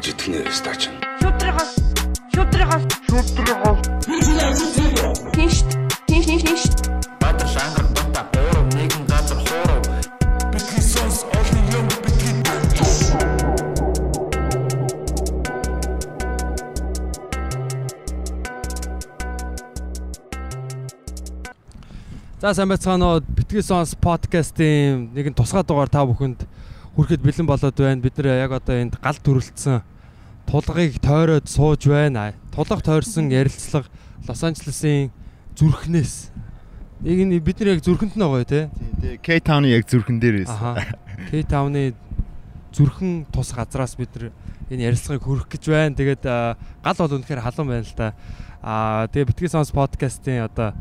гэж итгэнэ стач. Шүтрихас шүтрихас шүтрихас Тинш тинш тинш Баатар шангар дота бороо нэгэн газар хоороо бидний сонс олон юм бидний За сайн байцгаана уу. Битгий сонс подкастын нэгэн тусгай дугаар та бүхэнд хүрэхэд бэлэн болоод байна. Бид нэр яг одоо энд гал төрөлдсөн тулгыг тойроод сууж байна. Тулга тойрсон ярилцлага Лос Анжелесын зүрхнээс. Нэг нь бид нар яг зүрхэнд нь байгаа тий. Тэгээ К-тауны яг зүрхэн дээрээс. Аха. К-тауны зүрхэн тус газраас бид нар энэ ярилцлагыг хөрөх гэж байна. Тэгээд гал бол үнэхээр халуун байна л да. Аа тэгээ битгий сонс подкастын одоо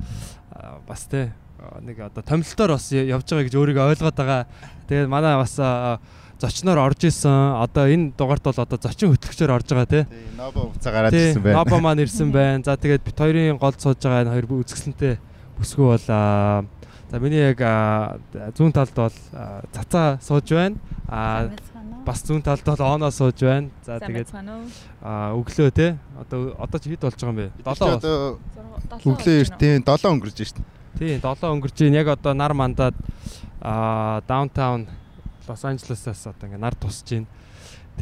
бас тий нэг одоо томилтоор бас явж байгаа гэж өөрийгөө ойлгоод байгаа. Тэгээд манай бас а, зочноор орж исэн. Одоо энэ дугаарт бол одоо зочин хөтлөгчөөр орж байгаа тий. Нобо уцаа гараад Тий, ирсэн байна. Нобо маань ирсэн байна. За тэгээд бит хоёрын голд сууж байгаа энэ хоёр үзэсгэлэнтэй бүсгүй бол аа, за миний яг зүүн талд бол аа, цацаа сууж байна. Аа бас зүүн талд бол ооноо сууж байна. За тэгээд аа, өглөө те. Одоо одоо чи хэд болж байгаа юм бэ? 7 бол. Одоо өглөө эртээ 7 өнгөрж шít. Тий, 7 өнгөрч ийн яг одоо нар мандаад аа даунтаун Лос Анжелесаас одоо ингээ нар тусж байна.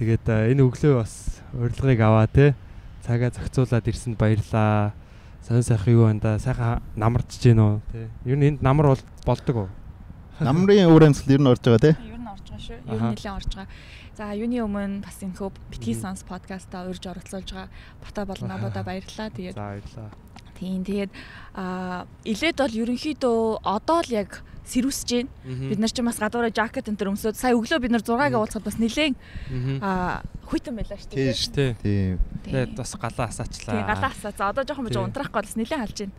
Тэгээд энэ өглөө бас урилгыг аваа те. Цагаа зохицуулаад ирсэнд баярлаа. Сонь сайхан юу байна да? Сайхан намарч гин үү те. Ер нь энд намар бол болдог уу? Намрын амьсгал ер нь орж байгаа тий. Ер нь орж байгаа шүү. Ер нь нэлээд орж байгаа. За юуны өмнө бас энэ хөө битгий сонс подкастаа урьж оролцуулж байгаа Бата болно бодо баярлалаа. Тэгээд За баярлаа. Тийм тэгээд аа илээд бол ерөнхийдөө одоо л яг сэрүүсэж байна. Бид нар ч бас гадуураа жакет энэ төр өмсөд сая өглөө бид нар 6-ыг уулзахад бас нилээн аа хүйтэн байлаа шүү дээ. шүү. Тий. Тий. Тэгээд бас галаа асаачлаа. Тийм галаасаа. За одоо жоохон бож унтрах гол бас нилээн халж байна.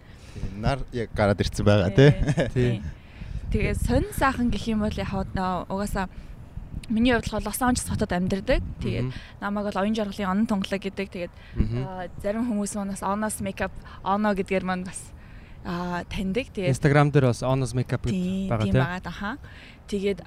Нар яг гараад ирсэн байгаа тий. Тий. Тэгээд сонь сайхан гэх юм бол яг угаасаа миний хувьд болохоор Лос Анжелес хотод амьдардаг. Тэгээд намайг бол оюун жаргалын онон тунгалаг гэдэг. Тэгээд зарим хүмүүс манаас оноос мейкап оно гэдгээр маань бас аа таньдаг. Тэгээд Instagram дээр бас honest makeup гэдэг байгаа тийм тий. байгаа аха. Тэгээд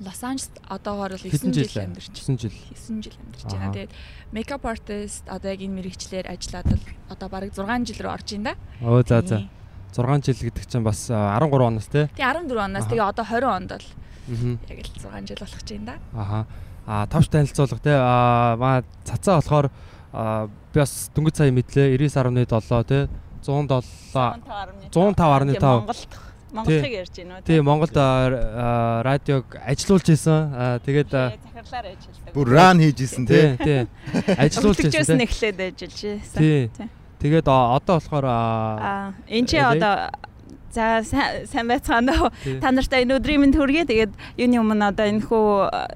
Лос Анжелес одоогоор бол 9 Хэдэн жил амьдарч 9 жил. 9 жил амьдарч байна. Тэгээд makeup artist одоо яг энэ мэрэгчлэр ажиллаад бол одоо бараг 6 жил рүү орж ин да. Оо за за. Тийм. 6 жил гэдэг чинь бас а, 13 оноос тий. Тэгээ 14 оноос тэгээ одоо 20 онд бол. Яг л 6 жил болох гэж байна да. Аха. А тавч танилцуулга те а маа цацаа болохоор би бас дөнгөж сая мэдлээ 99.7 те 107 105.5. Монголд Монголыг ярьж байна уу? тий Монголд радиог ажилуулж исэн. Тэгээд захирлаар ажилладаг. Бүр ран хийж исэн тий. тий ажилуулж исэн. те. эхлээд ажиллаж байсан. Тий. Тэгээд одоо болохоор энэ чи одоо за сайн байцгаана уу? Та нартай энэ өдрийн минь хүргэе. Тэгээд юуны өмнө одоо энэ хүү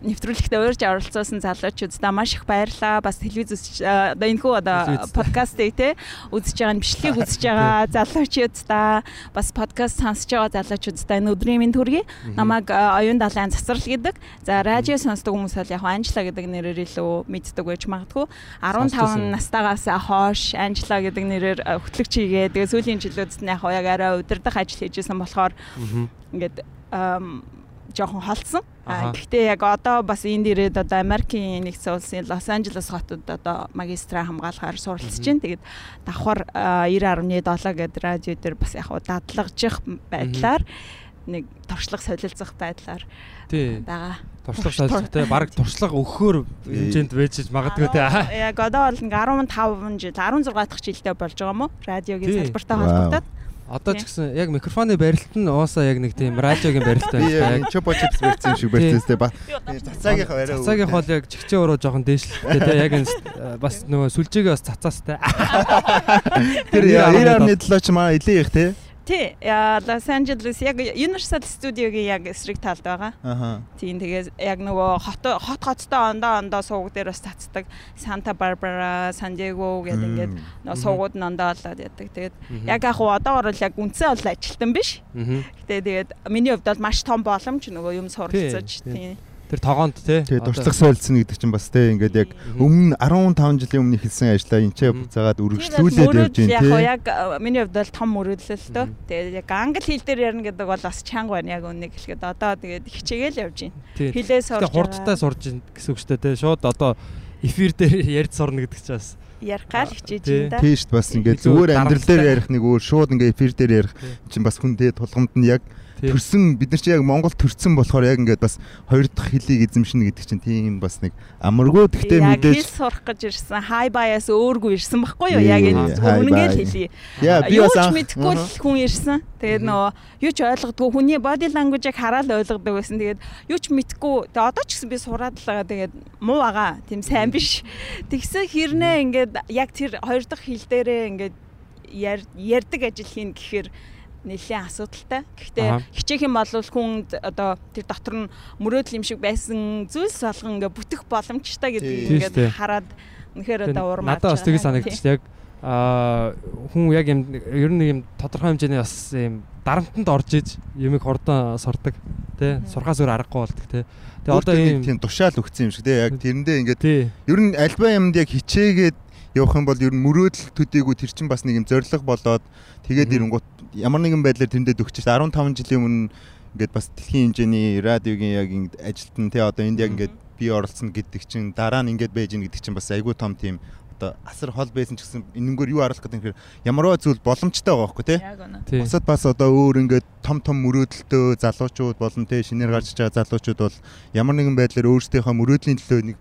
нэвтрүүлэгтээ уурж оролцуулсан залуучуудаа маш их баярлалаа. Бас телевиз үзэж аа, одоо энэ хүү одоо подкастыг те үзэж байгаа, бичлэгийг үзэж байгаа залуучуудаа бас подкаст сонсож байгаа залуучуудаа энэ өдрийн минь хүргэе. Намайг а, оюун далайн цацрал гэдэг. За радио сонсдог хүмүүс бол яг Анжела гэдэг нэрээр илүү мэддэг байж магадгүй. 15 Сонсчихсан. настайгаас хойш Анжела гэдэг нэрээр хөтлөгч хийгээ. Тэгээ сүүлийн жилүүдэд нь яг яг арай удирдах ажил хийжсэн болохоор ингээд жоохон. А, Гэхдээ яг одоо бас энд ирээд одоо Америкийн нэгдсэн улсын Лос Анжелес хотод одоо магистра хамгаалахаар суралцж байна. Тэгээд давхар а, 90.7 гэдэг радио дээр бас яг хуу дадлагжих байдлаар нэг туршлага солилцох байдлаар байгаа. туршлага Тур- солилцох те баг туршлага өгөхөөр хэмжээнд байж магадгүй те. Яг одоо бол ингээ 15 жил 16 дахь жилдээ болж байгаа юм уу? Радиогийн салбартай холбогдоод. Одоо ч гэсэн яг микрофоны барилт нь уусаа яг нэг тийм радиогийн барилт байна. яг чопо чипс барьсан юм шиг барьсан тест ба. Цацаагийнхаа арай. Цацаагийн хол яг чигчээ уруу жоохон дээшлэлтэй те яг бас нөгөө сүлжээгээ бас цацаастай. Тэр 90.7 ч маа илээ их тий. Лос Анжелес яг Universal Studio-гийн яг эсрэг талд байгаа. Аха. Тийм тэгээ яг нөгөө хот хот хоттой ондоо ондоо сууг дээр бас цацдаг Санта Барбара, Сан Диего гэдэг ингээд нөгөө суугууд нь ондоо болоод ядаг. Тэгээд яг яг хуу одоогор бол яг үнцэн бол ажилтан биш. Гэтэ тэгээд миний хувьд бол маш том боломж нөгөө юм суралцаж Тий, тийм. Тэр тогоонд те. Тэгээ туршлага солилцсон гэдэг чинь бас тий ингээд яг өмнө 15 жилийн өмнө хэлсэн ажлаа энэ ч буцаагаад үргэлжлүүлээд явж яг байна яг э, миний хувьд бол том мөрөөдөл л дөө. Мгм. Тэгээд яг англи хэл дээр ярина гэдэг бол бас чанга байна яг үнэ хэлэхэд одоо тэгээд хичээгээл явж байна. Хилээ сурж Тэгээ хурдтай сурж ийн гэсэн үг шүү дээ те. Шууд одоо эфир дээр ярьж сурна гэдэг чинь бас ярих гал хичээж Тий. юм да. тийш бас ингээд зүгээр амьдрал дээр ярих нэг өөр шууд ингээд эфир дээр ярих чинь бас хүн тэгээ тулгамд нь яг. Төрсөн бид нар чи яг Монгол төрсөн болохоор яг ингээд бас хоёр дахь хэлийг эзэмшнэ гэдэг чинь тийм бас нэг амаргүй гэхдээ Яг хэл мэдээж сурах гэж ирсэн. Хай баяас өөргүй ирсэн байхгүй юу? Яг энэ үнэнгээ л хэлье. яа би бас анх- мэдгүй л хүн ирсэн. Тэгээд нөгөө юу ч ойлгодгүй хүний body language-ыг хараад ойлгодог байсан. Тэгээд юу ч мэдгүй. Тэгээд одоо ч гэсэн би сураад л байгаа. Тэгээд муу байгаа. Тийм сайн биш. Тэгсэн хэрнээ ингээд яг тэр хоёр дахь хил дээрээ ингээд яр- ярддаг ажил хийн гэхээр нэлээд асуудалтай. Гэхдээ хичээх юм бол хүнд одоо тэр дотор нь мөрөөдөл юм шиг байсан зүйлс болгон ингээд бүтэх боломжтой Тий. Тий, ингээд тий. хараад үнэхээр одоо урмаар. надад бас тэгээ санагдчих яг аа хүн яг юм ер нь юм тодорхой хэмжээний бас юм дарамтанд орж иж юмыг хурдан сурдаг тий сурхаас өөр аргагүй болдог тий тэгээ одоо ийм тийм тушаал өгсөн юм шиг те яг тэрэндээ ингээд тий ер нь альва юмд яг хичээгээд явах юм бол ер нь мөрөөдөл төдийгүй тэр чинь бас нэг юм зориг болоод тэгээд ирэнгуут ямар нэгэн байдлаар тэрэндээ дөгч 15 жилийн өмнө ингээд бас дэлхийн хэмжээний радиогийн яг ингээд ажилт нь те одоо энд яг ингээд би оролцсон гэдэг чинь дараа нь ингээд байж гин гэдэг чинь бас айгүй том тийм одоо асар хол байсан ч гэсэн энэнгээр юу харуулах гэдэг юм хэрэг ямарваа зүйл боломжтой байгаа байхгүй тий. Бусад бас одоо өөр ингээд том том мөрөөдөлтөө залуучууд болон тэ шинээр гарч байгаа залуучууд бол ямар нэгэн байдлаар өөрсдийнхөө мөрөөдлийн төлөө нэг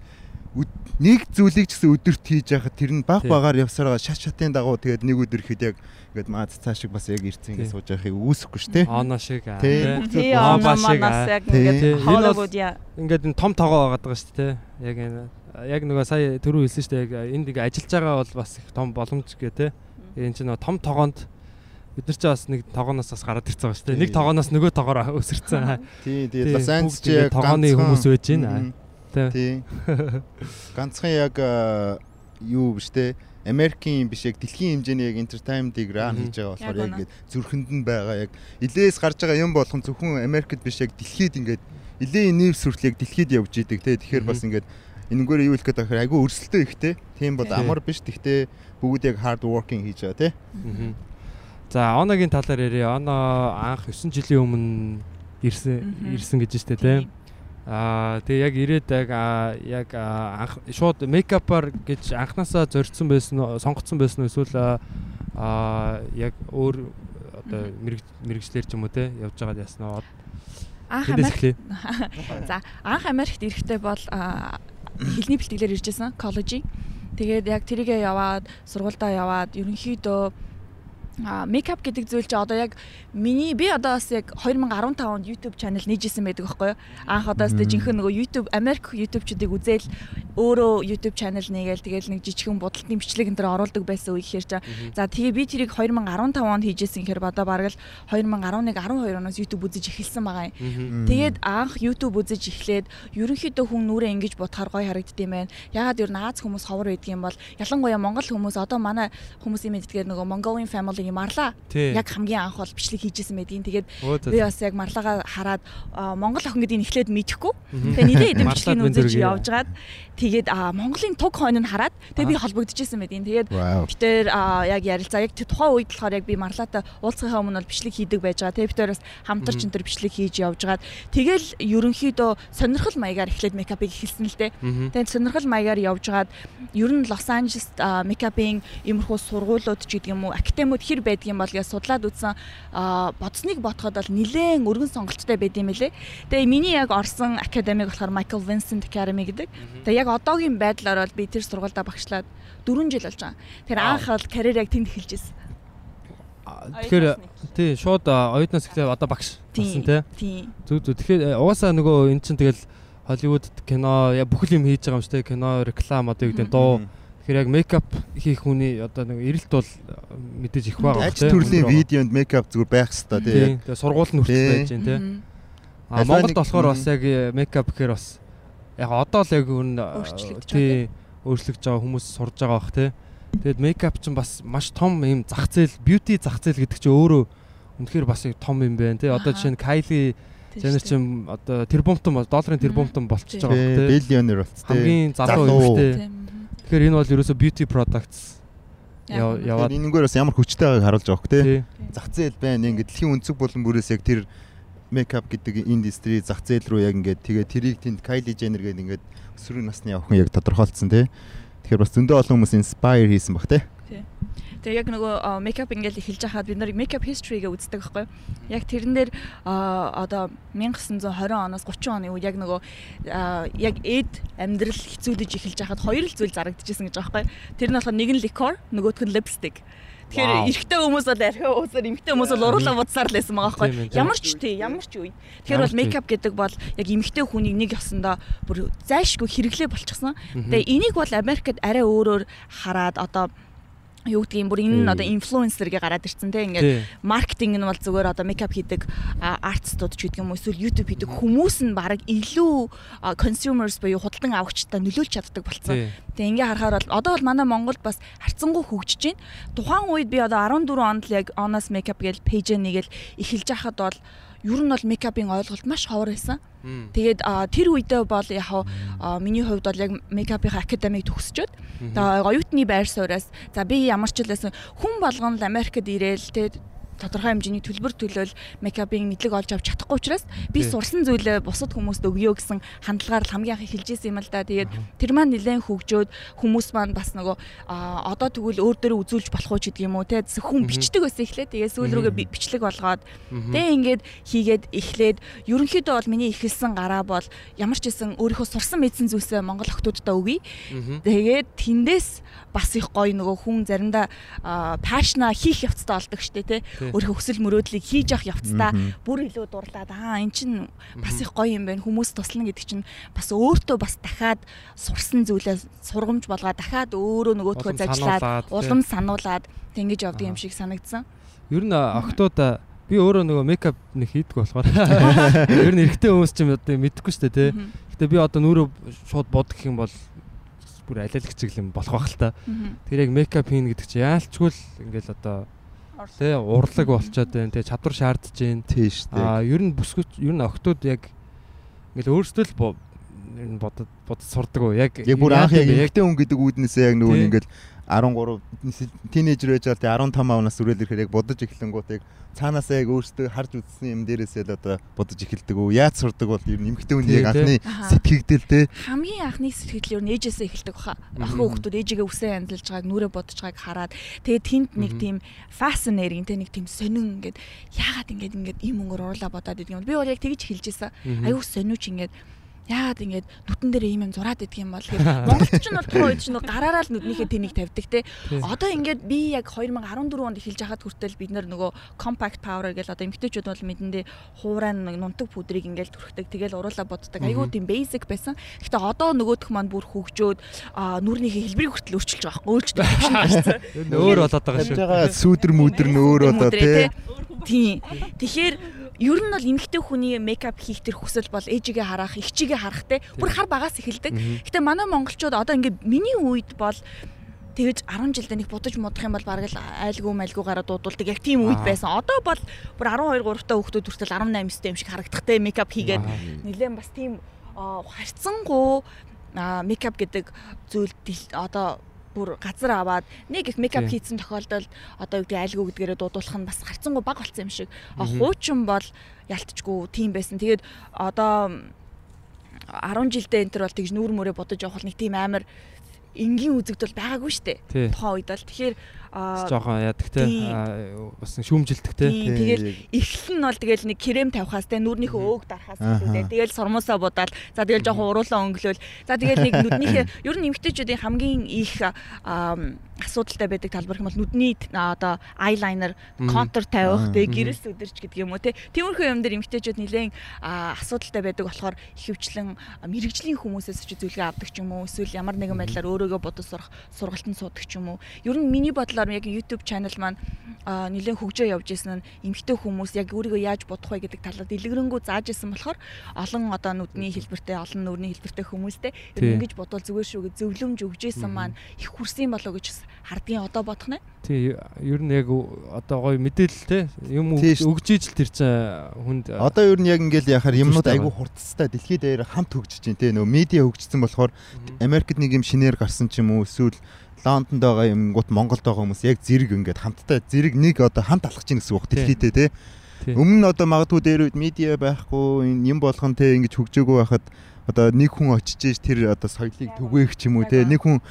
нэг зүйлийг ч гэсэн өдөрт хийж яхад тэр нь баг багаар явсараа шат шатын дагуу тэгээд нэг өдөр ихэд яг ингээд маад цаа шиг бас яг ирцэн ингээд сууж яхахыг үүсэхгүй шүү дээ. оно шиг аа, Тий. Ба шиг, манаас аа. ингээд Hollywood яа. ингээд энэ том тоогоо байгаа даа шүү дээ тий. Яг энэ яг нөгөө сая түрүү хэлсэн шүү дээ яг энд ингээ ажиллаж байгаа бол бас их том боломж гэ тий. Энэ чинь нөгөө том тоогоонд бид нар ч бас нэг тоогооноос бас гараад ирсэн байгаа шүү дээ нэг Тий. тоогооноос нөгөө тоогоор өсөрцөн Тий, Тий, тэгээд Лос Анжелес ингээд яг тогооны ганцхан- хүмүүс байж байна. Тий Тий. Ганцхан яг юу биш те Америкийн биш яг дэлхийн хэмжээний яг entertainment-ийг Мгм. хийж байгаа болохоор Яг ингээд зүрхэнд нь байгаа яг илээс гарч байгаа юм болгон зөвхөн Америкт биш яг дэлхийд ингээд илийн нэр сүртэл яг дэлхийд явж идэг те тэгэхээр бас ингээд энэгээр юу хэлэх байгаа хэрэг айгүй өрсөлдөө ихтэй тийм бол Тий. амар биш тэгтээ бүгд яг hard working хийж байгаа те Мгм. За оногийн талаар ярья. Оно анх 9 жилийн өмнө ирсэн ирсэн гэж штэ тий. Аа тэгээ яг ирээд яг яг анх шууд мейкапаар гэж анханасаа зорьсон байсан уу, сонгоцсон байсан уу эсвэл аа, яг өөр одоо мэрэг мэрэгчлэр ч юм уу те явж байгаад яснаа. Анх Тэндээс Америк. За анх Америкт ирэхдээ бол хэлний бэлтгэлээр иржсэн коллежи. Тэгээд яг тэрийгээ яваад сургуульдаа яваад ерөнхийдөө мейкап гэдэг зүйл чи одоо яг миний би одоо бас яг 2015 онд YouTube channel нээжсэн байдаг байхгүй юу? Анх одоо сте жинхэнэ нөгөө YouTube Америк YouTube-чуудыг үзээл өөрөө YouTube channel нээгээл тэгэл нэг жижигхэн будалтын бичлэг энэ төр оруулдаг байсан үе ихэр чи. За тэгээ би тэрийг 2015 онд хийжсэн гэхээр одоо бараг л 2011 12 оноос YouTube үзэж эхэлсэн байгаа юм. Тэгээд анх YouTube үзэж эхлээд ерөнхийдөө хүн нүрээ ингэж бодохоор гоё харагдд юм байна. Ягаад ер нь Аз хүмүүс ховор байдаг юм бол ялангуяа Монгол хүмүүс одоо манай хүмүүсийн мэддгээр нөгөө Mongolian family марлаа. Тий. Яг хамгийн анх бол бичлэг хийжсэн байдгийн. Тэгээд би бас яг марлага хараад Монгол охин гэдгийг эхлээд мэдэхгүй. Мгм. Тэгээ нилээ үзэж зэрэг. явж гаад тэгээд Монголын туг хойно нь хараад тэгээд би холбогдчихсэн байдгийн. Тэгээд. Битээр яг ярилцаа. Яг тухайн үед болохоор яг би Марлаатай уулзахынхаа өмнө бол бичлэг хийдэг байж байгаа. Тэгээ битээр бас хамтарч энэ төр бичлэг хийж явж гаад тэгэл ерөнхийдөө сонирхол маягаар эхлээд мейкапыг эхэлсэн л дээ. Тэгээд сонирхол маягаар явж гаад ер нь Лос Анжелес а, мейкапын иймэрхүү сургуулиуд ч гэдэг юм уу академиуд хэр байдаг юм бол гэж судлаад үзсэн бодсныг ботход бол нилээн өргөн сонголттой байд юм лээ. Тэгээ миний яг орсон академик болохоор Michael Vincent Academy гэдэг. Тэгээ яг одоогийн байдлаар бол би тэр сургуультай багшлаад 4 жил болж байгаа. Тэр анх бол карьер яг тэнд эхэлжсэн. А, Тэгэхээр тий шууд оюутнаас эхлээд одоо багш болсон тий. Тийм. Зүг зүг. Тэгэхээр э, угаасаа нөгөө эн чинь тэгэл Холливуд кино яа бүх юм хийж байгаа юм шүү дээ. Кино, реклам одоо юу гэдэг нь дуу. Тэгэхээр яг мейкап хийх хүний одоо нэг эрэлт бол э, мэдээж их байгаа Ач төрлийн видеонд мейкап зүгээр байх хэвээр тий. тий. Тэгээ сургууль нь хүртэл байж гэн тий. Мгм. А Монголд болохоор бас яг э, мейкап гэхээр бас яг одоо л яг Өөрчлөгдөж тий өөрчлөгдөж байгаа хүмүүс сурж байгаа бах тий. Тэгэд мейкап чинь бас маш том юм зах зээл, бьюти зах зээл гэдэг чинь өөрөө үнэхээр бас яг том юм байна тий. Одоо жишээ нь Kylie Jenner чинь одоо тэрбумтан бол долларын тэрбумтан болчихж байгаа бах тий. Биллионер болц тий. Хамгийн залуу. Тийм, мгм. Тэгэхээр энэ бол ерөөсө beauty products яваад Тэгээд энэгээр бас ямар хүчтэй байгааг харуулж байгаа хөх тий. тий. Зах зээл байна. Ингээд дэлхийн өнцөг болон бүрээс яг тэр мейкап гэдэг индастри зах зээл рүү яг ингээд тэгээ тэрийг тэнд Kylie Jenner гэдэг ингээд өсвөр насны охин яг тодорхойлцсон тий. Тэгэхээр бас зөндөө олон хүмүүс inspire хийсэн баг тий. Тэгээ яг нөгөө мейкап ингээл эхэлж хахад бид нар мейкап history-гээ үздэг байхгүй юу? Яг тэрэн дээр одоо 1920 оноос 30 оны үед яг нөгөө яг эд амьдрал хэцүүдэж эхэлж хахад хоёр л зүйл зарагдчихсан гэж байгаа байхгүй юу? Тэр нь болохоор нэг нь liquor, нөгөөх нь lipstick. Тэгэхээр эрэгтэй хүмүүс бол архи уусаар эмэгтэй хүмүүс бол уруулаа будсаар л байсан байгаа байхгүй. ямар ч тий ямар ч үе. Тэгэхээр бол мейкап гэдэг бол яг эмэгтэй хүнийг нэг ёсондоо бүр зайшгүй хэрэглээ болчихсон. Тэгээ энийг бол Америкт арай өөрөөр хараад одоо юу гэдгийг бүр энэ нь одоо инфлюенсергээ гараад ирсэн те ингээд маркетинг нь бол зүгээр одоо мейкап хийдэг артистууд ч гэдэг юм эсвэл YouTube хийдэг хүмүүс нь баг илүү consumers буюу худалдан авагчдаа нөлөөлж чаддаг болсон. Тэгээ ингээ харахаар бол одоо бол манай Монголд бас харцангуй хөгжиж байна. Тухайн үед би одоо 14 онд л яг Honest Makeup гэж пэйж нэгээл эхэлж байхад бол ер нь бол мейкапын ойлголт маш ховор байсан. Тэгээд тэр үедээ бол яг миний хувьд бол яг мейкапын академик төгсчөөд оюутны байр сууриас за би ямар ч л байсан хүн болгоно л Америкт ирээл тэгээд тодорхой хэмжээний төлбөр төлөөл мейкапын мэдлэг олж авч чадахгүй учраас би сурсан зүйлээ бусад хүмүүст өгөө гэсэн хандлагаар л хамгийн анх эхэлж исэн юм л да. Тэгээд тэр маань нэлээд хөгжөөд хүмүүс маань бас нөгөө одоо тэгвэл өөр дөрөө үзүүлж болох уу ч гэдэг юм уу те Мгм. бичдэг байсан эхлээ. Тэгээд сүүл рүүгээ би- бичлэг болгоод. Тэгээ ингээд хийгээд эхлээд ерөнхийдөө бол миний эхэлсэн гараа бол ямар ч гэсэн өөрийнхөө сурсан мэдсэн зүйлсээ Монгол охтуудтай өгье. Тэгээд тэндээс бас их гоё нөгөө хүн заримдаа пашна хийх явцтай болдог штэ тий. Өөрийнхөө хүсэл мөрөөдлийг хийж явах явцдаа бүр илүү дурлаад аа эн чин бас их гоё юм байна. Хүмүүс туслана гэдэг чинь бас өөртөө бас дахиад сурсан зүйлээ сургамж болгоод дахиад өөрөө нөгөөдхөө зажлаад улам сануулаад тэнгиж явдаг юм шиг санагдсан. Ер нь октод би өөрөө нөгөө мейкап нэг хийдэг болохоор ер нь эрэгтэй хүмүүс ч юм одоо мэдэхгүй шүү дээ тий. Гэтэ би одоо нүрөө шууд бод гэх юм бол бүр алиалах чиглэл юм болох байх л та. Тэр яг мейкап хийн гэдэг чинь яалчгүй л ингээл одоо тий урлаг болчоод байна тий чадвар шаардж байна. Тий шүү дээ. Аа ер нь бүсгүч ер нь октод яг ингээл өөрсдөө л бо- ер нь бодод бод сурдаг уу яг Яг бүр анх яг эмэгтэй хүн гэдэг үүднээсээ яг нөгөө Тий. Нь ингээд 13 тинейжер байж байгаа 15 авнаас үрэл ирэхээр яг бодож эхлэнгүүт яг цаанаасаа яг өөртөө харж үзсэн юм дээрээсээ л одоо бодож эхэлдэг үү яаж сурдаг бол ер нь эмэгтэй хүн Тий, яг тий. анхны сэтгэгдэл те хамгийн анхны сэтгэл ер нь ээжээсээ эхэлдэг баха. Охин Мгм. хүүхдүүд ээжигээ үсээ янзалж байгааг нүрэ бодож байгааг хараад тэгээд тэнд нэг тийм fascinating те нэг тийм сонин ингээд яагаад ингээд ингээд ийм өнгөөр уруулаа бодоод идэг юм. Би бол яг тэгж хэлж ийсэн. Мгм. Аюу сониуч ингээд яагаад ингээд нүтэн дээр ийм юм зураад идэг юм бол тэгээд монголч нь бол тухайн үед чинь гараараа л нүднийхээ тэнийг тавьдаг те. Одоо ингээд би яг 2014 онд эхэлж байхад хүртэл бид нар нөгөө compact powder гэж одоо эмгтээчүүд бол мэдэндээ хуурай нэг нунтаг пудрыг ингээд түрхдэг тэгэл уруулаа боддог. Айгуу тийм basic байсан. Гэхдээ одоо нөгөөх маань бүр хөгжөөд аа, нүрнийхээ хэлбэрийг хүртэл өөрчилж байгаа. Өөрчлөлт болсон. Ер нь өөр болоод байгаа шүү. сүүдэр мүдэр нь өөр одоо те Тийм. Тэгэхээр ер нь бол эмэгтэй хүний мейкап хийх тэр хүсэл бол ээжигээ харах, эгчигээ харахтай бүр хар багаас эхэлдэг. Гэтэ манай монголчууд одоо ингээд миний үед бол тэгэж 10 жилдээ нэг будаж модох юм бол бараг л айлгүй мальгуугаараа дуудулдаг. Яг тийм үед байсан. Одоо бол бүр 12 3 та хүүхдүүд хүртэл 18 9 юм шиг харагдахтай мейкап хийгээд нэлээд бас тийм харьцангуй мейкап гэдэг зүйл одоо бүр газар аваад нэг их мейкап Тийм. хийсэн тохиолдолд одоо юу гэдэг айлгүй гэдгээрээ дуудуулах нь бас харьцангуй баг болсон юм шиг. Хуучин бол ялтчгүй тийм байсан. Тэгээд одоо 10 жилдээ энэ төр бол тэгж нүүр мөрөө бодож явах нэг тийм амар энгийн үзэгдэл байгаагүй шүү дээ. Тухайн үед бол тэгэхээр жоохон яадаг те бас шүүмжилдэг те. Тийм, тэгэл эхлэл нь бол тэгэл нэг крем тавихаас те нүрнийхөө өөг дарахаас Аха. хэлээ. Тэгэл сормосоо будаад за тэгэл жоохон уруулаа өнгөлөөл. За тэгэл нэг нүднийхээ ер нь эмгтээчүүдийн хамгийн их асуудалтай байдаг талбар юм бол нүдний одоо Мгм. контур тавих тэгээ Мгм. гэрэл сүдэрч гэдэг юм уу те тиймэрхүү юм дээр эмгтээчүүд нэлээд асуудалтай байдаг болохоор ихэвчлэн мэрэгжлийн хүмүүсээс ч зөвлөгөө авдаг ч юм уу эсвэл ямар нэгэн байдлаар өөрөөгөө бодож сурах сургалтанд суудаг ч юм уу. Ер нь миний бодлоор яг YouTube channel маань нэлээд хөгжөө явж исэн нь эмгтээ хүмүүс яг өөрийгөө яаж бодох вэ гэдэг талаар дэлгэрэнгүй зааж исэн болохоор олон одоо нүдний хэлбэртэй олон нүрийн хэлбэртэй хүмүүстэй ингэж бодвол зүгээр шүү гэж зөвлөмж өгж исэн маань их хүрсэн болоо гэж хардгийн одоо бодох нэ Тий ер нь яг одоо гоё мэдээлэл те юм өгж ижил тэр чинь хүнд Одоо ер нь яг ингээл яхаар юмнууд айгүй хурцтай дэлхийд даяар хамт хөгжиж байна те нөгөө медиа хөгжсөн болохоор Америкт нэг юм шинээр гарсан ч юм уу эсвэл Лондонд байгаа юм гут Монголд байгаа хүмүүс яг зэрэг ингээд хамтдаа зэрэг нэг одоо хамт алхаж ийн гэсэн үг Тий. дэлхийдээ те Тий. Өмнө нь одоо магадгүй дээр үед медиа байхгүй юм болгон те ингэж хөгжөөгөө байхад одоо нэг хүн очиж ийш тэр одоо соёлыг түгээх ч юм уу те нэг хүн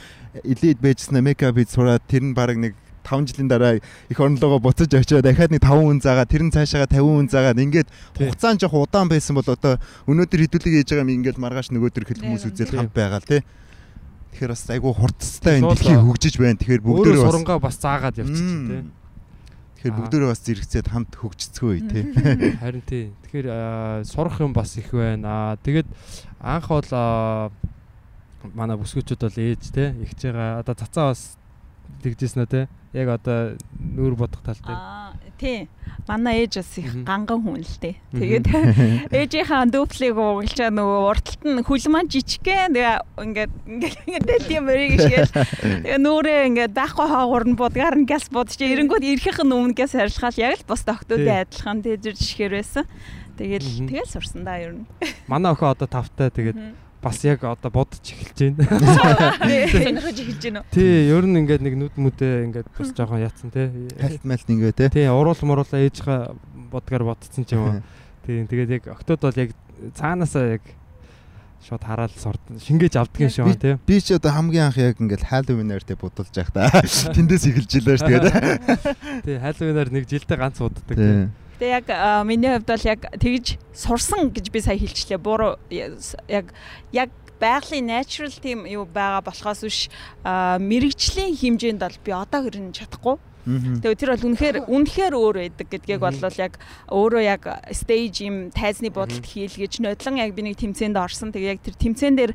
элит байжснаа мекап хийж сураад тэр нь баг нэг 5 жилийн дараа их орнолоогоо буцаж очиод дахиад нэг 5 хүн заагаад тэр нь цаашаага 50 хүн заагаад ингээд Тий. хугацаанд жоох удаан байсан бол одоо өнөөдөр хэдүүлэг хийж байгаа юм ингээд маргааш нөгөөдөр хэл хүмүүс үзэл хамт байгаа л те Тэгэхээр бас айгүй хурцтай энэ дэлхий хөгжиж байна. Тэгэхээр бүгдөө бас сурангаа бас заагаад явчихчих тий. Тэгэхээр бүгдөө бас зэрэгцээд хамт хөгжицгөө тий. Харин тий. Тэгэхээр сурах юм бас их байна. Аа тэгээд анх бол манай бүсгүүчүүд бол ээж те ихж байгаа одоо цацаа бас тэгжсэн үү те яг одоо нүүр бодох тал дээр Аа тий. Манай ээж бас их ганган хүн л дээ. Тэгээд ээжийнхаа дүүплийг уугалчаа нөгөө урталт нь хүлман жижигхэн. Тэгээ ингээд ингээд дэлхийн мөрийг шигээл тэгээ нүрээ ингээд байхгүй хаагуур нь будгаар нь газ будчих эрэнгүүд ирэхин өмнө газ харилцахаар яг л бос тогтуудын адилхан. Тэр жишгээр байсан. Тэгэл тэгэл сурсан да ер нь. манай охин одоо тавтай. Тэгээд бас яг одоо бодож эхэлж байна. Сонирхож эхэлж байна уу? Тий, ер нь ингээд нэг нүд мүдээ ингээд бас жоохон яатсан те. Хальт мальт ингээ тий. Тий, уруул муруулаа ээжийнхаа бодгаар бодцсон ч юм уу. Тий, тэгээд яг октод бол яг цаанаасаа яг шууд хараал сурд шингээж шиг байна тий. Би ч одоо хамгийн анх яг ингээл Halloween-аар тий будалж явах та. Тэндээс эхэлж илээ ш тэгээд. Тий, хайлвинаар нэг жилдээ ганц уддаг тий. Тэгээ яг миний хувьд бол яг тэгж сурсан гэж би сая хэлчихлээ. Буруу яг яг байгалийн natural team юу байгаа болохоос биш мэрэгжлийн хэмжээнд бол би одоо хүрэн чадахгүй. Тэгээ тэр бол үнэхээр үнэхээр өөр байдаг гэдгийг бол яг өөрөө яг stage юм тайзны бодолд хийлгэж нодлон яг би нэг тэмцээнд орсон. Тэгээ яг тэр тэмцээн дээр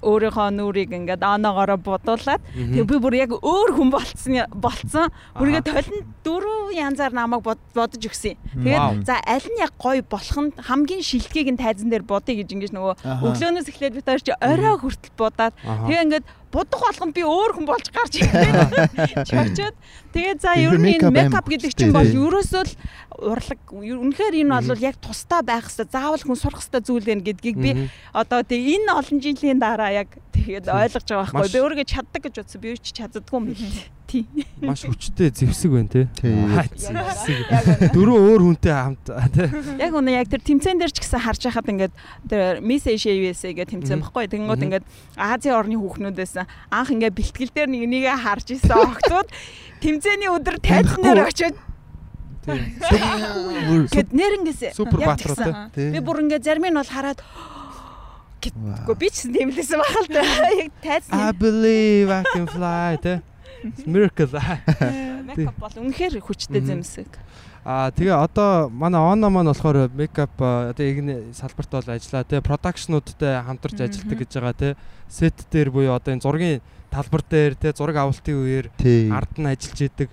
өөрийнхөө нүрийг ингээд оноогоороо бодуулаад тэгээ би бүр яг өөр хүн болцсон болцсон. Бүргээ толин дөрвөн янзаар намайг бод- бодож өгсөн. Тэгээд за аль нь яг гоё болох нь хамгийн шилдгийг нь тайзан дээр бодъё гэж ингэж нөгөө өглөөнөөс эхлээд би таарч орой хүртэл Аха. тэгээ ингээд будах болгон би өөр хүн болж гарч ирсэн. Чочоод тэгээд за ер нь makeup энэ аим мекап гэдэг чинь бол ерөөсөө л урлаг үнэхээр энэ бол яг тусдаа байх хэвээр заавал хүн сурах хэвээр зүйл байна гэдгийг би одоо тэгээ энэ олон жилийн дараа яг тэгээд ойлгож байгаа байхгүй би өөрийгөө чаддаг гэж бодсон би юу ч чаддаггүй юм бэл. Тий. маш хүчтэй зэвсэг байна. Аа, зэвсэг. Дөрөв өөр хүнтэй хамт тий. Яг үнэ яг тэр тэмцээн дээр ч гэсэн харж байхад ингээд тэр Asia USA гэх тэмцээн Мгм. баггүй. Тэнгүүд ингээд Азийн орны хүүхнүүдээс анх ингээд бэлтгэл дээр нэг нэгэ харж исэн охтууд тэмцээний өдөр дээр очиод Тий. гэд нэрэнгээс Супер явж баатруу, гисэн. тий. Би бүр ингээд зарим нь бол хараад Гэхдээ би ч лсэн байгаа л да. Яг I тайзны believe I can fly тий. Miracle. мекап бол үнэхээр хүчтэй зэмсэг. Аа тэгээ одоо манай Оно маань болохоор мекап а, одоо игний салбарт бол ажиллаа те продакшнуудтай хамтарч ажилладаг гэж байгаа те сет дээр буюу одоо энэ зургийн талбар дээр те зураг авалтын үеэр Тий. ард нь ажиллаж идэг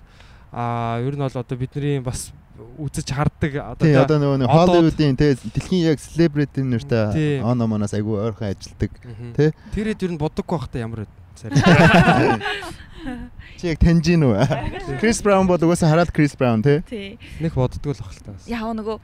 аа ер нь бол одоо бидний бас үзэж харддаг одоо Тий одоо нөгөө Hollywood-ийн тий дэлхийн яг celebrity Тий. нэртэй оно манаас айгүй ойрхон ажилдаг. Мгм. Тэ? тэрэд ер нь бодоггүй байхдаа ямар байд Чи яг таньж гин үү? Chris Brown бол угаасаа хараад Chris Brown тий. Нэг боддгоо л ахaltaа бас Яг нөгөө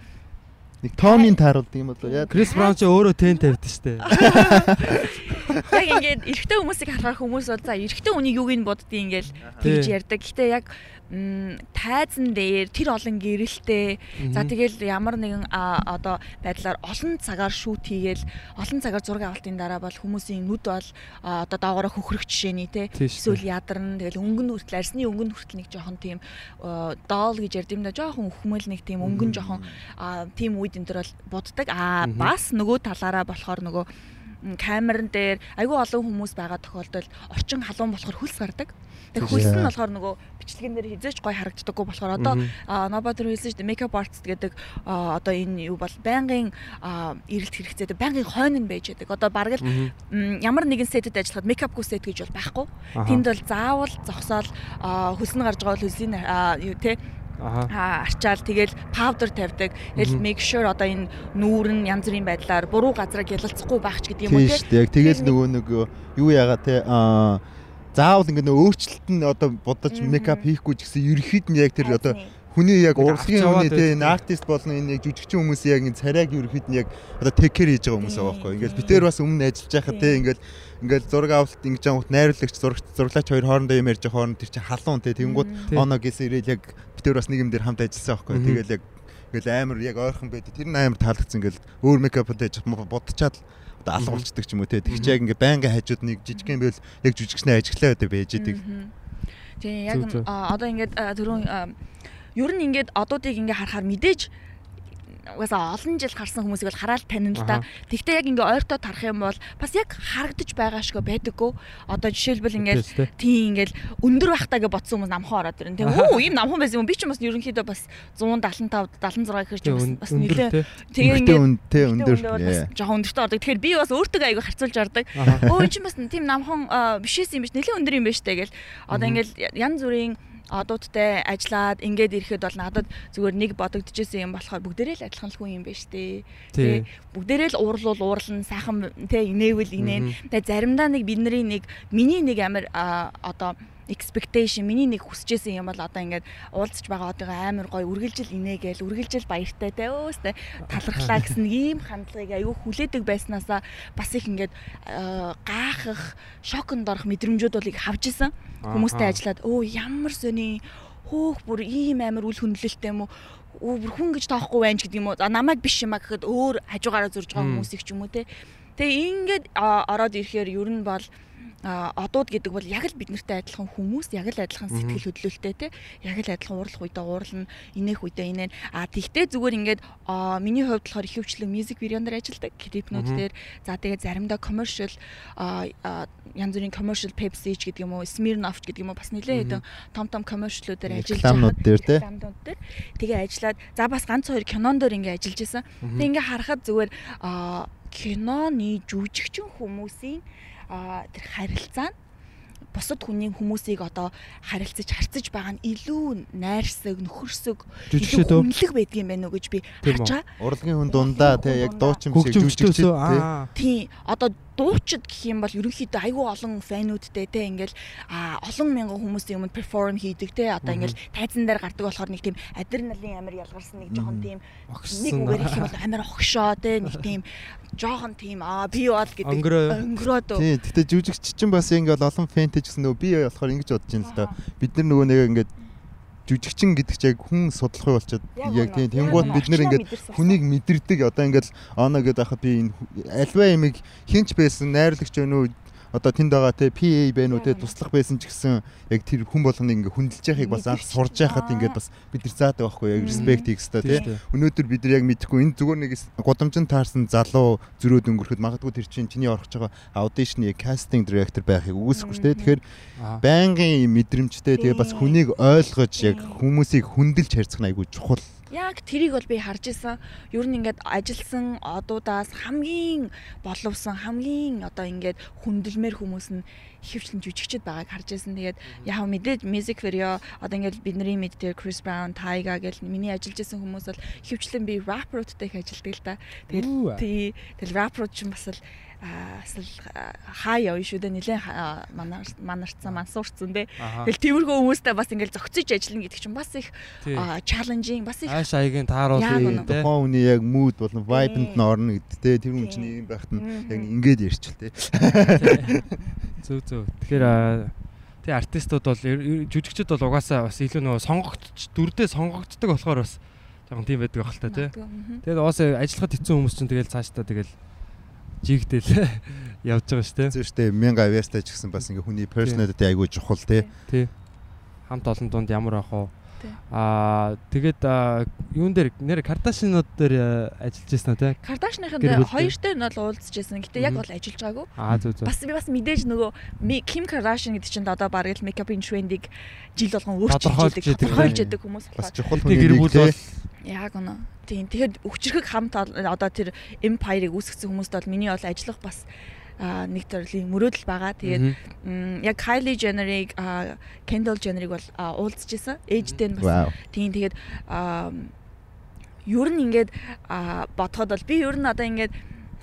Нэг Tommy тааруулдаг юм болоо яа. Крис Браун ч өөрөө тэн тавьд штэ яг ингээд эрэгтэй хүмүүсийг харахаар хүмүүс бол за эрэгтэй хүнийг юуг нь боддгийг ингээл тэгж ярьдаг. Гэтэ яг тайзан дээр тэр олон гэрэлтэй. За тэгэл ямар нэгэн одоо байдлаар олон цагаар шүүт хийгээл олон цагаар зураг авалтын дараа бол хүмүүсийн нүд бол одоо доогоороо хөхрөх жишээний те. Эсвэл ядарна тэгэл өнгөн хүртэл арсны өнгөн хүртэл нэг жоохон тийм доол гэж ярьд юм да. жоохон өхмөл нэг тийм өнгөн жоохон тийм үед энэ төр бол буддаг а бас нөгөө талаараа болохоор нөгөө камерн дээр айгүй олон хүмүүс байгаа тохиолдолд орчин халуун болохоор хөлс гардаг. Тэгээ хөлс нь болохоор нөгөө бичлэгэн дээр хизээч гой харагддаггүй болохоор одоо нободор хэлсэн шүү дээ makeup artist гэдэг одоо энэ юу бол байнгын эрэлт хэрэгцээтэй байнгын хойно нь байж байдаг. Одоо бараг л ямар нэгэн сетэд ажиллахад makeup-гүй сет гэж бол байхгүй. Тэнд бол заавал зогсоол хөлс нь гарч байгаа бол хөлсийн юу те арчаал тэгэл powder тавьдаг. Тэгэл make sure одоо энэ нүүр нь янз бүрийн байдлаар буруу газараа гялалцахгүй байх ч гэдэг юм уу Тийм. Яг тэгэл нөгөө нэг юу яагаад те аа заавал ингэ нөгөө өөрчлөлт нь одоо бодож мекап хийхгүй ч гэсэн ерөөхдөө нь яг тэр одоо хүний яг урлагийн хүний те байдаг. артист болон энэ яг жүжигчин хүмүүсийн яг энэ царайг ерөөхдөө нь яг одоо тек кэр хийж байгаа хүмүүс байгаа байхгүй. Ингээл битээр бас өмнө ажиллаж байхад те ингээл ингээл зураг авалт ингэж ангууд найруулагч зурагч зураглаач хоёр хоорондоо юм ярьж байгаа хооронд тэр чинь халуун те. Тий. оноо гэсэн ирээл яг битээр бас нэг юм дээр хамт ажилласан байхгүй. Тэгэл яг Ингээл амар яг ойрхон байдаг. Тэр нь амар таалагдсан ингээл өөр мейкап хийж бодчихад одоо алга болчдөг ч юм уу те. Тэг чи яг ингээ байнгын хажууд нэг жижигхэн байвал яг жүжигчнээ ажиглаа өдөө байж идэг. Тэгээ яг одоо ингээд түрүүн ер нь ингээд одуудыг ингээ харахаар мэдээж угаасаа олон жил харсан хүмүүсийг бол хараад танина л да. Тэгвэл яг ингээ ойртоо тарах юм бол бас яг харагдаж байгаа шиг байдаггүй. Одоо жишээлбэл тэ. тийм ингээл өндөр байхтаа гэж бодсон хүмүүс намхан ороод ирэн. Тэгээ өө ийм намхан байсан юм би ч бас ерөнхийдөө бас 175 76 гэхэр чи бас нэлээ тэгээ үнэтэй өндөр. бас жоохон өндөртөө ордог. Тэгэхээр би бас өөртөө айгүй харьцуулж ордог. Өө энэ чинь бас тийм намхан бишээс юм биш нэлээ өндөр юм байна штэ гэл. Одоо ингээл янз бүрийн одуудтай ажиллаад ингээд ирэхэд бол надад зүгээр нэг бодогдчихсэн юм болохоор бүгдээрээ л адилхан л хүн юм байна штэ. Тэ бүгдээрээ л уурлуул уурлан сайхан тэ инээвэл инээн. Тэгээ заримдаа нэг бидний нэг миний нэг амар а, одоо expectation. Миний нэг хүсэжсэн юм бол одоо ингээд уулзч байгаа одоогоо амар гоё үргэлжил инээгээл үргэлжил баяртай те. Өөстэй талархлаа гэсэн ийм хандлагыг аюу хүлээдэг байснаасаа бас их ингээд а, гайхах шоконд орох мэдрэмжүүд бол их авч исэн хүмүүстэй ажиллаад өө ямар сони? Хөөх бүр ийм амар үл хүндлэлтэй юм уу? Өө бүр хүн гэж тоохгүй байна ч гэдэг юм уу? За намайг биш юм а гэхэд өөр хажуугаараа зурж байгаа хүмүүсийг ч юм уу те. Тэгээ ингээд ороод ирэхээр ер нь бол одууд гэдэг бол яг л бид нартай адилхан хүмүүс яг л адилхан сэтгэл хөдлөлттэй те яг л адилхан уурлах үедээ уурлна инех үедээ инээн. А тэгтээ зүгээр ингээд миний хувьд болохоор их хөвчлэн мьюзик видеон дээр ажилладаг клипнүүд дээр. За тэгээ заримдаа commercial янз бүрийн commercial Pepsi ч гэдэг юм уу Smirnoff ч гэдэг юм уу бас нэлээд хэдэн том том commercial-үүдээр ажиллаж Рекламнууд дээр те. тэгээ ажиллаад за бас ганц хоёр кинон дээр ингээ ажиллаж исэн. Тэгээ ингээ харахад зүгээр киноны жүжигчин хүмүүсийн тэр харилцаа нь бусад хүний хүмүүсийг одоо харилцаж харцаж байгаа нь илүү найрсаг нөхөрсөг Жүжигчд үү? хүнлэг байдаг юм байна уу гэж би байгаа. Урлагийн хүн дундаа те яг дуучин жүжигчд те. аа. Тийм одоо дуучид гэх юм бол ерөнхийдөө айгүй олон фэнүүдтэй те ингээл а олон мянган хүмүүсийн өмнө перформ хийдэг те одоо ингээл тайзан дээр гардаг болохоор нэг тийм адреналин амар ялгарсан нэг жоохон тийм нэг үгээр их юм бол амар огшоо те нэг тийм жоохон тийм аа би бол гэдэг Өнгөрөө. өнгөрөөд. Тий, гэтээ жүжигч чинь бас ингээл олон фэнтэй гэсэн нөгөө би болохоор ингэж бодож байна л да. Бид нар нөгөө нэг ингээд жүжигчин гэдэг чинь яг хүн судлах болчиход яг тийм. Тэнгууд бид нар ингээд хүнийг мэдэрдэг. Одоо ингээд оно гэдэг байхад би энэ альва ямиг хинч байсан найрлагч байна уу одоо тэнд байгаа те PA байна уу те туслах байсан ч гэсэн яг тэр хүн болгоныг ингээ хүндэлж яхахыг бас анх сурж яхад ингээд бас бид нар заадаг байхгүй яг респект хийх хэрэгтэй те. Өнөөдөр бид нар яг мэдэхгүй энэ зүгээр нэг гудамжинд таарсан залуу зөрөөд өнгөрөхөд магадгүй тэр чинь чиний орох байгаа аудишны кастинг директор байхыг үгүйсэхгүй дээ тэгэхээр байнгын мэдрэмжтэй тэгээ бас хүнийг ойлгож яг хүмүүсийг хүндэлж харьцах нь айгүй чухал Яг тэрийг бол би харж исэн. Ер нь ингээд ажилсан одуудаас хамгийн боловсон, хамгийн одоо ингээд хүндэлмээр хүмүүс нь хөвчлэн жүжигчд байгааг харж исэн. Тэгээд яг мэдээж music video одоо ингээд бидний мэддэг Chris Brown, Tyga гэл миний ажиллаж исэн хүмүүс бол хөвчлэн би rapper-уудтай их ажилладаг л да. Тэгэл тий тэгэл rapper-ууд ч бас л аа, бас л хаа явна шүү дээ манар манарцсан мансуурцсан дээ. Тэгэл тиймэрхүү хүмүүстэй бас ингээд зөгцөж ажиллана гэдэг чинь бас их challenging бас их Ааш аягийн Яг тааруулъя үнэ. те. тухайн хүний яг мууд болон vibe-нд нь орно гэдэг те тэр хүн чинь юм байхад нь яг ингээд ярьчихл те Зөв зөв. Тэгэхээр тий артистууд бол жүжигчд бол угаасаа бас илүү нөгөө сонгогдч дүрдээ сонгогддог болохоор бас жоохон тийм байдаг та тий. Тэгээд угаасаа ажиллахад хэцүү хүмүүс чинь тэгэл цаашдаа тэгэл жигдэл явж байгаа шүү те. зөв штэ 1000 авьяастай ч гэсэн бас ингээ хүний personality айгүй чухал те Тий. Хамт олон дунд ямар ах вэ? Тий. Аа тэгээд юун дээр нэр Кардашинууд дээр ажиллаж байсан те. Кардашныхын хоёртой нь бол уулзчихсан. Гэтэ яг бол ажиллаж байгаагүй. Аа зөв зөв. Бас би бас мэдээж нөгөө Ми- Ким Кардашин гэдэг чинь одоо бараг л мейкапын трендийг жил болгон өөрчилж тодорхойлж тий. идэг хүмүүс бас чухал Тэгээ гэр хүний бүл бол Яг үнэ. Тийм. Тэгэхээр өчрөхөг хамт одоо тэр empire-ыг үүсгэсэн хүмүүст бол миний бол ажиллах бас нэг төрлийн мөрөөдөл байгаа. Тэгээд яг Kylie Jenner-ыг Kendall Jenner-ыг бол аа, уулзчихсан. Ээжтэй нь бас Тийм тэгээд ер нь ингээд бодоход бол би ер нь одоо ингээд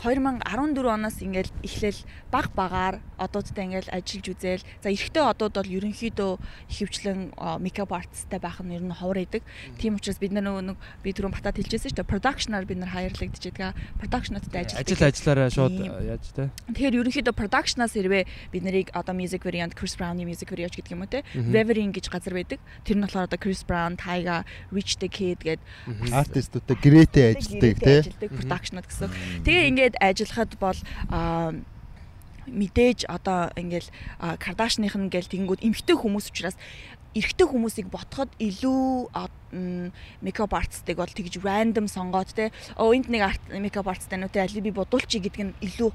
2014 оноос ингээл эхлээл баг багаар одуудтай ингээл ажиллаж үзээл. За эрэгтэй одууд бол ерөнхийдөө ихэвчлэн makeup artistтай байх нь ер нь ховор идэг. Тийм учраас бид нар нөгөө нэг би түрүүн батад хэлжсэн шүү дээ. Production-аар бид нар хайрлагдаж байгаа. Production-уудтай ажилладаг. Ажил ажиллаараа шууд яаж те. Тэгэхээр ерөнхийдөө production-аас хэрвээ бид нарыг одоо music variant Chris Brown-ы music video ч гэдэг юм уу те. Reverie гэж газар байдаг. Тэр нь болохоор одоо Chris Brown, Tyga, Rich the Kid гэдэг артистуудтай грэтэй ажилладаг. Ажилладаг production-ууд гэсэн. Тэгээ ингээд ингээд ажиллахад бол мэдээж одоо ингээл Кардашных нь гээл тэгэнгүүт эмхтэй хүмүүс учраас эрэгтэй хүмүүсийг ботход илүү мейкап артистыг бол тэгж random сонгоод те оо энд нэг мейкап артисттай нүү те али би бодуулчих гэдэг нь илүү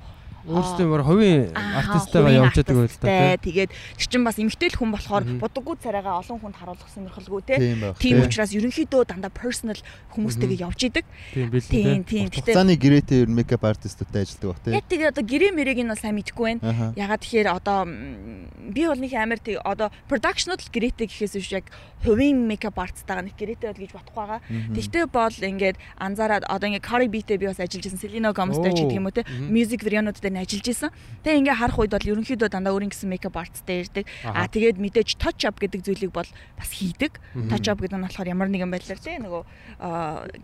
Өөрсдөө мөр хувийн артистайгаа явж байгаа байл та. Тэгээд тэр чинь бас эмгтэл хүн болохоор будаггүй царайгаа олон хүнд харуулах сонирхолгүй те. Тийм учраас ерөнхийдөө дандаа personal хүмүүстэйгээ явж идэг. Тийм бил тийм тийм. Хугацааны гэрээтэй ер нь мейкап артистуудтай ажилладаг бах те. Яг тэгээд одоо гэрээ мэрийг нь бол сайн мэдэхгүй байна. Ягаад тэгэхээр одоо би бол нэг амар тий одоо production-ууд л гэрээтэй гэхээс биш яг хувийн мейкап артистайгаа нэг гэрээтэй бол гэж бодохгүй байгаа. Тэгтээ бол ингээд анзаараад одоо ингээд Cardi B-тэй би бас ажиллаж байсан Selena Gomez-тэй ч гэдэг юм уу те. Music video-нуудтай нь ажиллаж исэн. Тэгээ ингээ харах үед бол ерөнхийдөө дандаа өөрийн гэсэн мейкап артстай ирдэг. Аа тэгээд мэдээж touch up гэдэг зүйлийг бол бас хийдэг. Touch up гэдэг нь болохоор ямар нэгэн байдлаар тий нөгөө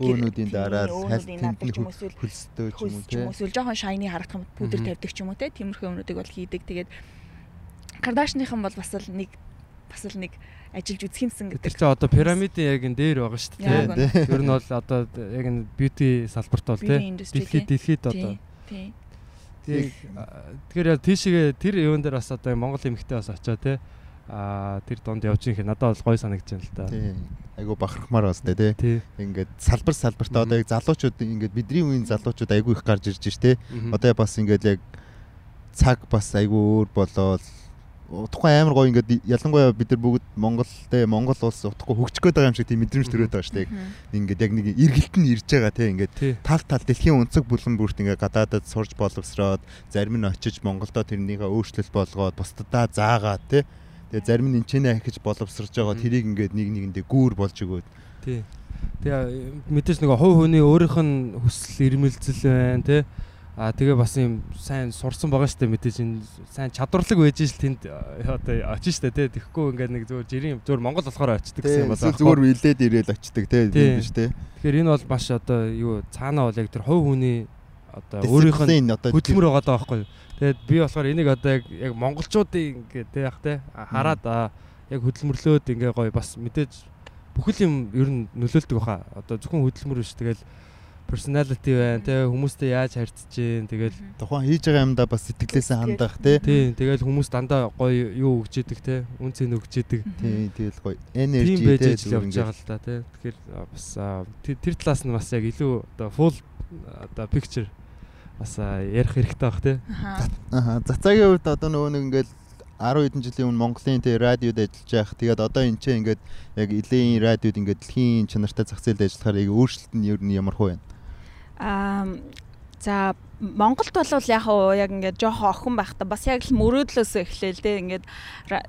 гэрнүүдийн дараа салтын хөлстэй ч юм уу тий. Эсвэл жоохон shiny харагдах пудр тавьдаг ч юм уу тий. Тиймэрхүү юмнуудыг бол хийдэг. Тэгээд Кардашныхан бол бас л нэг бас л нэг ажиллаж үзэх юмсан гэдэг. Тэр чинь одоо пирамидын яг энэ дээр байгаа шүү дээ. Тэр нь бол одоо яг энэ бьюти салбарт бол тий. Дэлхийд дэлхийд одоо. Тий. Тэгэхээр тийшээ тэр юун дээр бас одоо Монгол эмэгтэй бас очоо те а тэр донд явж ирэх надад бол гой санагдаж байна л да. Тийм. Айгу бахархмаар бас те. Ингээд салбар салбартаа одоо яг залуучууд ингээд бидний үеийн залуучууд айгу их гарч ирж штэ. Одоо бас ингээд яг цаг бас айгу өөр болоод утгагүй амар гоё ингээд ялангуяа бид нар бүгд Монгол те Монгол улс утгагүй хөгжих гээд байгаа юм шиг тийм мэдрэмж төрөөд байгаа шүү дээ. Ингээд яг нэг эргэлт нь ирж байгаа те ингээд тал тал дэлхийн өнцөг бүлгэн бүрт ингээд гадаадад сурж боловсроод зарим нь очиж Монголдо тэрнийхээ өөрчлөлт болгоод бусдадаа заагаад те. Тэгээ зарим нь энчэнэ ахиж боловсрж байгаа тэрийг ингээд нэг нэгэндээ гүүр болж өгөөд. Тий. Тэгээ мэдээж нэг хувь хүний өөрийнх нь хүсэл ирмэлзэл байна те Аа тэгээ бас юм сайн сурсан байгаа штэ мэдээж энэ сайн чадварлаг байж ш тэнд одоо очиж штэ тий тэгэхгүй ингээд нэг зөвөр жирийн зөвөр Монгол болохоор очдөг гэсэн юм байна. Зөвөр вилээд ирээл очдөг тий тийм биш тий. Тэгэхээр энэ бол маш одоо юу цаанаа бол яг тэр хувь хүний одоо өөрийнх нь хөдөлмөр байгаа даа байхгүй. Тэгээд би болохоор энийг одоо яг яг монголчуудын ингээд тий яг тий хараад яг хөдөлмөрлөөд ингээ гоё бас мэдээж бүхэл юм ер нь нөлөөлдөг баха. Одоо зөвхөн хөдөлмөр биш тэгэл personality байна те хүмүүстэй яаж харьцаж гин тэгэл тухайн хийж байгаа юмдаа бас сэтгэлээсээ хандах те. Тийм тэгэл хүмүүс дандаа гоё юу өгч идэг те үнцэн өгч идэг. Тийм тэгэл гоё energy те явж байгаа л да те. Тэгэхээр бас тэр талаас нь бас яг илүү одоо full одоо picture бас ярих хэрэгтэй баг те. Аа цацагийн хувьд одоо нөгөө нэг ингээл 10 хэдэн жилийн өмнө Монголын тэ радиод ажиллаж байх. Тэгээд одоо энэ ч ингээд яг элийн радиод ингээд дэлхийн чанартай зах зээлд ажиллахаар яг өөрчлөлт нь ер нь ямар хөө байна? Аа за Монголд бол яг яг ингээд жоохон охин байхдаа бас яг л мөрөөдлөөс эхлээл те ингээд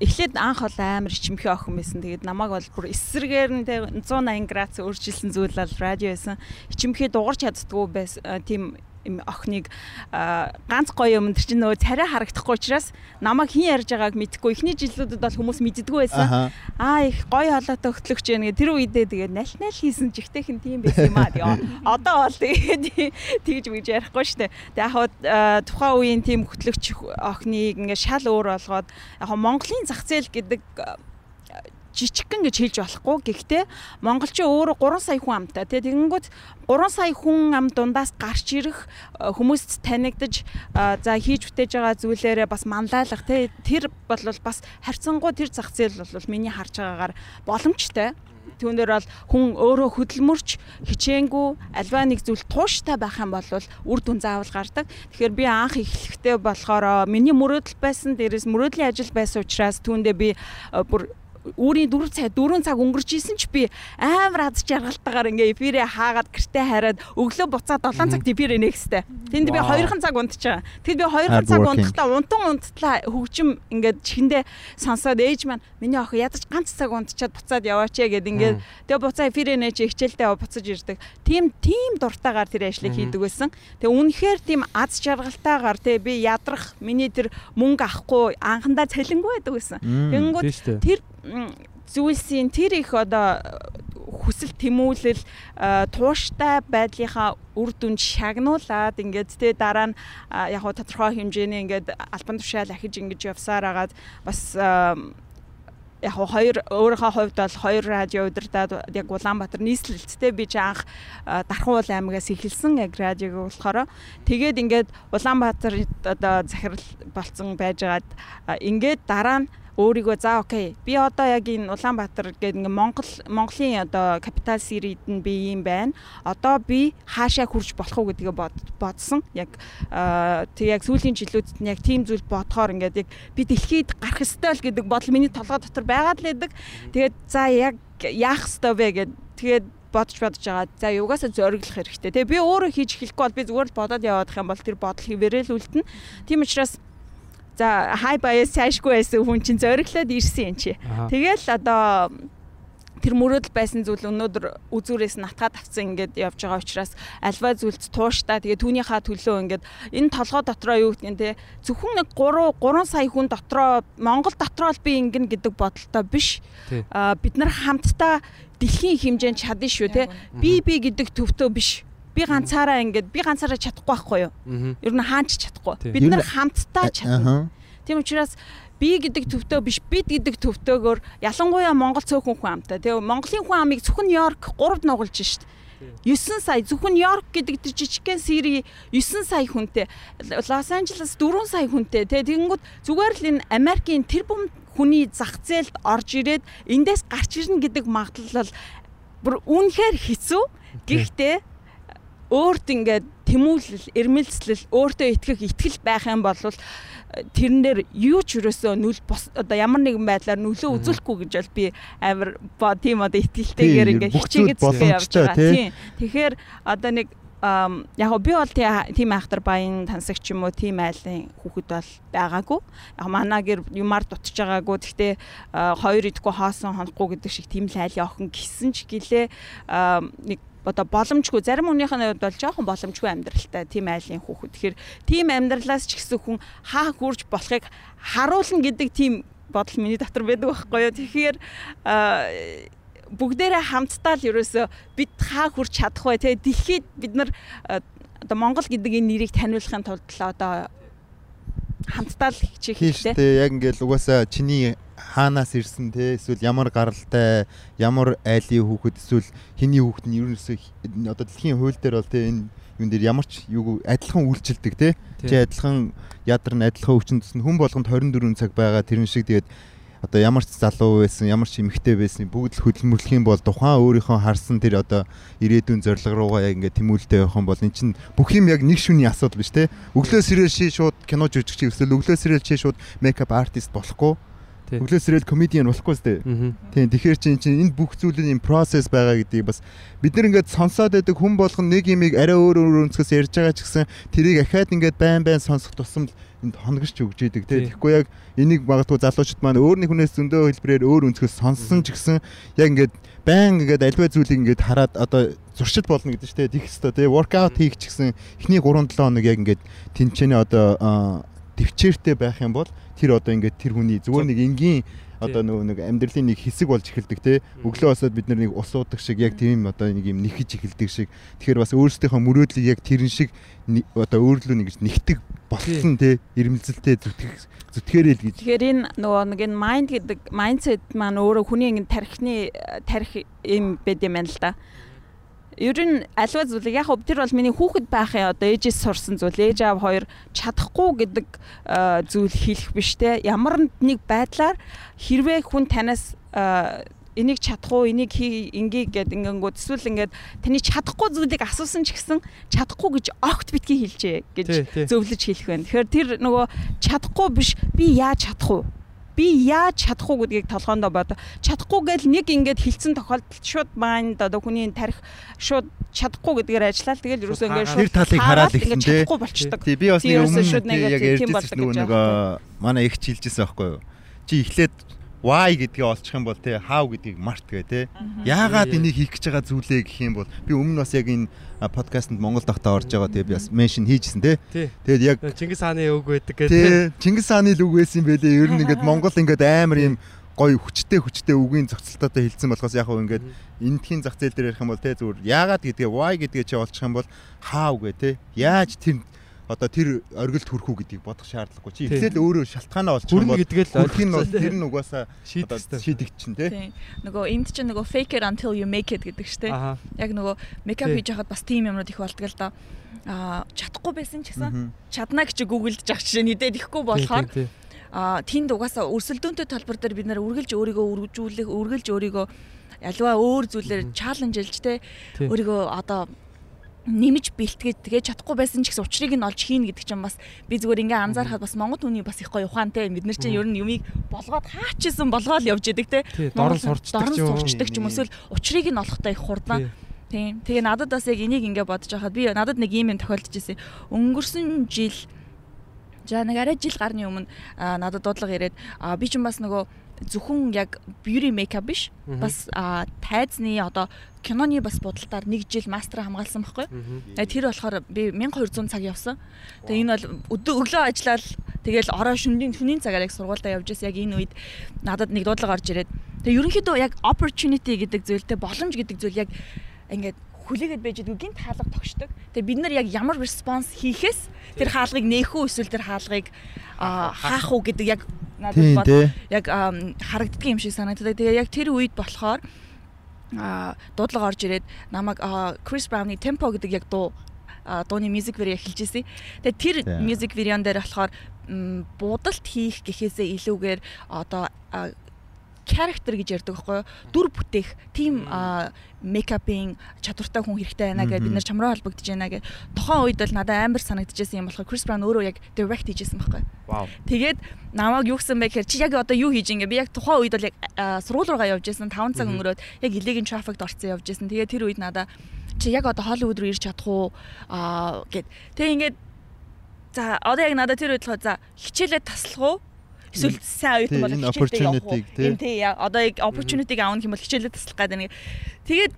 эхлээд анх бол амар чимхээ охин байсан. Тэгээд намайг бол бүр эсрэгээр нь те 180 градус өөрчилсөн зүйл бол радио байсан. Чимхээ дугарч чаддгүй байсан. Тийм охиныг ганц гоё юм тэр чинь нөгөө царай харагдахгүй учраас намайг хэн ярьж байгааг мэдэхгүй эхний жилүүдэд бол хүмүүс мэддэггүй байсан. Аа их гоё холоотой хөтлөгч яа нэг тэр үедээ тэгээд наль наль хийсэн жигтэйхэн тийм байсан юм аа. Тэгээ одоо бол тэгээд тэгж мэгж ярихгүй штэ. Тэгээ яг тухайн үеийн тийм хөтлөгч охиныг ингээ шал өөр болгоод яг Монголын зах зээл гэдэг жижигхэн гэж хэлж болохгүй. Гэхдээ монголчин өөрөө 3 сая хүн амтай. Тэгэнгүүт 3 сая хүн ам дундаас гарч ирэх э, хүмүүст танигдаж за хийж бүтээж байгаа зүйлээрээ бас манлайлах тэр бол бас харьцангуй тэр зах зээл бол миний харж байгаагаар боломжтой. Түүнээр бол хүн өөрөө хөдөлмөрч хичээнгүй альва нэг зүйл тууштай байх юм бол үр дүн заавал гардаг. Тэгэхээр би анх эхлэхдээ болохоор миний мөрөөдөл байсан, дээрээс мөрөөдлийн ажил байсан учраас түүндээ би бүр өөрийн 4 цаг 4 цаг өнгөрч исэн ч би амар аз жаргалтайгаар ингээ эфирээ хаагаад гэртээ хараад өглөө буцаа 7 цагт эфирээ нэхстэй. Тэнд би 2хан цаг унтчихаа. Тэгэд би 2хан цаг унтахтаа унтан унттлаа хөгжим ингээд чихэндээ сонсоод ээж маань миний охин ядаж ганц цаг унтчаад буцаад яваач гэд ингээд тэгээ буцаа эфирээ нээж хичээлдээ буцаж ирдэг. Тим тим дуртайгаар тэр ажлыг хийдэг байсан. Тэгээ үнэхээр тийм аз жаргалтайгаар тэгээ би ядрах миний тэр мөнгө авахгүй анхандаа цалингүй байдаг байсан. Тэнгүүд тэр зүйлсийн тэр их одоо хүсэл тэмүүлэл тууштай байдлынхаа үр дүнд шагнуулаад ингээд тэ дараа нь яг хуу тодорхой хэмжээний ингээд албан тушаал ахиж ингэж явсаар агаад бас яг хоёр өөрийнхөө хувьд бол хоёр радио удирдаад яг Улаанбаатар нийслэлцтэй би ч анх Дархан уул аймагаас эхэлсэн яг радиог болохоор. Тэгээд ингээд Улаанбаатар одоо захирал болцсон байжгаад ингээд дараа нь өөрийгөө за окей би одоо яг энэ Улаанбаатар гэдэг ингээ Монгол Монголын одоо капитал сирид нь би юм байна. Одоо би хаашаа хурж болох уу гэдгээ бодсон. Яг тэг яг сүүлийн жилүүдэд нь яг тийм зүйл бодохоор ингээд яг би дэлхийд гарах ёстой л гэдэг бодол миний толгой дотор байгаад л байдаг. Тэгээд за яг яах ёстой вэ гэд тэгээд бодож бодож байгаа. За юугаасаа зориглох хэрэгтэй. Тэгээ би өөрөө хийж эхлэхгүй бол би зүгээр л бодоод яваадах юм бол тэр бодол хിവэрэл үлдэнэ. Тийм учраас За хай баяс цаашгүй байсан хүн чинь зориглоод ирсэн юм чи. Тэгэл одоо тэр мөрөөдөл байсан зүйл өнөөдөр үзүүрээс натгаад авцсан ингээд явж байгаа учраас альва зүйлд тууштай тэгээ түүнийхээ төлөө ингээд энэ толгой дотроо юу гэдгийг те зөвхөн нэг 3 3 сая хүн дотроо Монгол дотроо л би ингэн гэдэг бодолтой биш. Бид нар хамтдаа дэлхийн хэмжээнд чадна шүү те. Би би гэдэг төвтөө биш би ганцаараа ингээд би ганцаараа чадахгүй байхгүй юу? Ер нь хаач чадахгүй. Бид нар хамтдаа чадна. Тийм учраас би гэдэг төвтөө биш бид гэдэг төвтөөгөр ялангуяа Монгол цөөхөн хүн амтай. Тэгээ Монголын хүн амыг зөвхөн Нью-Йорк 3-д нугалж шít. 9 сая зөвхөн Нью-Йорк гэдэг тэр жижигхэн Сири 9 сая хүнтэй Лос Анжелес 4 сая хүнтэй тэгээ тэгэнгүүт зүгээр л энэ Америкийн тэр бүм хүний зах зээлд орж ирээд эндээс гарч ирнэ гэдэг магадлал бүр үнэхээр хэцүү. Гэхдээ өөрт ингээд тэмүүлэл, эрмэлзлэл, өөртөө итгэх итгэл байх юм бол тэрэн дээр юу ч юусоо нүл одоо ямар нэгэн байдлаар нөлөө үзүүлэхгүй гэж бол би амар тийм одоо итгэлтэйгээр ингээд хичээгээд явж байгаа. Тийм. Тэгэхээр одоо нэг яг би бол тийм айхтар баян тансагч юм уу тийм айлын хүүхэд бол байгаагүй. Яг манаа гэр юмар дутж байгаагүй. Гэхдээ хоёр идэхгүй хоосон хонохгүй гэдэг шиг тийм л айлын охин гисэн ч гэлээ нэг одоо боломжгүй зарим хүнийхэн хувьд бол жоохон боломжгүй амьдралтай тийм айлын хүүхэд. Тэгэхээр тийм амьдралаас ч гэсэн хүн хаа хурж болохыг харуулна гэдэг тийм бодол миний дотор байдаг байхгүй юу. Тэгэхээр бүгдээрээ хамтдаа л ерөөсөө бид хаа хурж чадах вэ те дэлхийд бид нар одоо Монгол гэдэг энэ нэрийг таниулахын тулд одоо хамтдаа л хичээх хэрэгтэй. Яг ингээл угаасаа чиний хаанаас ирсэн те? Эсвэл ямар гаралтай ямар айлын хүүхэд? Эсвэл хэний хүүхэд нь ерөөсөө одоо дэлхийн хууль дээр бол те энэ юун дээр ямар ч юу адилхан үйлчилдэг те? Чи адилхан ядар нь адилхан өвчин тусна хүн болгонд 24 цаг байгаа тэрэн шиг тэгээд одоо ямар ч залуу байсан, ямар ч эмэгтэй байсан бүгд л хөдөлмөрлөх юм бол тухайн өөрийнхөө харсан тэр одоо ирээдүйн зорилго руугаа яг ингээд тэмүүлдэ явах юм бол эн чинь бүх юм яг нэг шүний асуудал биш те. Өглөө сэрэл ши шууд кино жүжигч эсвэл өглөө сэрэл ши шууд мейкап артист болохгүй Өглөө сэрэл комедиан болохгүй сте. Тийм тэгэхээр чинь чинь энэ бүх зүйлийн процесс байгаа гэдгийг бас бид нар ингээд сонсоод байдаг хүн болгон нэг юмыг арай өөр өөр өнцгөөс ярьж байгаа ч гэсэн тэрийг ахаад ингээд байн байн сонсох тусам энд хонгорч өгч идэг тий. Тэгэхгүй яг энийг магадгүй залуучууд маань өөр нэг хүнээс зөндөө хэлбэрээр өөр өнцгөөс сонссон ч гэсэн яг ингээд байн ингээд альва зүйлийг ингээд хараад одоо зуршил болно гэдэг чинь тий. Дих хэвээр тий. Воркаут хийх ч гэсэн эхний 3 7 хоног яг ингээд тэнцэнэ одоо төвчээртэй байх юм бол тэр одоо ингээд тэр хүний зүгээр нэг энгийн одоо нөгөө нэг амьдралын нэг хэсэг болж эхэлдэг те. Өглөө басаад бид нар нэг ус уудаг шиг яг тийм одоо нэг юм нэхэж эхэлдэг шиг. Тэгэхээр бас өөрсдийнхөө мөрөөдлийг яг тэрэн шиг одоо өөрлөө нэг нэгтэг болсон те. Ирмэлзэлтэй зүтгэх зүтгээрэй л гэж. Тэгэхээр энэ нөгөө нэг энэ майнд гэдэг майндсет маань өөрөө хүний ингэ тархины тарих юм байд юм байна л да Ер нь альва зүйлийг яг тэр бол миний хүүхэд байхын одоо ээжээс сурсан зүйл. Ээж аав хоёр чадахгүй гэдэг зүйл хэлэх биш те. Ямар нэг байдлаар хэрвээ хүн танаас энийг чадах уу энийг хий ингээ гэд ингэнгүүд эсвэл ингээд таны чадахгүй зүйлийг асуусан ч гэсэн чадахгүй гэж огт битгий хэлжээ гэж зөвлөж хэлэх байна. Тэгэхээр тэр нөгөө чадахгүй биш би яаж чадах уу би яаж чадах уу гэдгийг толгоондоо бод. Чадахгүй гэл нэг ингээд хилцэн тохиолдолд шууд майнд одоо хүний тарих шууд чадахгүй гэдгээр ажиллаад тэгэл ерөөсөө ингээд Тэр талыг хараад ихсэн тий. чадахгүй болчдөг. Тий би бас нэг өмнө шууд яг ярьжсэн нөгөө нэг манай их чилжсэн байхгүй юу. Чи эхлээд why гэдгийг олчих юм бол тий how гэдгийг март гэ тий. Яагаад энийг хийх гэж байгаа зүйлээ гэх юм бол би өмнө бас яг энэ подкастэнд Монгол дахтаа орж байгаа тий би бас меншн хийжсэн тий. Тий. Тэгээд яг Чингис хааны үг байдаг гэдэг. тий Чингис хааны л үг байсан байлээ. Ер нь ингээд Монгол ингээд амар юм гоё хүчтэй хүчтэй үгийн зохицолтойтой хэлсэн болохоос яг хөө ингээд эндхийн зах зээл дээр ярих юм бол тий зүгээр яагаад гэдгээ why гэдгээ чи олчих юм бол how гэ тий яаж тэр одоо тэр оргилд хүрэх үү гэдгийг бодох шаардлагагүй чи эхлээл өөрөө шалтгаанаа олчих юм Хүрнэ бол гэдгээ л хүрх нь бол тэр нь угаасаа ёстой. шийдэгчин тий Тийм. Нөгөө энд чинь нөгөө fake it until you make it гэдэг. Аха. Яг нөгөө Тий. хийж байхад бас тийм юмнууд их болдог л доо. Аа чадахгүй байсан ч гэсэн чадна гэж гуглдж авах чинь нэдэд ихгүй болохоор аа тэнд угаасаа өрсөлдөөнтэй талбар дээр бид нар үргэлж өөрийгөө үргэлжүүлэх үргэлж өөрийгөө альва өөр зүйлээр чаленж илж те өөрийгөө одоо нэмж бэлтгээд тэгээ чадахгүй байсан ч гэсэн учрыг нь олж хийнэ гэдэг чинь бас би зүгээр ингээ анзаархад бас монгол хүний бас их гоё ухаантай бид нар чинь ер нь юмыг болгоод хаачсан болгоод явж идэг те. Дорн сурчдаг ч юм эсвэл учрыг нь олохдоо их хурдан. Тий. тийм тэгээ надад бас яг энийг ингээ бодож байхад би надад нэг юм тохиолдож ирсэн. Өнгөрсөн жил За нэг арай жил гарны өмнө надад дуудлага ирээд би ч бас нөгөө зөвхөн яг beauty makeup биш бас тайзны одоо киноны бас бодолтоор нэг жил мастер хамгаалсан байхгүй. Тэгээ тэр болохоор би 1200 цаг явсан. Тэгээ энэ бол өглөө ажиллаад тэгэл орой шөнийн шөнийн цагаар яг сургуультай явж байсан. Яг энэ үед надад нэг дуудлага орж ирээд тэгээ ерөнхийдөө яг opportunity гэдэг зүйлтэй боломж гэдэг зүйл яг ингээд хүлээгээд байж идэг гинт хаалга тогшдог. Тэгээ бид нар яг ямар response хийхээс тэр хаалгыг нээх үү эсвэл тэр хаалгыг хаах уу гэдэг яг надад тий яг харагддаг юм шиг санагддаг. Тэгээ яг тэр үед болохоор а дуудлага орж ирээд намайг Chris Brown-ы Tempo гэдэг яг дуу дууны music video эхэлж ирсэн. Тэгээ тэр music video-н дээр болохоор буудалт хийх гэхээсээ илүүгээр одоо character гэж ярьдаг байхгүй юу? Дүр бүтээх тийм мейкапын чадвартай хүн хэрэгтэй байна гэж бид нар чамраа холбогдож байна гэж тухайн үед бол надад амар санагдчихсэн юм болохоор Chris Brown өөрөө яг direct хийжсэн байхгүй юу? Вау. Тэгээд намайг юу гэсэн бэ гэхээр чи яг одоо юу хийж ингээ би яг тухайн үед бол яг сургууль руугаа явж байсан 5 цаг өнгөрөөд яг илээгийн трафикт орсон явж байсан. Тэгээд тэр үед надаа чи яг одоо Холливуд руу ирж чадах уу аа гэд. Тэгээ ингээд за одоо яг надад тэр үед болохоор за хичээлээ таслах уу? Эсвэл сайн оюутан бол энэ хичээлдээ явах уу? opportunity-г, тий. Одоо яг opportunity-г аавн юм бол хичээлээ таслах гэдэг нэг. Тэгээд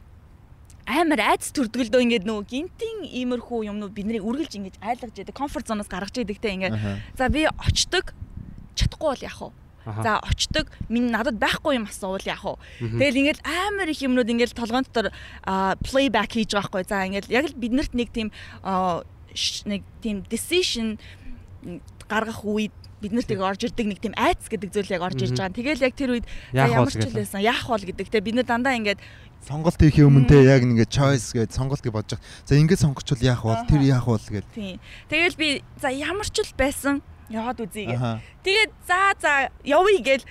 амар айц төрдгөлдөө ингээд нөгөө гинтийн иймэрхүү юмнууд биднийг үргэлж ингэж айлгаж яадаг комфорт зоноос гаргаж яадаг те ингээд. За би очдог чадахгүй бол яах вэ? За очдог минь надад байхгүй юм асуувал яах вэ? Тэгэл ингээл амар их юмнууд ингээл толгоон дотор плейбэк хийж байгаа байхгүй. За ингээл яг л биднэрт нэг тийм нэг тийм decision гаргах үед биднэрт яг орж ирдэг нэг тийм айц гэдэг зүйл яг орж ирж байгаа. Тэгэл яг тэр үед ямар ч байсан яах бол гэдэг те бид нар дандаа ингээд сонголт хийх өмнө те яг ингээд choice гэж сонголт гэж бодож байгаа. За ингээд сонгочвол яах бол тэр яах бол гэж. тийм. Тэгэл би за ямар ч л байсан яваад үзье гэх. Тэгээд за за явъя гээл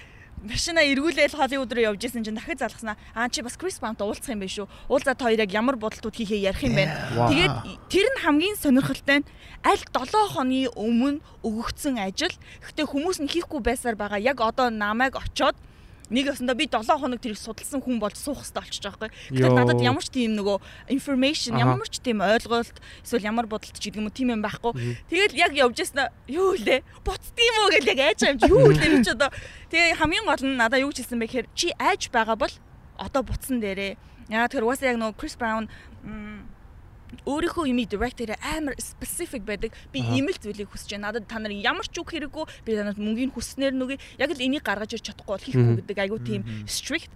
машина эргүүлээл Холливуд руу явж исэн чинь дахид залгаснаа аа чи бас Крис Браунт уулзах юм биш үү? Уулзаад хоёр яг ямар бодолтууд хийхээ ярих юм? Вау. Тэгээд тэр нь хамгийн сонирхолтой нь аль 7 хоногийн өмнө өгөгдсөн ажил. Гэхдээ хүмүүс нь хийхгүй байсаар байгаа. Яг одоо намайг очоод нэг өсөндөө би 7 хоног тэрийг судалсан хүн болж суух хэрэгтэй болчихж байгаа байхгүй. Тэгэхээр надад ямар ч тийм нөгөө information, ямар ч тийм ойлголт эсвэл ямар бодолт ч гэдэг юм уу тийм юм байхгүй. Тэгэл яг явж яснаа юу лээ? Буцдгийм үү гэл яг айж юм чи юу лээ би ч одоо. Тэгээ хамгийн гол нь надаа юу ч хэлсэн бэ гэхээр чи айж байгаа бол одоо буцсан дээрээ. Яа тэр угаасаа яг нөгөө Chris Brown м, өөрийнхөө юмыг director амар specific байдаг. Би ийм л зүйлийг хүсэж байна. Надад та нар ямар ч үг хэрэггүй. Би танарт мөнгөний хүснээр нүгэ яг л энийг гаргаж ирч чадахгүй бол хийхгүй гэдэг айгу тийм strict.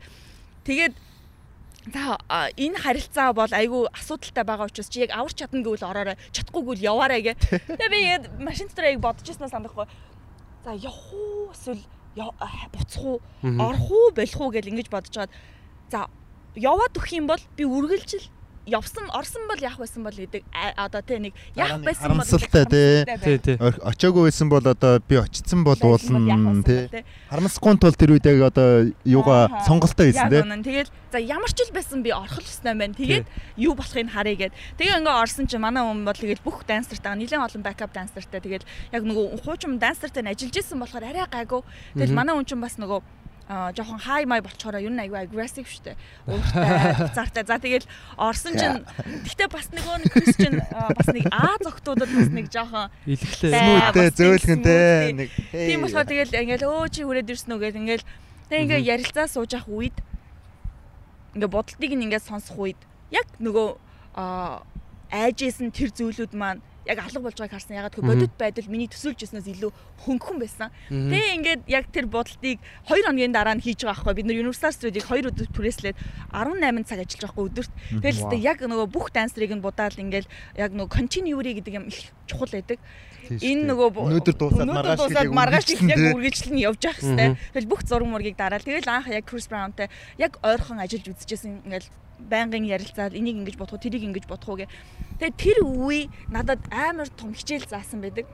Тэгээд За энэ харилцаа бол айгүй асуудалтай байгаа учраас чи яг аварч чадна гэвэл ороорой чадахгүйг л яваарай гэ. Тэгээ би яг машин дотор яг бодож ирсэн санахгүй. За явах уу эсвэл буцах уу орох уу болох уу гэл ингэж бодож чаад за яваад өгөх юм бол би үргэлжил явсан орсон бол яах байсан бол гэдэг одоо тий нэг яах байсан бол харамсалтай, тий. Очоогүй байсан бол одоо би очсон бол уулна тий. Харамсахгүй тул тэр үед яг одоо юугаа хийсэн Яг тий. Тэгэл за ямар ч л байсан би орох л ёстой байна. Тэгээд юу болохыг харъя гэд. Тэгээ ингээ орсон чинь манай хүн бол тэгэл бүх дансертайгаа нэлээд олон backup дансертай тэгэл яг нөгөө хуучин дансертай нь ажиллаж исэн болохоор арай гайгүй. Тэгэл манай хүн чинь бас нөгөө жоохон хай май болчоороо юу нэг аюу aggressive штэ. Ууртай, цаартай. За тэгэл орсон чинь гэхдээ бас нөгөө нэг Крис чинь а, бас нэг А зогтуудад бас нэг жоохон Илэхлээ. Smooth, нэг Тийм болохоор тэгэл ингээл өө чи хүрээд ирсэн үү гэдэг ингээл тэг ингээ ярилцаа сууж явах үед ингээ бодолтыг нь ингээ сонсох үед яг нөгөө аа айжсэн тэр зүйлүүд маань яг алга болж байгааг харсан. Ягаад гэвэл бодит байдал миний төсөөлж ирснээс илүү хөнгөн байсан. Тэгээ ингээд яг тэр бодолтыг 2 хоногийн дараа нь хийж байгаа байхгүй. Бид нар Universal Studio-г 2 өдөр түрээслээд 18 цаг ажиллаж байхгүй өдөрт. Тэгэл wow. яг нөгөө бүх дансерыг нь будаал ингээл яг нөгөө continuity гэдэг юм их чухал байдаг. Энэ нөгөө өнөөдөр дуусаад маргааш хэлийг маргааш тий. үргэлжлэн явж явах хэвээр. Тэгэл бүх зураг мургийг дараал. Тэгэл анх яг Chris Brown-тай яг ойрхон ажиллаж үзчихсэн ингээл байнгын ярилцаад энийг ингэж бодох уу, тэрийг ингэж бодох уу гэ. Тэгээ тэр үе надад амар том хичээл заасан байдаг.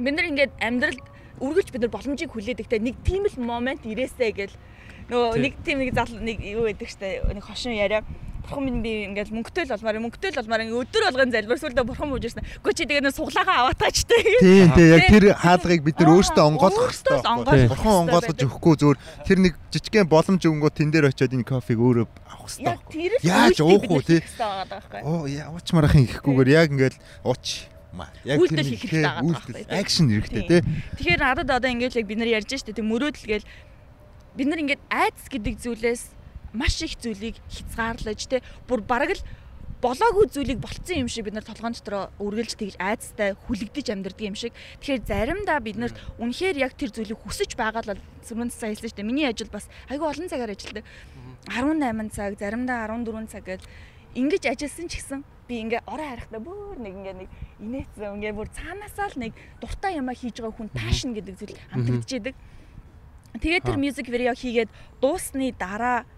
Бид нар ингээд амьдралд үргэлж бид нар боломжийг хүлээдэг те нэг тийм л момент ирээсэй гэл нөгөө нэг тийм нэг зал нэг юу байдаг штэ нэг хошин яриа бурхан минь би ингээд мөнгөтэй л олмаар мөнгөтэй л олмаар ингээд өдөр болгон залбир сүлдө бурхан бууж ирсэн. Гэхдээ чи тэгээ нэг суглаагаа аваатаач те. Тийм тийм яг Тий. тэр хаалгыг бид нар өөртөө онгойлгох хэрэгтэй. Бурхан онгойлгож өгөхгүй зөвөр тэр нэг жижигхэн боломж өгөнгөө тэн дээр очиод энэ кофег өөрөө авах хэрэгтэй. Яг тэр л Яаж уух уу, тий? байхгүй. Оо яваач марахын ихэхгүйгээр яг ингээд ууч. Маа. Яг Үйлдэл тэр хийх хэрэгтэй тий, байгаа байхгүй, тий. Акшн хэрэгтэй Тий. тий. Тэгэхээр надад одоо ингээд яг бид нар ярьж штэ тийм мөрөөдөл гээл бид нар ингээд айдас гэдэг зүйлээс маш их зүйлийг хязгаарлаж те бүр бараг л болоогүй зүйлийг болцсон юм шиг бид нар толгойн дотроо үргэлж тэгж айдастай хүлэгдэж амьдардаг юм шиг. Тэгэхээр заримдаа бид нарт үнэхээр яг тэр зүйлийг хүсэж байгаа л сүмэн цаа хэлсэн шүү дээ. Миний ажил бас айгүй олон цагаар ажилладаг. 18 цаг, заримдаа 14 цаг гэж ингэж ажилласан ч гэсэн би ингээ орой харахтаа бүр нэг ингээ нэг инээцсэн ингээ бүр цаанаасаа л нэг дуртай юмаа хийж байгаа хүн пашн гэдэг зүйл амтагдчихэдэг. Тэгээд тэр мьюзик видео хийгээд дуусны дараа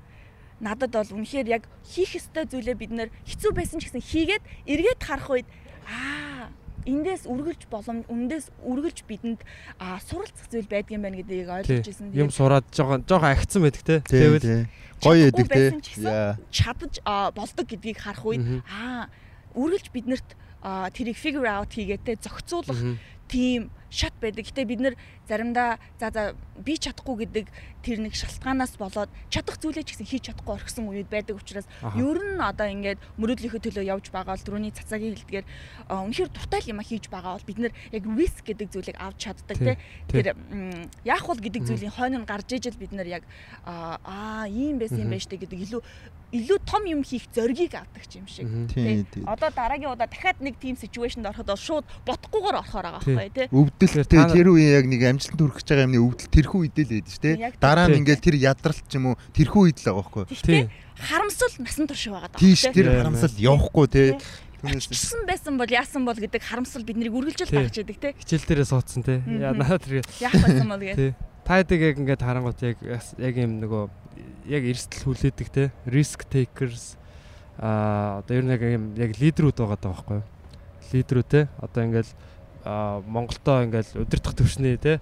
надад бол үнэхээр яг хийх ёстой зүйлээ бид нэр хэцүү байсан ч гэсэн хийгээд эргээд харах үед аа эндээс үргэлж боломж эндээс үргэлж бидэнд аа суралцах зүйл байдгийн байна гэдгийг ойлгож ирсэн. Юм сураад жоохон жоохон агцсан байдаг те. Тэгвэл. Гоё гэсэн Яа. чадаж болдог гэдгийг харах үед аа үргэлж биднэрт тэрийг figure out хийгээтэй зохицуулах. Тийм шат байдаг. Гэтэ бид нэр заримдаа за за би чадахгүй гэдэг тэр нэг шалтгаанаас болоод чадах зүйлээ ч гэсэн хийж чадахгүй орхисон үед байдаг учраас ер нь одоо ингээд мөрөөдлийнхөө төлөө явж байгаа бол түрүүний цацагийн хэлдгээр а, үнэхээр дуртай юм хийж байгаа бол бид нэр яг риск гэдэг зүйлийг авч чаддаг Тий. Тэр яах вэ гэдэг зүйлийн хойно нь гарч ижил бид нэр яг а аа ийм байсан юм байна штэ гэдэг илүү илүү том юм хийх зоригийг авдаг ч юм шиг. Мгм. Тий, тий. Одоо дараагийн удаа дахиад нэг team situation-д ороход бол шууд ботхгүйгээр орохоор байгаа байхгүй тий. Өвдөл Тэгэхээр тий та нар- тэр үеийн яг нэг амжилтанд хүрэх гэж байгаа юмны өвдөл тэрхүү үедээ л байдаг шүү. Яг Дараа нь тий. ингээд тэр ядралт ч юм уу тэрхүү үед л байгаа байхгүй. Гэхдээ харамсал насан турш байгаа даа. Тийш тэр харамсал явахгүй тий. Тий. Түүнээс Очсон байсан бол яасан бол гэдэг харамсал биднийг үргэлжил багч яадаг тий. хичээл дээрээ суудсан те. Яа надад тэр Яах байсан бол тий. Та хэдэг яг ингээд харангуут яг яг юм нөгөө яг эрсдэл хүлээдэг те. Risk takers а одоо ер нь яг юм яг лидерүүд байгаа даа байхгүй юу? Лидерүүд те. Одоо ингээд а Монголдоо ингээд удирдах төвшний те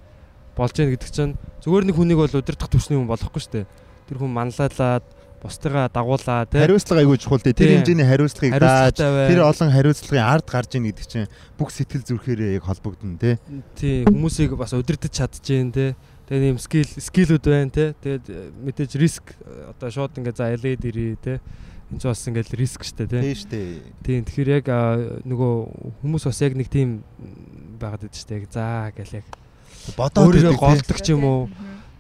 болж яах гэдэг чинь зүгээр нэг хүнийг бол удирдах төвшний хүн болохгүй шүү дээ. Тэр хүн манлайлаад бусдыгаа дагуулаа те. хариуцлага айгүй чухал тий. Тэр Тий. хэмжээний хариуцлагыг дааж тэр олон хариуцлагын ард гарч ийн гэдэг чинь бүх сэтгэл зүрхээрээ яг холбогдно тий. тий хүмүүсийг бас удирдах чадчихээн те. Тэгээ ийм скил скилүүд байна те. Тэгээд э, мэдээж риск э, одоо шууд ингээ за LA дэрээ те. Энд ч бас ингээл риск штэ те. Тий штэ. Тийм тэгэхээр яг нөгөө хүмүүс бас яг нэг тийм байгаад байдаг штэ. Яг за гэл яг Бодоод өөрийгөө голдог ч юм уу.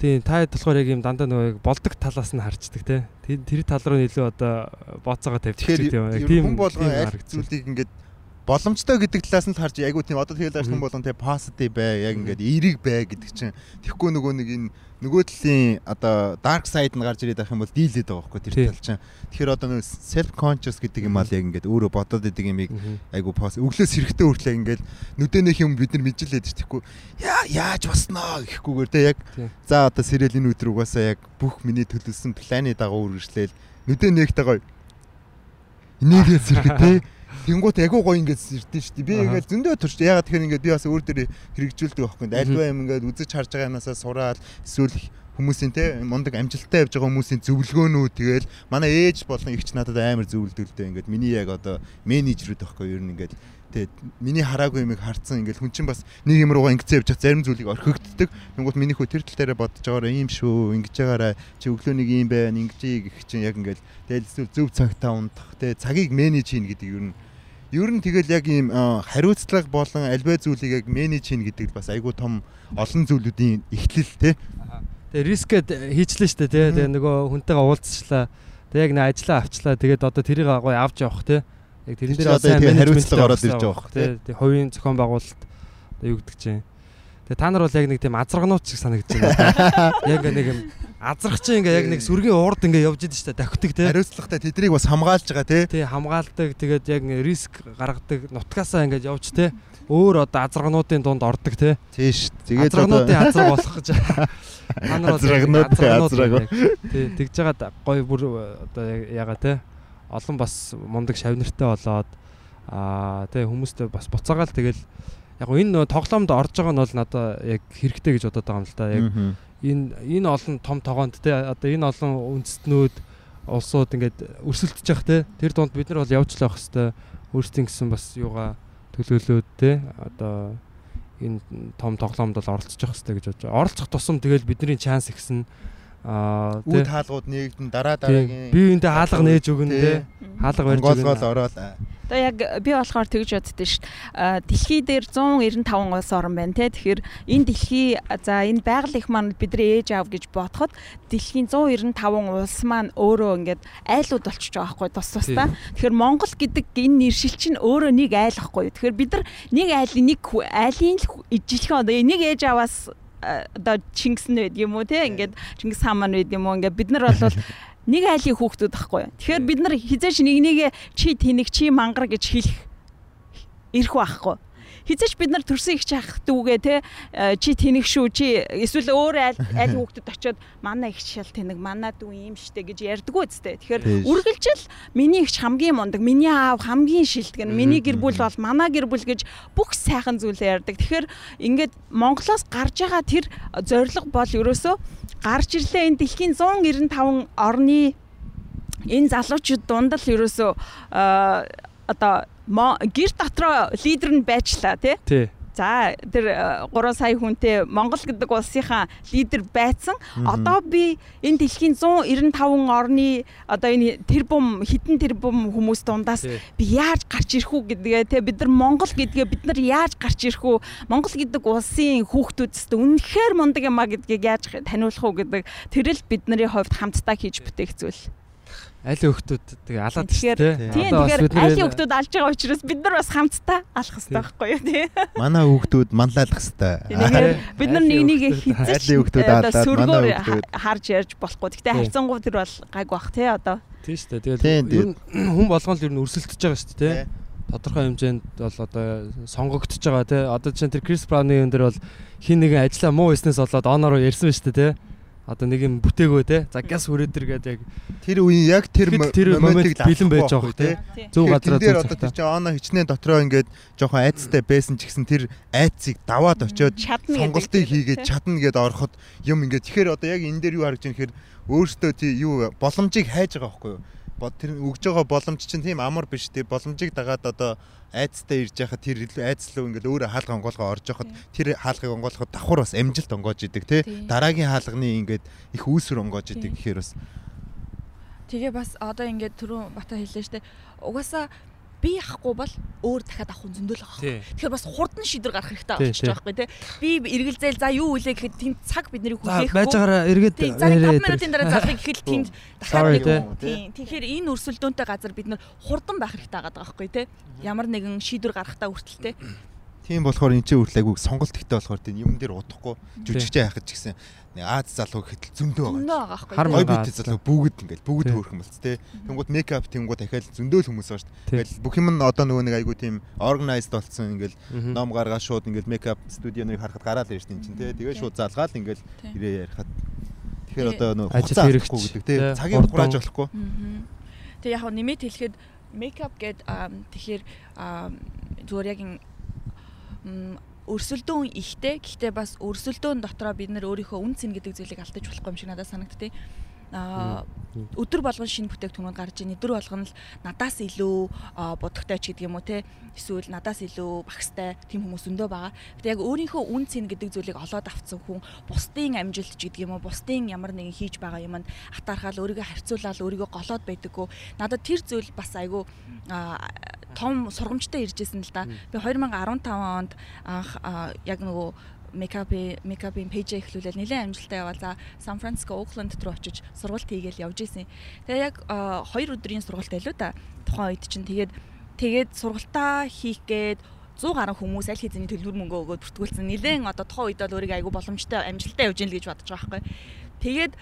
Тийм та хэд болохоор яг юм дандаа нөгөө яг болдог талаас нь харцдаг те. Тэр тэр тал руу илүү одоо бооцоогоо тавьчих юм. Яг Тэгэхээр хүн болгон тийм аль зүйлийг ингээд боломжтой гэдэг талаас нь л харж айгуу тийм одоо тэгэл хүн болгон тий positive бай яг ингээд эерэг бай гэдэг чинь тэгэхгүй нөгөө нэг энэ нөгөө талын одоо dark side нь гарч ирээд байх юм бол дийлээд байгаа байхгүй тэр тал чинь. Тэгэхээр одоо нөгөө self conscious гэдэг юм аа л яг ингээд өөрөө бодоод идэг юмыг айгу пос өглөөс эрэхтэй хүртлээ ингээд нүдэнийх юм бид нар мэджилээд тэгэхгүй яа яаж босноо гэхгүйгээр те яг за одоо сэрэл энэ өдөр угаасаа яг бүх миний төлөвлөсөн планы дагуу үргэлжлээл нүдэн нэгтэй гоё Инээгээ зэрэг те. Тэнгуут агуу гоё ингээд ирдэ шүү дээ. Би ингээд зөндөө турш ягаад тэгэхээр ингээд би бас өөр дээр хэрэгжүүлдэг байхгүй. Альва юм ингээд үзэж харж байгаа юмнасаа сураад эсвэл хүмүүсийн те мундаг амжилттай явж байгаа хүмүүсийн зөвлөгөөнүүд тэгэл манай ээж болон ихч надад амар зөвлөдөг л дээ ингээд миний яг одоо менежерүүд байхгүй юу ер нь ингээд тэгээд миний хараагүй юмыг харцсан. Ингээд хүн чинь бас нэг юм руугаа ингэцээ явж зарим зүйлийг орхигддаг. Тэнгуут миний хөө тэр тал дээрээ бодож байгаараа ийм шүү ингэж байгаараа чи өглөө нэг ийм байна ингэж гэх чинь яг ингээд тэгэл эсвэл зөв цагтаа унтах те цагийг менеж хийн гэдэг ер нь Ер нь тэгэл яг ийм хариуцлага болон альбай зүйлийг яг менеж хийн гэдэг бас айгүй том олон зүйлүүдийн эхлэл те. Тэгээ рискэд хийчлээ штэ тий. Тэгээ нөгөө хүнтэйгээ уулзчлаа. Тэгээ яг нэ ажиллаа авчлаа. Тэгээд одоо тэрийг гоё авч явах тий. Яг тэрэн Тэр дээр тэгээ хариуцлага ороод ирж байгаа тий. Тэгээ хувийн зохион байгуулалт одоо юу гэдэг чинь. Тэгээ та нар бол яг нэг тийм азаргнууд шиг санагдаж байна. Яг нэг юм азрах чинь ингээ яг нэг сүргийн уурд ингээ явж идэв штэ давхитаг тий. Хариуцлагатай тэднийг бас хамгаалж байгаа те. Тий хамгаалдаг тэгээд яг риск гаргадаг нутгаасаа ингээ явж тий. Өөр одоо азаргнуудын дунд ордог тий. Тийш. Тэгээд Азрагнуудын азар болох гэж. Та Азрагнууд, азраг. Тий, тэгж жагаад гой бүр одоо ягаа те. Олон бас мундаг шавнартай болоод аа тий хүмүүстэй бас буцаагаал тэгэл яг энэ тоглоомд орж байгаа нь бол надад яг хэрэгтэй гэж бодоод байгаа юм л да. Яг. Энэ энэ олон том тогоонд те одоо энэ олон үндэстнүүд улсууд ингээд өрсөлдөж явах те тэр дунд бид нар бол явж л явах хэвээр өөрсдийн гэсэн бас юугаа төлөөлөөд те одоо энэ том тоглоомд бол оролцож явах хэвээр гэж бодож байгаа. Оролцох тусам тэгэл бидний шанс ихсэн аа Үүд хаалгууд нэгдэн дараа дараагийн би үүндээ хаалга нээж өгнө те хаалга барьж өгнө. ороод Одоо яг би болохоор тэгж боддөө шүү дээ. Дэлхий дээр 195 улс орн байна те. Тэгэхээр энэ дэлхий за энэ байгаль их маань бидний ээж аав гэж бодоход дэлхийн 195 улс маань өөрөө ингээд айлууд болчихж байгаа байхгүй тус тусдаа. Тэгэхээр Монгол гэдэг энэ нэршил чинь өөрөө нэг айл ахгүй. Тэгэхээр бид нар нэг айлын нэг айлын л ижилхэн одоо нэг ээж аваас одоо Чингис нь байд юм уу те ингээд Чингис хаан маань байд юм уу ингээд бид нар бол нэг айлын хүүхдүүд байхгүй юу. Тэгэхээр бид нар хизээш нэг нэгэ чи тэнэг чи мангар гэж хэлэх ирэх байхгүй. Хизээш бид нар төрсөн их чах дүүгээ те э, чи тэнэг шүү чи эсвэл өөр айл айл хүүхдэд очиод манай их шал тэнэг манай дүү юм штэ гэж ярьдггүй үстэй. Тэгэхээр үргэлжил миний ихч хамгийн мундаг миний аав хамгийн шилдэг миний гэр бүл бол манай гэр бүл гэж бүх сайхан зүйлээ ярьдаг. Тэгэхээр ингээд Монголоос гарч байгаа тэр зориг бол ерөөсөө гарч ирлээ энэ дэлхийн 195 орны энэ залуучууд дунд л ерөөсөө а, одоо гэр дотроо лидер нь байчлаа тий. Тий. За тэр 3 сая хүнтэй Монгол гэдэг улсынхаа лидер байцсан. Одоо би энэ дэлхийн 195 орны одоо энэ тэрбум хідэн тэрбум хүмүүс дундаас би яаж гарч ирэх үү гэдгээ те бид нар Монгол гэдгээ бид нар яаж гарч ирэх үү Монгол гэдэг улсын хүүхдүүдс үнэхээр мундаг юм а гэдгийг яаж таниулах уу гэдэг тэр л бидний хувьд хамтдаа хийж бүтээх зүйл. Аль хөхтүүд тэгээ алаад Тэгэхээр тий. Тийм тэгэхээр энэ- хүүхдүүд алж байгаа учраас бид нар бас хамтдаа алах хэрэгтэй байхгүй юу тий. манай хүүхдүүд манлайлах. Тэгэхээр бид нар нэг нэгэ Айлын хизэж хүүхдүүд одоо алаад, манай хүүхдүүд- харж ярьж болохгүй. Гэтэ Тийм. хайцангуй тэр бол гайг бах тий одоо. тий шүү дээ. Тийм, тийм. нь хүн болгон л ер нь өрсөлдөж байгаа шүү дээ тий. Тодорхой хэмжээнд бол одоо сонгогдож байгаа тий. Одоо чинь тэр Крис Брауны юм дээр бол хин нэгэн ажиллаа муу хийснээс болоод онороо ярьсан шүү дээ тий. Одоо нэг юм бүтээгөө тий. За газ хүрээдэр гэдэг яг Тэр үеийн яг тэр Тэгэхэд тэр момент бэлэн байж байгаа те. Тий. зөв дээр зөв одоо тэр чинь оноо хичнээн дотроо ингээд жоохон айцтай байсан ч гэсэн тэр айцыг даваад очиод сонголтыг хийгээд чадна гэд ороход юм ингээд тэгэхээр одоо яг энэ дээр юу харагдж байгаа нэхэр өөртөө тий юу боломжийг хайж байгаа байхгүй юу тэр өгж байгаа боломж чинь тийм амар биш тий боломжийг дагаад одоо айцтай ирж яхад тэр айцлуу ингээд өөрөө хаалга онгоолгоо орж яхад тэр хаалгыг онгоолгоход давхар бас амжилт онгоож идэг тий Тий. дараагийн хаалганы ингээд их үүсвэр онгоож идэг гэхээр бас Тэгээ бас одоо ингээд түрүүн бата хэллээ штэ. Угаасаа би яахгүй бол өөр дахиад авах зөндөл байгаа. Тий. Тэгэхээр бас хурдан шийдвэр гаргах хэрэгтэй Тий, болчихж байгаа байхгүй тий. Би эргэлзээл за юу үлээ гэхэд тийм цаг бидний За хүлээхгүй. байж байгаараа эргээд за 5 яриад минутын дараа залгыг гэхэд тэнд дахиад тий. нэг тийм тэгэхээр энэ өрсөлдөөнтэй газар бид нар хурдан байх хэрэгтэй байгаа байхгүй тий. Ямар нэгэн шийдвэр гаргахтаа хүртэл тий. Тийм болохоор эн чинь үртэл айгүй сонголт ихтэй болохоор тийм юм дээр удахгүй жүжигчээ хайхад ч гэсэн Аз залуу гэхэд зөндөө байгаа. Хар бит залуу бүгд ингээл бүгд Тий. хөөрхөн болц тээ. Тэнгууд мейкап тэнгууд дахиад зөндөө л хүмүүс байгаа шүү дээ. Ингээл бүх юм нь одоо нөгөө нэг айгүй тийм organized болсон ингээл ном гаргаад шууд ингээл мейкап студионыг харахад гараад ирж тийм чинь тээ. Тэгээ шууд залгаад ингээл ирээ ярихад. Тэгэхээр одоо нөгөө хэрэгч, авахгүй гэдэг тий, тээ. Цагийг хурааж болохгүй. Тэг яг нэмээд хэлэхэд makeup гэд тэгэхээр зүгээр яг өрсөлдөөн ихтэй. Гэхдээ бас өрсөлдөөн дотроо бид нэр өөрийнхөө үн цэн гэдэг зүйлийг алдаж болохгүй юм шиг надад санагдтыг. Өдөр болгон шинэ бүтээгдэхүүнүүд гарч ийн. Өдөр болгон л надаас илүү будагтай ч гэдэг юм уу те? Эсвэл надаас илүү багстай тийм хүмүүс өндөө байгаа. Гэтэ яг өөрийнхөө үн цэн гэдэг зүйлийг олоод авцсан хүн бусдын амжилт ч гэдэг юм уу бусдын ямар нэгэн хийж байгаа юмд атаархаал өөрийгөө харьцуулаад өөрийгөө голоод байдаггүй. Надад тэр зүйл бас айгүй том сургамжтай иржсэн л да. Би 2015 онд анх яг нөгөө мекапи мекапийн пэйжээ эхлүүлэл нэлээд амжилттай яваа. За Сан Франциско, Окленд руу очиж сургалт хийгээл явж исэн. Тэгээ яг 2 өдрийн сургалт байлуу да. Тухайн үед чинь тэгээд тэгээд сургалтаа хийх гээд 100 гаруй хүмүүс аль хэзээний төлбөр мөнгө өгөөд бүртгүүлсэн. Нилээн одоо тухайн үед бол өөрийгөө айгүй боломжтой амжилттай явж гин л гэж бодож байгаа байхгүй. Тэгээд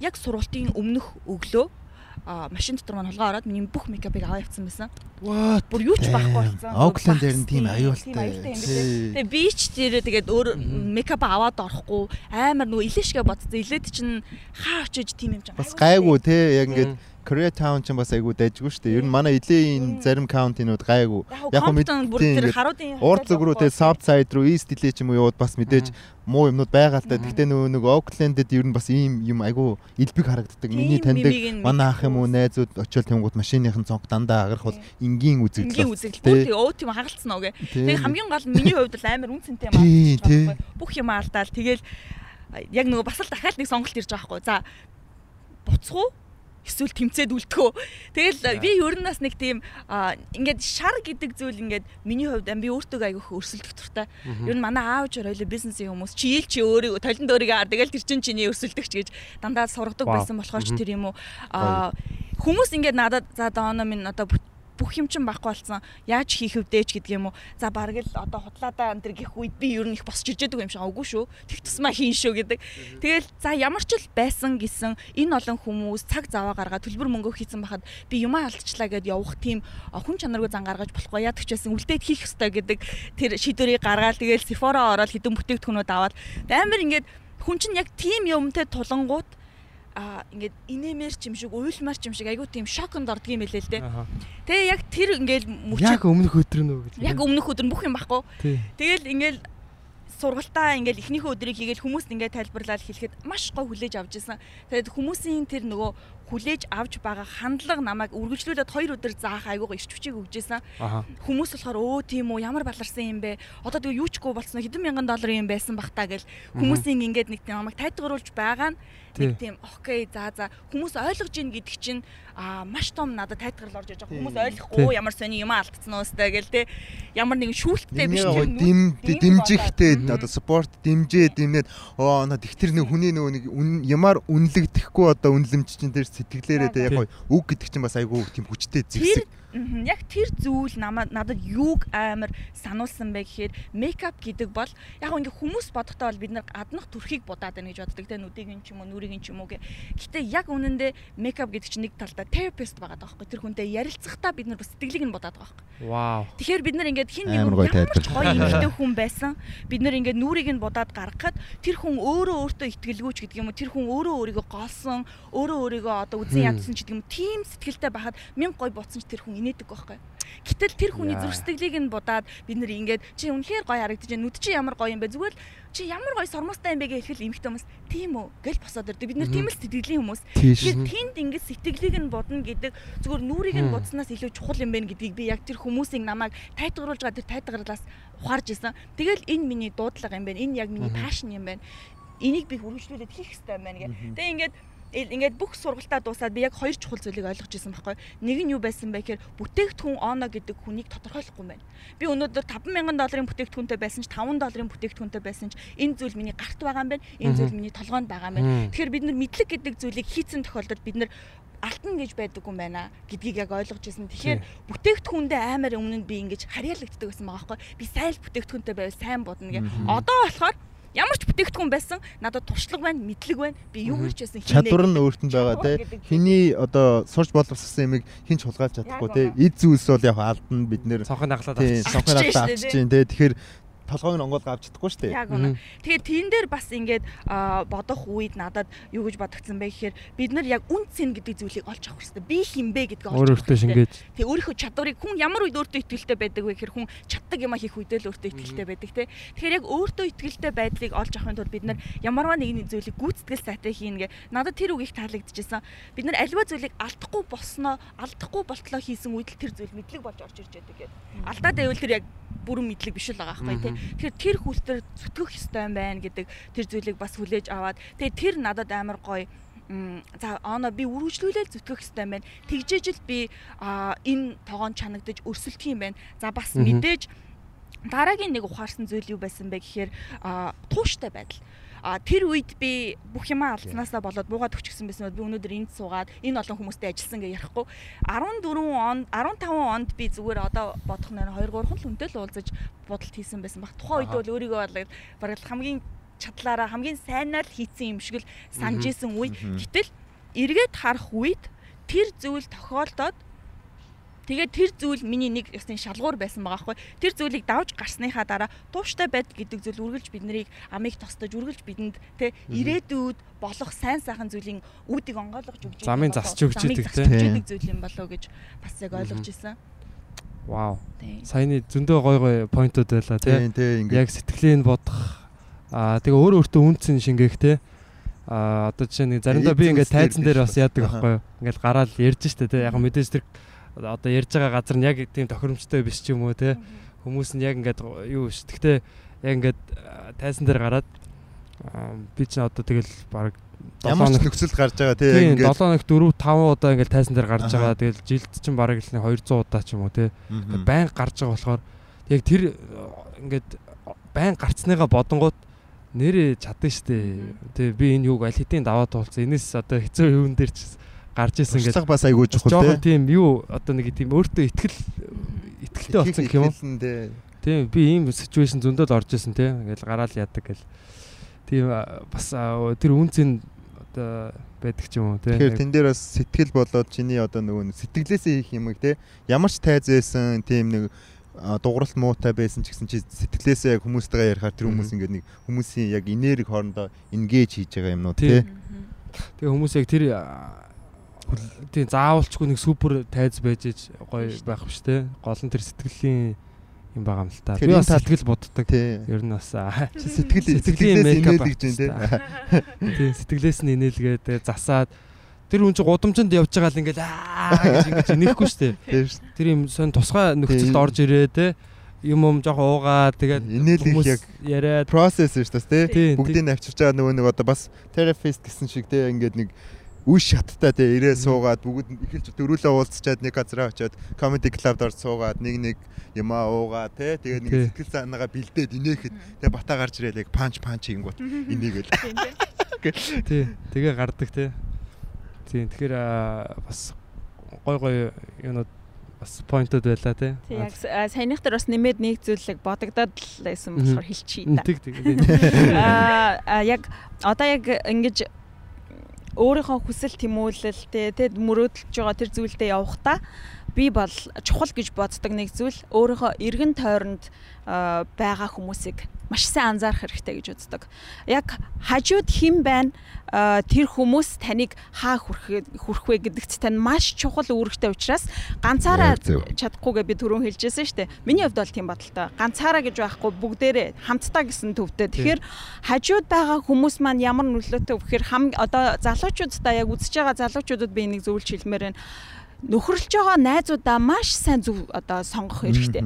яг сургалтын өмнөх өглөө машин дотор маань холгоо ороод миний бүх мейкапыг аваа явцсан байсан. What? Бүр юу ч байхгүй болсон. Окленд дээр нь тийм аюултай. Тэгээ би ч тэр тэгээд өөр мейкап аваад орохгүй амар нөгөө илээшгээ бодсон. Илээд чинь хаа очиж тийм юм чинь. Бас гайгүй те яг ингээд Koreatown ч бас айгуу дайжгүй шүү дээ. Ер нь манай Илийн зарим каунтинууд гайгүй. Яг хөө мэдээ урд зүг рүү тэгээ South Side руу East Ile ч юм уу яваад бас мэдээж муу юмнууд байгаа л та. Гэхдээ нөгөө нэг Oakland-д ер нь бас ийм юм айгуу илбэг харагддаг. Миний таньдаг манай ах юм уу найзууд очиод тэнгууд машиныхын цонх дандаа агарах бол энгийн үзэгдэл. Энгийн үзэгдэл. Бүр тэгээ өө тийм хагалцсан уу гэ. Тэгээ хамгийн гол миний хувьд л амар үнцэнтэй юм аа. Бүх юм алдаал тэгэл яг нөгөө бас л дахиад нэг сонголт ирж байгаа хгүй. За буцах уу? Эсвэл тэмцээд үлдэхөө. Тэгэл би ер нь бас нэг тийм ингээд шар гэдэг зүйл ингээд миний хувьд би өөртөө айгүйх өрсөлдөх туртай. Ер нь манай аав ч хоёул бизнесийн хүмүүс чи ил чи өөрөө толинд өөрийгөө ар тэгэл тэр чин чиний өрсөлдөгч гэж дандаа сургадаг байсан болохоор ч тэр юм уу? Хүмүүс ингээд надад за дооно минь одоо бүх юм чинь байхгүй болсон. Яаж хийх вдэ ч гэдэг юм уу. За бараг л одоо хутлаадаа энэ төр гих үед би ер нь их босч ирж байгаа юм шиг үгүй шүү. Тэг тусмаа хийн шүү гэдэг. Тэгэл за ямар ч л байсан гэсэн энэ олон хүмүүс цаг заваа гаргаад төлбөр мөнгө хийцэн бахад би юмаа алдчихлаа гэд явах тийм хүн чанаргүй зан гаргаж болохгүй яадаг ч байсан үлдээд хийх ёстой гэдэг тэр шийдвэрийг гаргаад тэгэл Sephora ороод хідэн бүтээгдэхүүнүүд аваад амар ингээд хүн чинь яг тийм юмтай тулангууд а ингээд инээмэр ч юм шиг уйлмар ч юм шиг айгуу тийм шоконд ордг юм хэлээ л дээ. Тэгээ яг тэр ингээд мөч яг өмнөх өдөр нөө гэж. Яг өмнөх өдөр бүх юм баггүй. Тэгэл ингээд сургалтаа ингээл эхнийхээ өдрийг хийгээл хүмүүст ингээд тайлбарлаад хэлэхэд маш гой хүлээж авч ирсэн. Тэгээд хүмүүсийн тэр нөгөө хүлээж авч байгаа хандлага намайг үргэлжлүүлээд 2 өдөр заах айгуугаа ирч хүчийг өгчээсэн. Хүмүүс болохоор өө тийм үү ямар баларсан юм бэ? Одоо тэгээ юу ч гоо болсон хэдэн мянган долларын юм байсан бах та гэл хүмүүсийн ингээд нэг намайг тайлгаруулж байгаа нь нэг тийм окей за за. Хүмүүс ойлгож ийн гэдэг чинь маш том надад тайлгарл орж иж байгаа. Хүмүүс ойлгохгүй ямар сони юм алдсан уустай гэл те ямар нэгэн шүүлттэй биш тийм дэмжихтэй одоо спорт дэмжээ дэмнээд оо над их тэр нэг хүний нөгөө нэг ямар үнэлэгдэхгүй одоо үнэлэмж чинь тэр сэтгэлээрээ яг үг гэдэг чинь бас айгүй тийм хүчтэй зэгсэг яг тэр зүйл надад юуг амар сануулсан бэ гэхээр мейкап гэдэг бол яг ингээ хүмүүс бодохдоо бол бид нар гаднах төрхийг будаад байна гэж боддог те. Нүдийг нь ч юм уу нүрийг нь ч юм уу гэ. Гэтэ яг үнэндээ мейкап гэдэг чинь нэг талдаа терапевт байгаа даахгүй тэр хүнтэй ярилцахдаа бид нар бас сэтгэлийг нь будаад байгаа байхгүй. Вау. Тэгэхээр бид нар ингээд хин нэг ямар ч гоё эмэгтэй хүн байсан бид нар ингээд нүрийг нь будаад гаргахад тэр хүн өөрөө өөртөө итгэлгүйч гэдэг юм уу? Тэр хүн өөрөө өөрийгөө голсон өөрөө өөрийгөө одоо үзэн ядсан ч гэдэг юм тийм сэтгэлтэй байхад мянга гоё буцсан ч тэр хүн инээдэг байхгүй. Гэтэл тэр хүний зүрх сэтгэлийг нь будаад бид нэр ингээд чи үнэхээр гоё харагдаж байна. Нүд чи ямар гоё юм бэ? Зүгээр л чи ямар гоё сормостой юм бэ гэж хэлэхэл эмхтэй хүмүүс тийм үү гэл босоод ирдэг. Бид нэр тийм л сэтгэлийн хүмүүс. Тэгэхээр тэнд ингээд сэтгэлийг нь бодно гэдэг зүгээр нүрийг нь будснаас илүү чухал юм байна гэдгийг би яг тэр хүмүүсийн намайг тайтгаруулж байгаа тэр тайтгаруулаас ухаарж исэн. Тэгэл энэ миний дуудлага юм байна. Энэ яг миний пашн юм байна. Энийг би хөрвүүлжлүүлээд хийх хэрэгтэй юм байна гэх. Тэгээ ингээд ингээд бүх сургалтаа дуусаад би яг хоёр чухал зүйлийг ойлгож ирсэн байхгүй. Нэг нь юу байсан бэ гэхээр бүтээгдэхүүн оно гэдэг хүнийг тодорхойлохгүй байна. Би өнөөдөр 5000 долларын бүтээгдэхүүнтэй байсан ч 5 долларын бүтээгдэхүүнтэй байсан ч энэ зүйл миний гарт байгаа юм байна. Энэ зүйл миний толгойд байгаа юм байна. Тэгэхээр бид нар мэдлэг гэдэг зүйлийг хийцэн тохиолдолд бид нар алтан гэж байдаг юм байна гэдгийг яг ойлгож ирсэн. Тэгэхээр бүтээгдэхүүндээ амар өмнө нь би ингэж харьяалагддаг байсан байгаа байхгүй. Би сайн бүтээгдэхүүнтэй байвал сайн бодно гэ. Одоо болохоор ямар ч бүтээгдэхүүн байсан надад туршлага байна, мэдлэг байна. Би юу хийж байсан хийнэ. Чадвар нь өөртөнд байгаа те. Хиний одоо сурч боловссон юмыг хинч хулгайлж чадахгүй те. Эд зүйлс бол яг алдна бид нэр цонхын наглаад авчих. Цонхын наглаад авчих чинь те. Тэгэхээр толгойг нь онгоол авч чадахгүй шүү дээ. Яг үнэ. Тэгэхээр тэн дээр бас ингээд бодох үед надад юу гэж бодогдсон бэ гэхээр бид нар яг үн цэн гэдэг зүйлийг олж авах хэрэгтэй. Би хинбэ гэдгийг олж авах шингээж. Тэг өөрийнхөө чадварыг хүн ямар үед өөртөө итгэлтэй байдаг вэ гэхээр хүн чаддаг юм хийх үедээ л өөртөө итгэлтэй байдаг те. Тэгэхээр яг өөртөө итгэлтэй байдлыг олж авахын тулд бид нар ямарваа нэгэн зүйлийг гүйцэтгэл сайтай хийнэ гэ. Надад тэр үг их таалагдчихсан. Бид нар альва зүйлийг алдахгүй болсноо алдахгүй болтлоо хийсэн үед л тэр зүйл мэдлэг болж орж ирж байдаг гэдэг. Алдаад байвал тэр яг бүрэн мэдлэг биш л байгаа байхгүй тий. Тэгэхээр тэр хүлтэр зүтгэх ёстой юм байна гэдэг тэр зүйлийг бас хүлээж аваад тэгээ тэр надад амар гоё за оноо би үргэлжлүүлэл зүтгэх ёстой юм байна. Тэгжээж л би энэ тогоон чанагдаж өрсөлдөх юм байна. За бас мэдээж дараагийн нэг ухаарсан зүйл юу байсан бэ гэхээр тууштай байдал. А тэр үед би бүх юмаа алдснаасаа болоод буугаад өчгсөн байсан бол би өнөөдөр энд суугаад энэ олон хүмүүстэй ажилласан гэж ярихгүй. 14 он 15 онд би зүгээр одоо бодох нэр 2 3 л хүнтэй л уулзаж бодолт хийсэн байсан баг. Тухайн үед бол өөрийгөө бол бараг хамгийн чадлаараа хамгийн сайнаар л хийцэн юм шиг л санаж исэн үе. Гэтэл эргээд харах үед тэр зүйл тохиолдоод Тэгээд тэр зүйл миний нэг ёсны шалгуур байсан байгаа хгүй. Тэр зүйлийг давж гарсныхаа дараа тууштай байдал гэдэг зүйл үргэлж биднийг амийг тостож үргэлж бидэнд тэ ирээдүйд болох сайн сайхан зүйлийн үүдийг онгойлгож өгч Замын болов. засч өгч өгч идэг зүйл юм болоо гэж бас яг ойлгож ирсэн. Вау. Саяны зөндөө гой гой поинтууд байлаа тий. Тийм тийм Яг ингээд сэтгэлийг бодох аа тэгээ өөр өөртөө үнцэн шингээх тий. Аа одоо жишээ нэг заримдаа би ингээд тайзан дээр бас яадаг байхгүй юу. Ингээд гараад ярьж штэ тий. Яг мэдээж тэр одоо ярьж байгаа газар нь яг тийм тохиромжтой биш ч юм уу тий. Хүмүүс нь яг ингээд юу ш. Гэхдээ яг ингээд аа, тайзан дээр гараад аа, би ч одоо тэгэл баг ямар ч нөхцөл гарч байгаа тий Тийм ингээд 7 нэг 4 5 удаа ингээл тайзан дээр гарч байгаа. Тэгэл жилд чинь бараг л нэг 200 удаа ч юм уу тий. Мгм. Баян гарч байгаа болохоор яг тэр ингээд баян гарцныгаа бодонгууд нэрээ чадсан штэ. Тэгээ би энэ юуг аль хэдийн даваад туулсан. Энэс одоо хэцүү юун дээр ч гарч исэн Туршлага бас айгүй чухал жоохон тий. тийм юу одоо нэг тийм өөртөө итгэл итгэлтэй болсон гэх юм уу? Тий. Тийм би ийм ситүэйшн зөндөл орж исэн тий. Ингээл гараал яадаг гэл. Тийм бас тэр үнцэн одоо байдаг ч юм уу тий. Тэгэхээр тэн дээр бас сэтгэл болоод чиний одоо нөгөө сэтгэлээсээ хийх юм те ямар ч тайз байсан тийм нэг а, дууралт муутай байсан ч гэсэн чи сэтгэлээсээ яг хүмүүстэйгээ ярихаар тэр хүмүүс ингээд нэг хүмүүсийн яг энерги хоорондоо ингээж хийж байгаа юм уу те Тэгээ хүмүүс яг тэр тийм заавалчгүй нэг супер тайз байж иж гоё байх биш те. Гол нь тэр сэтгэлийн юм байгаа юм л та. Би бас сэтгэл боддог. тий Ер нь бас чи сэтгэл Сэтгэлийн сэтгэлээс инээлгэж байна те тийм сэтгэлээс нь инээлгээд засаад тэр хүн чинь гудамжинд явж байгаа л ингээл аа гэж ингэж инехгүй штэ. Тэр юм сон тусгай нөхцөлд орж ирээ те. Юм юм жоохон уугаад тэгээд Инээлгэх хүмүүс яг яриад процесс шүү дээ те Тийм, бүгдийг нь авчирч байгаа нөгөө нэг одоо бас терапевт гэсэн шиг те ингээд нэг үе шаттай те ирээ суугаад бүгд эхэлж дөрүлээ уулзчаад нэг газараа очиод comedy club-д орж суугаад нэг нэг юмаа уугаад те тэгээд нэг Тий. сэтгэл санаагаа бэлдээд инээхэд тэгээ бата гарч ирээд яг панч панч хийнгүүт инээгээл тий тэгээ гардаг те. Тийм тэгэхээр бас гой гой юунууд бас поинтууд байлаа те. Тэг яг саяных дээр бас нэмээд нэг зүйлийг бодогдоод л байсан болохоор хэлчихье да. Тэг тэг. тийм. Аа яг одоо яг ингэж өөрийнхөө хүсэл тэмүүлэлтэй тэгэд мөрөөдөлж байгаа тэр зүйлдээ явахдаа би бол чухал гэж боддог нэг зүйл өөрийнхөө эргэн тойронд байгаа хүмүүсийг маш сайн анзаарах хэрэгтэй гэж үздэг. Яг хажууд хэн байна тэр хүмүүс таныг хаа хүрхээ хүрх вэ гэдэгт тань маш чухал үүрэгтэй учраас ганцаараа чадахгүйгээ би түрүүн хэлжсэн шүү дээ. Миний хувьд бол тийм бодолтой. Ганцаараа гэж байхгүй бүгдээрээ хамтдаа гэсэн төвтэй. Тэгэхээр хажууд байгаа хүмүүс маань ямар нөлөөтэй вэ гэхээр одоо залуучуудаа яг үзэж байгаа залуучуудад би энийг зөвлөж хэлмээр байна. Нөхөрлж байгаа найзуудаа маш сайн зөв одоо сонгох хэрэгтэй.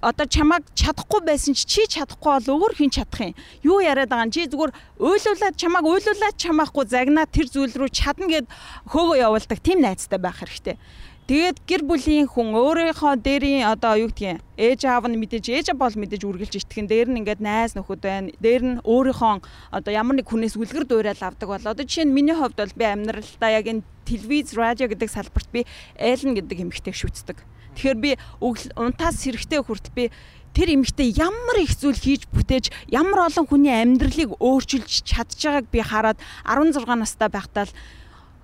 Одоо чамайг чадахгүй байсан чи чи чадахгүй бол өөр хин чадах юм. Юу яриад байгаа юм чи зүгээр уйлуулад чамайг уйлуулад чамаахгүй загнаа тэр зүйл рүү чадна гэд хөөгөө явуулдаг тийм найзтай байх хэрэгтэй. Тэгээд гэр бүлийн хүн өөрийнхөө дээрийн одоо юу гэдгийг ээж аав нь мэдээж ээж бол мэдээж үргэлж итгэн дээр нь ингээд найз нөхөд байна. Дээр нь өөрийнхөө одоо ямар нэг хүнээс үлгэр дуурайл авдаг бол одоо жишээ нь миний хувьд бол би амьдралдаа яг энэ телевиз, радио гэдэг салбарт би Эллен гэдэг эмэгтэйг шүтдэг. Тэгэхээр би унтаас сэрэхтэй хүртэл би тэр эмэгтэй ямар их зүйл хийж бүтээж ямар олон хүний амьдралыг өөрчилж чадж байгааг би хараад 16 настай байхдаа л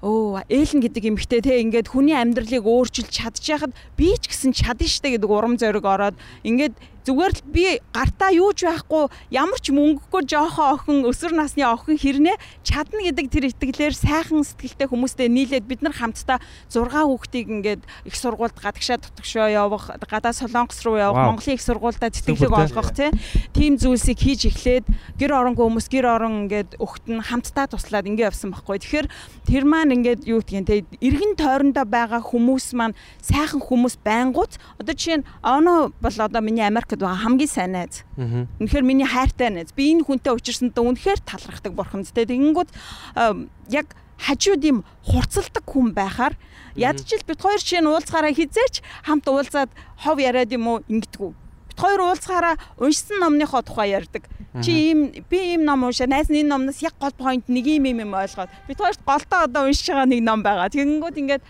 Оо, Эллен гэдэг эмэгтэй те ингээд хүний амьдралыг өөрчилж чадж яхад би ч гэсэн чадна штэ гэдэг урам зориг ороод ингээд зүгээр л би гартаа юу ч байхгүй ямар ч мөнгөгүй жоохон охин өсвөр насны охин хэрнээ чадна гэдэг тэр итгэлээр сайхан сэтгэлтэй хүмүүстэй нийлээд бид нар хамтдаа 6 хүүхдийг ингээд их сургуульд гадагшаа тутагшоо явах гадаа солонгос руу явах. Монголын их сургуультай тэтгэлэг олгох тий. Тийм зүйлсийг хийж эхлээд гэр оронгүй хүмүүс гэр орон ингээд өгт нь хамтдаа туслаад ингээд явсан байхгүй. Тэгэхээр тэр маань ингээд юу гэдгийг те эргэн тойрондоо байгаа хүмүүс маань сайхан хүмүүс байнгут одоо жишээ нь оно бол одоо миний Америкт байгаа хамгийн сайн найз. Үнэхээр миний хайртай найз. Би энэ хүнтэй учирсандаа үнэхээр талархдаг бурхантай. Тэгэнгүүт ам, яг хажууд юм хурцалдаг хүн байхаар ядч ил бит хоёр жишээ нь уулзгаараа хизээч хамт уулзаад хов яриад юм уу ингэдэггүй. Бит хоёр уулзгаараа уншсан номныхоо тухай ярьдаг. Чи ийм би ийм ном уншаа. Найз нь энэ номноос яг гол point нэг ийм юм юм ойлгоод бит хоёрт голтоо одоо уншиж байгаа нэг ном байгаа. Тэгэнгүүт ингээд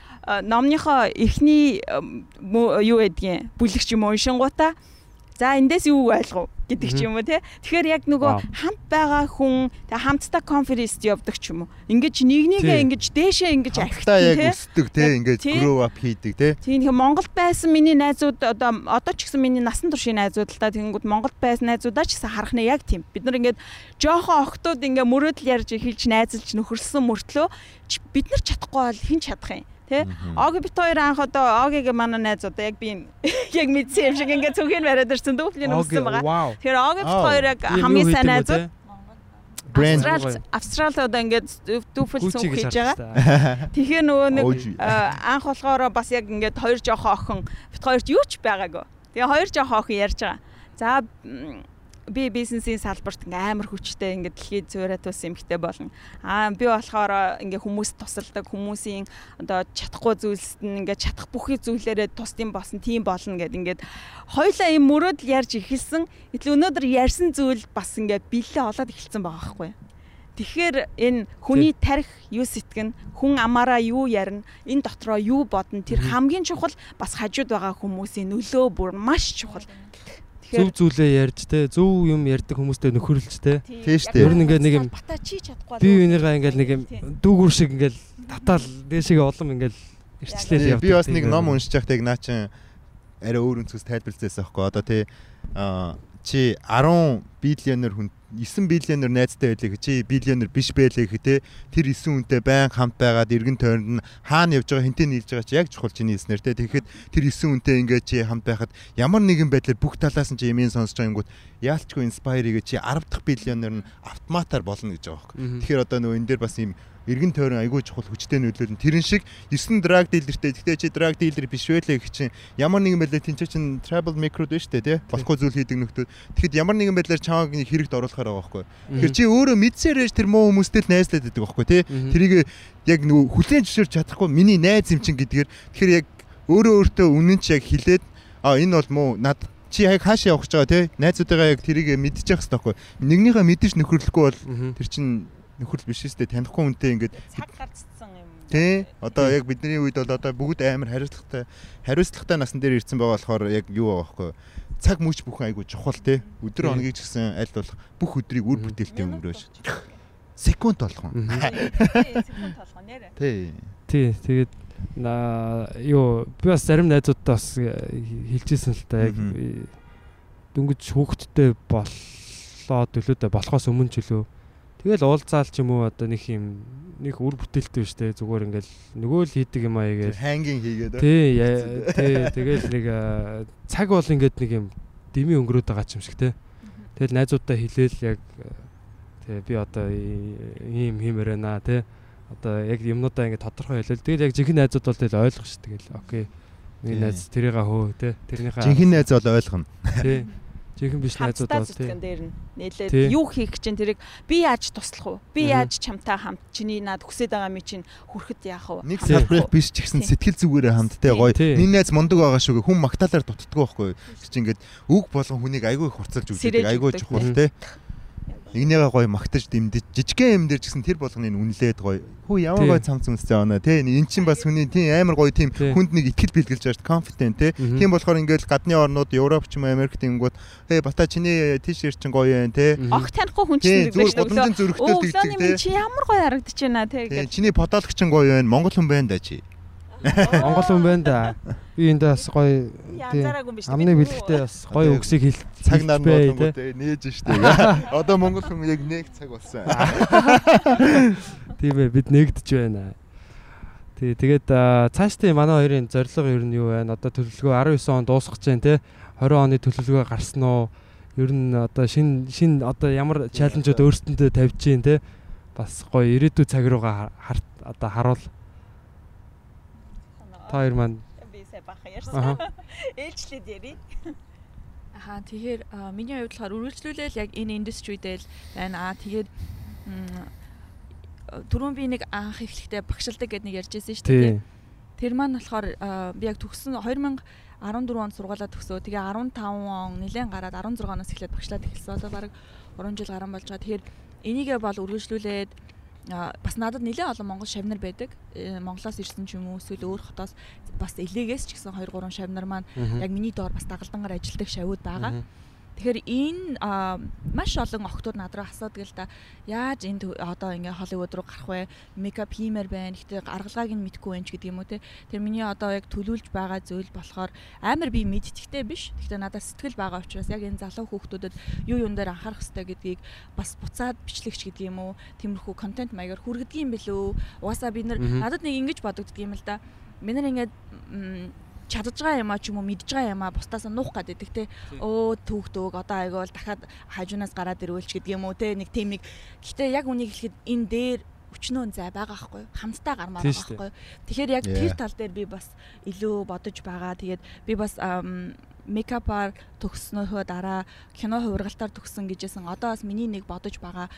номныхоо эхний юу гэдгийг бүлэгч юм уу уншингуудаа За эндээс юу ойлгов гэдэг ч юм уу те. Тэгэхээр яг нөгөө хамт байгаа хүн тэгээ хамтдаа конференст явдаг ч юм уу. Ингээд нэгнийгээ ингэж дээшээ ингэж Хамтдаа архитан яг өсдөг те ингээд grow up хийдэг те. Тийм тэгэхээр Монголд байсан миний найзууд одоо одоо ч гэсэн миний насан туршийн найзууд л та тэгэнгүүт Монголд байсан найзуудаа ч гэсэн харах нь яг тийм. Бид нар ингээд жоохон охтууд ингээ мөрөөдөл ярьж эхэлж найзалж нөхөрсөн мөртлөө бид нар чадахгүй бол хэн чадах юм Тэ? Оги бит хоёр анх одоо Огигийн манай найз одоо яг би яг мэдсэн юм шиг ингээ цүнхийг бариад ирсэн дүүплийн өссөн байгаа. Тэгэхээр Оги бит хоёр яг хамгийн сайн найзууд. Брэнд Австрал одоо ингээд дүүфэл гэж хийж байгаа. Тэгэхээр нөгөө нэг анх болохоор бас яг ингээд хоёр жоохон охин бит хоёрт юу ч байгаагүй. Тэгээ хоёр жоохон охин ярьж байгаа. За би бизнесийн салбарт ингээ амар хүчтэй ингээ дэлхийд зөөрэ тус эмхтэй болно. Аа би болохоор ингээ хүмүүст тусалдаг хүмүүсийн одоо чадахгүй зүйлсэд нь ингээ чадах бүхий зүйлээрээ тусдим болсон тийм болно гэд ингээд хоёлаа юм мөрөөдөл ярьж эхэлсэн. Итэл өнөөдөр ярьсан зүйл бас ингээ биллээ олоод эхэлсэн байгаа байхгүй юу? Тэгэхээр энэ хүний тарих юу сэтгэн хүн амаараа юу ярина энэ дотроо юу бодно тэр хамгийн чухал бас хажууд байгаа хүмүүсийн нөлөө бүр маш чухал. Зөв зүйлээ ярьж те зөв юм ярьдаг хүмүүстэй нөхөрлж те Тийм шүү дээ. Ер нь ингээд нэг юм- бата чи чадахгүй би энийгээ ингээл нэг юм дүүгүр шиг ингээл татаал дээшээ улам ингээл ирчлээл явдаг. Би бас нэг ном уншиж байхдаа яг наа чин арай өөр өнцгөөс тайлбарлажсэн байхгүй одоо тий а чи 10 биллионер хүн 9 биллионер найзтай байлээ чи биллионер биш байлээ гэх те. Тэр 9 хүнтэй байн хамт байгаад эргэн тойронд нь хаана явж байгаа хинтээ нийлж байгаа чи яг чухал чиний хэлснээр те. Тэгэхэд тэр 9 хүнтэй ингээд чи хамт байхад ямар нэгэн байдлаар бүх талаас нь чи юмын сонсож байгаа юмгууд яалтчгүй инспайр гэж чи 10 дахь биллионер нь автоматар болно гэж байгаа Мгм. Тэгэхээр одоо нөгөө энэ дээр бас юм эргэн тойрон айгүй чухал хүчтэй нөлөөлн тэрэн шиг 9 драг дилертэй гэхдээ чи драг дилер биш байлээ гэх чинь ямар нэгэн байдлаар тэнцээ чин travel micro дээ штэ тий. Болохгүй зүйл хийдэг нөхдөө тэгэхэд ямар нэгэн байдлаар чамааг нэг хэрэгт оруулахаар байгаа байхгүй. Тэгэхээр чи өөрөө мэдсээрэж тэр муу хүмүүстэй л найзлаад байдаг байхгүй тий? Тэрийг яг нөгөө хүлэн зөвшөөрч чадахгүй миний найз юм чин гэдгээр тэгэхээр яг өөрөө өөртөө үнэн чи яг хилээд а энэ бол муу. Над чи яг хаашаа явах гэж байгаа тий? Найзуудаагаа яг тэрийг мэдчих хэвээр байхгүй нэгнийхээ мэдэж нөхөрлөхгүй бол тэр чин нөхөрл биш шүү дээ. Танихгүй хүнтэй ингээд цаг гарцсан юм. тий одоо яг бидний үед бол одоо бүгд амар хариуцлагатай хариуцлагатай насан дээр ирсэн байгаа болохоор яг юу байгаа байхгүй цаг мөч бүхэн айгу чухал тий өдөр хоногийг ч гэсэн аль болох бүх өдрийг үр бүтээлтэй өнгөрөөж секунд болгон. Секунд толгоо нэрэ. тий. Тий, тэгээд на юу би бас зарим найзуудтай бас э, хэлжсэн л та яг дөнгөж хүүхдтэй болоод төлөөдөө болохоос өмнө ч үлээ. Тэгэл уулзаал ч юм уу одоо нэг юм нэг үр бүтээлтэй биш те зүгээр ингээл нөгөө л хийдэг юм аа гээл хангинг хийгээд Тий, тий, тэгэл нэг цаг бол ингээд нэг юм дими өнгөрөөд байгаа ч юм шиг те. Тэгэл найзуудаа хэлээл яг тий би одоо ийм хиймээр байна те. Одоо яг юмнуудаа ингээд тодорхой хэлээл. Тэгэл яг жинхэнэ найзууд бол тэгэл ойлгох ш. Тэгэл окей. Миний Тий. найз тэрийгээ хөө те. Тэрнийхээ жинхэнэ найз бол ойлгоно тий. Жинхэнэ биш найзууд бол тий. зүтгэн дээр нь нээлээд юу хийх гэж чинь тэрийг би яаж туслах вэ? Би яаж чамтай хамт? Чиний над хүсэж байгаа ми чинь хүрэхэд яах вэ? нэг салбарт биш ч гэсэн сэтгэл зүгээрээ хамттай гоё. Миний найз мундаг байгаа шүү хүн магтаалаар дутддаг байхгүй. Чи ингээд үг болгон хүнийг айгүй их Сэрээж үздэг айгүй чухал Мгм. Игнийгаа гоё магтаж дэмдэж жижигхэн юм дээр ч гэсэн тэр болгоныг үнэлээд гоё. Хүү ямар гоё цамц үнстэй байна те. Эн чинь бас хүний тийм амар гоё тийм Тий. хүнд нэг ихтгэл бэлгэлж байгаа confident те. Тийм болохоор ингээл гадны орнууд Европ ч юм уу Америкт ингэнгүүт ээ бата чиний тийшэрт чинь гоё байна те. Мгм. Ог танихгүй хүн чинь зүгээр гудамжин зөрөгтэй тэгдэг те. чи ямар гоё харагдаж байна те чиний подолог чинь гоё байна. Монгол хүн байна да чи. Монгол хүн байна да. Би энд бас гоё амны бэлэгтээ бас гоё үгсийг хэл цаг нар болгонгууд нээж штэ. Одоо монгол хүн яг нэг цаг болсон. Тийм ээ бид нэгдэж байна. Тий тэгээд аа, цаашдын манай хоёрын зорилго ер нь юу байна? Одоо төлөвлөгөө 19 он дуусгах гэж байна те. 20 оны төлөвлөгөө гарсан уу? Ер нь одоо шин шин одоо ямар чаленжууд өөрсдөндөө тавьж гин те. Бас гоё ирээдүйн цаг руугаа одоо харуул. Та хоёр маань би сая баха Аха. ярьсан. Ээлжлээд яри. Аха тэгэхээр миний хувьд болохоор үргэлжлүүлэл яг энэ индустрид л байна. Аа тэгээд түрүүн би нэг анх эхлэхдээ багшилдаг гэдээ нэг ярьжсэн шүү дээ. Тэр маань болохоор би яг төгссөн 2014 онд сургуулаа төгсөө. Тэгээ 15 он нэлээд гараад 16 оноос эхлээд багшлаад эхэлсэн. Одоо баг 3 жил гарсан болж байгаа. Тэгэхээр энийгээ бол үргэлжлүүлээд бас надад нэлээд олон монгол шавнар байдаг. Э, Монголоос ирсэн ч юм уу эсвэл өөр хотоос бас элегээс ч гэсэн 2 3 шавнар маань яг миний доор бас дагалдангаар ажилладаг шавууд байгаа. Мгм. Тэгэхээр энэ маш олон охтууд над руу асуудаг л да. Яаж энэ одоо ингээ Холливуд руу гарах вэ? Мейкап хиймээр байна. Гэтэ аргалгааг нь мэдгүй байх ч гэдэг юм уу те. Тэр миний одоо яг төлөвлөж байгаа зүйл болохоор амар би мэдтгэхтэй биш. Гэтэ надад сэтгэл байгаа учраас яг энэ залуу хүүхдүүдэд юу юун дээр анхаарах хэрэгтэй гэдгийг бас буцаад бичлэгч гэдэг юм уу? Тиймэрхүү контент маягаар хүргэдэг юм билүү? Угаасаа бид нар надад нэг ингэж бодогддаг юм л да. Бид нар ингээд чадж байгаа юм а ч юм уу мэдж байгаа юм а бусдаас нуух гэдэг те. Өө түүхтөөг одоо айгуул дахиад хажуунаас гараад ирүүлч гэдэг юм уу те нэг тийм нэг. Гэхдээ яг үнийг хэлэхэд энэ дээр өчнөө зай байгаа байхгүй хамтдаа гармаар байгаа байхгүй тэгэхээр яг тэр тал дээр би бас илүү бодож байгаа. Тэгээд би бас мейкапаар төгснөөхөө дараа кино хувиргалтаар төгссөн гэжсэн одоо бас миний нэг бодож байгаа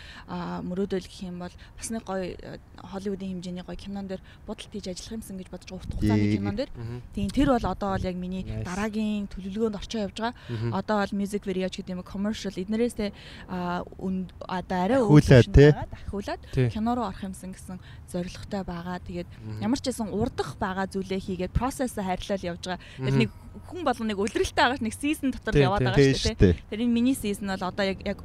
мөрөөдөл гэх юм бол бас нэг гоё э, Холливуудын хэмжээний гоё кинон дээр будалд хийж ажиллах юмсан гэж бодож байгаа урт хугацааны кинон дээр. Тийм тэр бол одоо бол яг миний дараагийн төлөвлөгөөнд орчоо явж байгаа. Одоо бол music video ч гэдэг юм commercial эднэрээсээ одоо арай төвшөнд тий. дахиулаад кино руу орох юмсан гэсэн зорилготой байгаа. Тэгээд ямар ч байсан урдах байгаа зүйлээ хийгээд процессыг хайрлал явж байгаа. Тэр нэг хүн болгоо нэг үлрэлтэй байгаа нэг season дотор яваад байгаа шүү дээ. Тэр энэ миний season бол одоо яг яг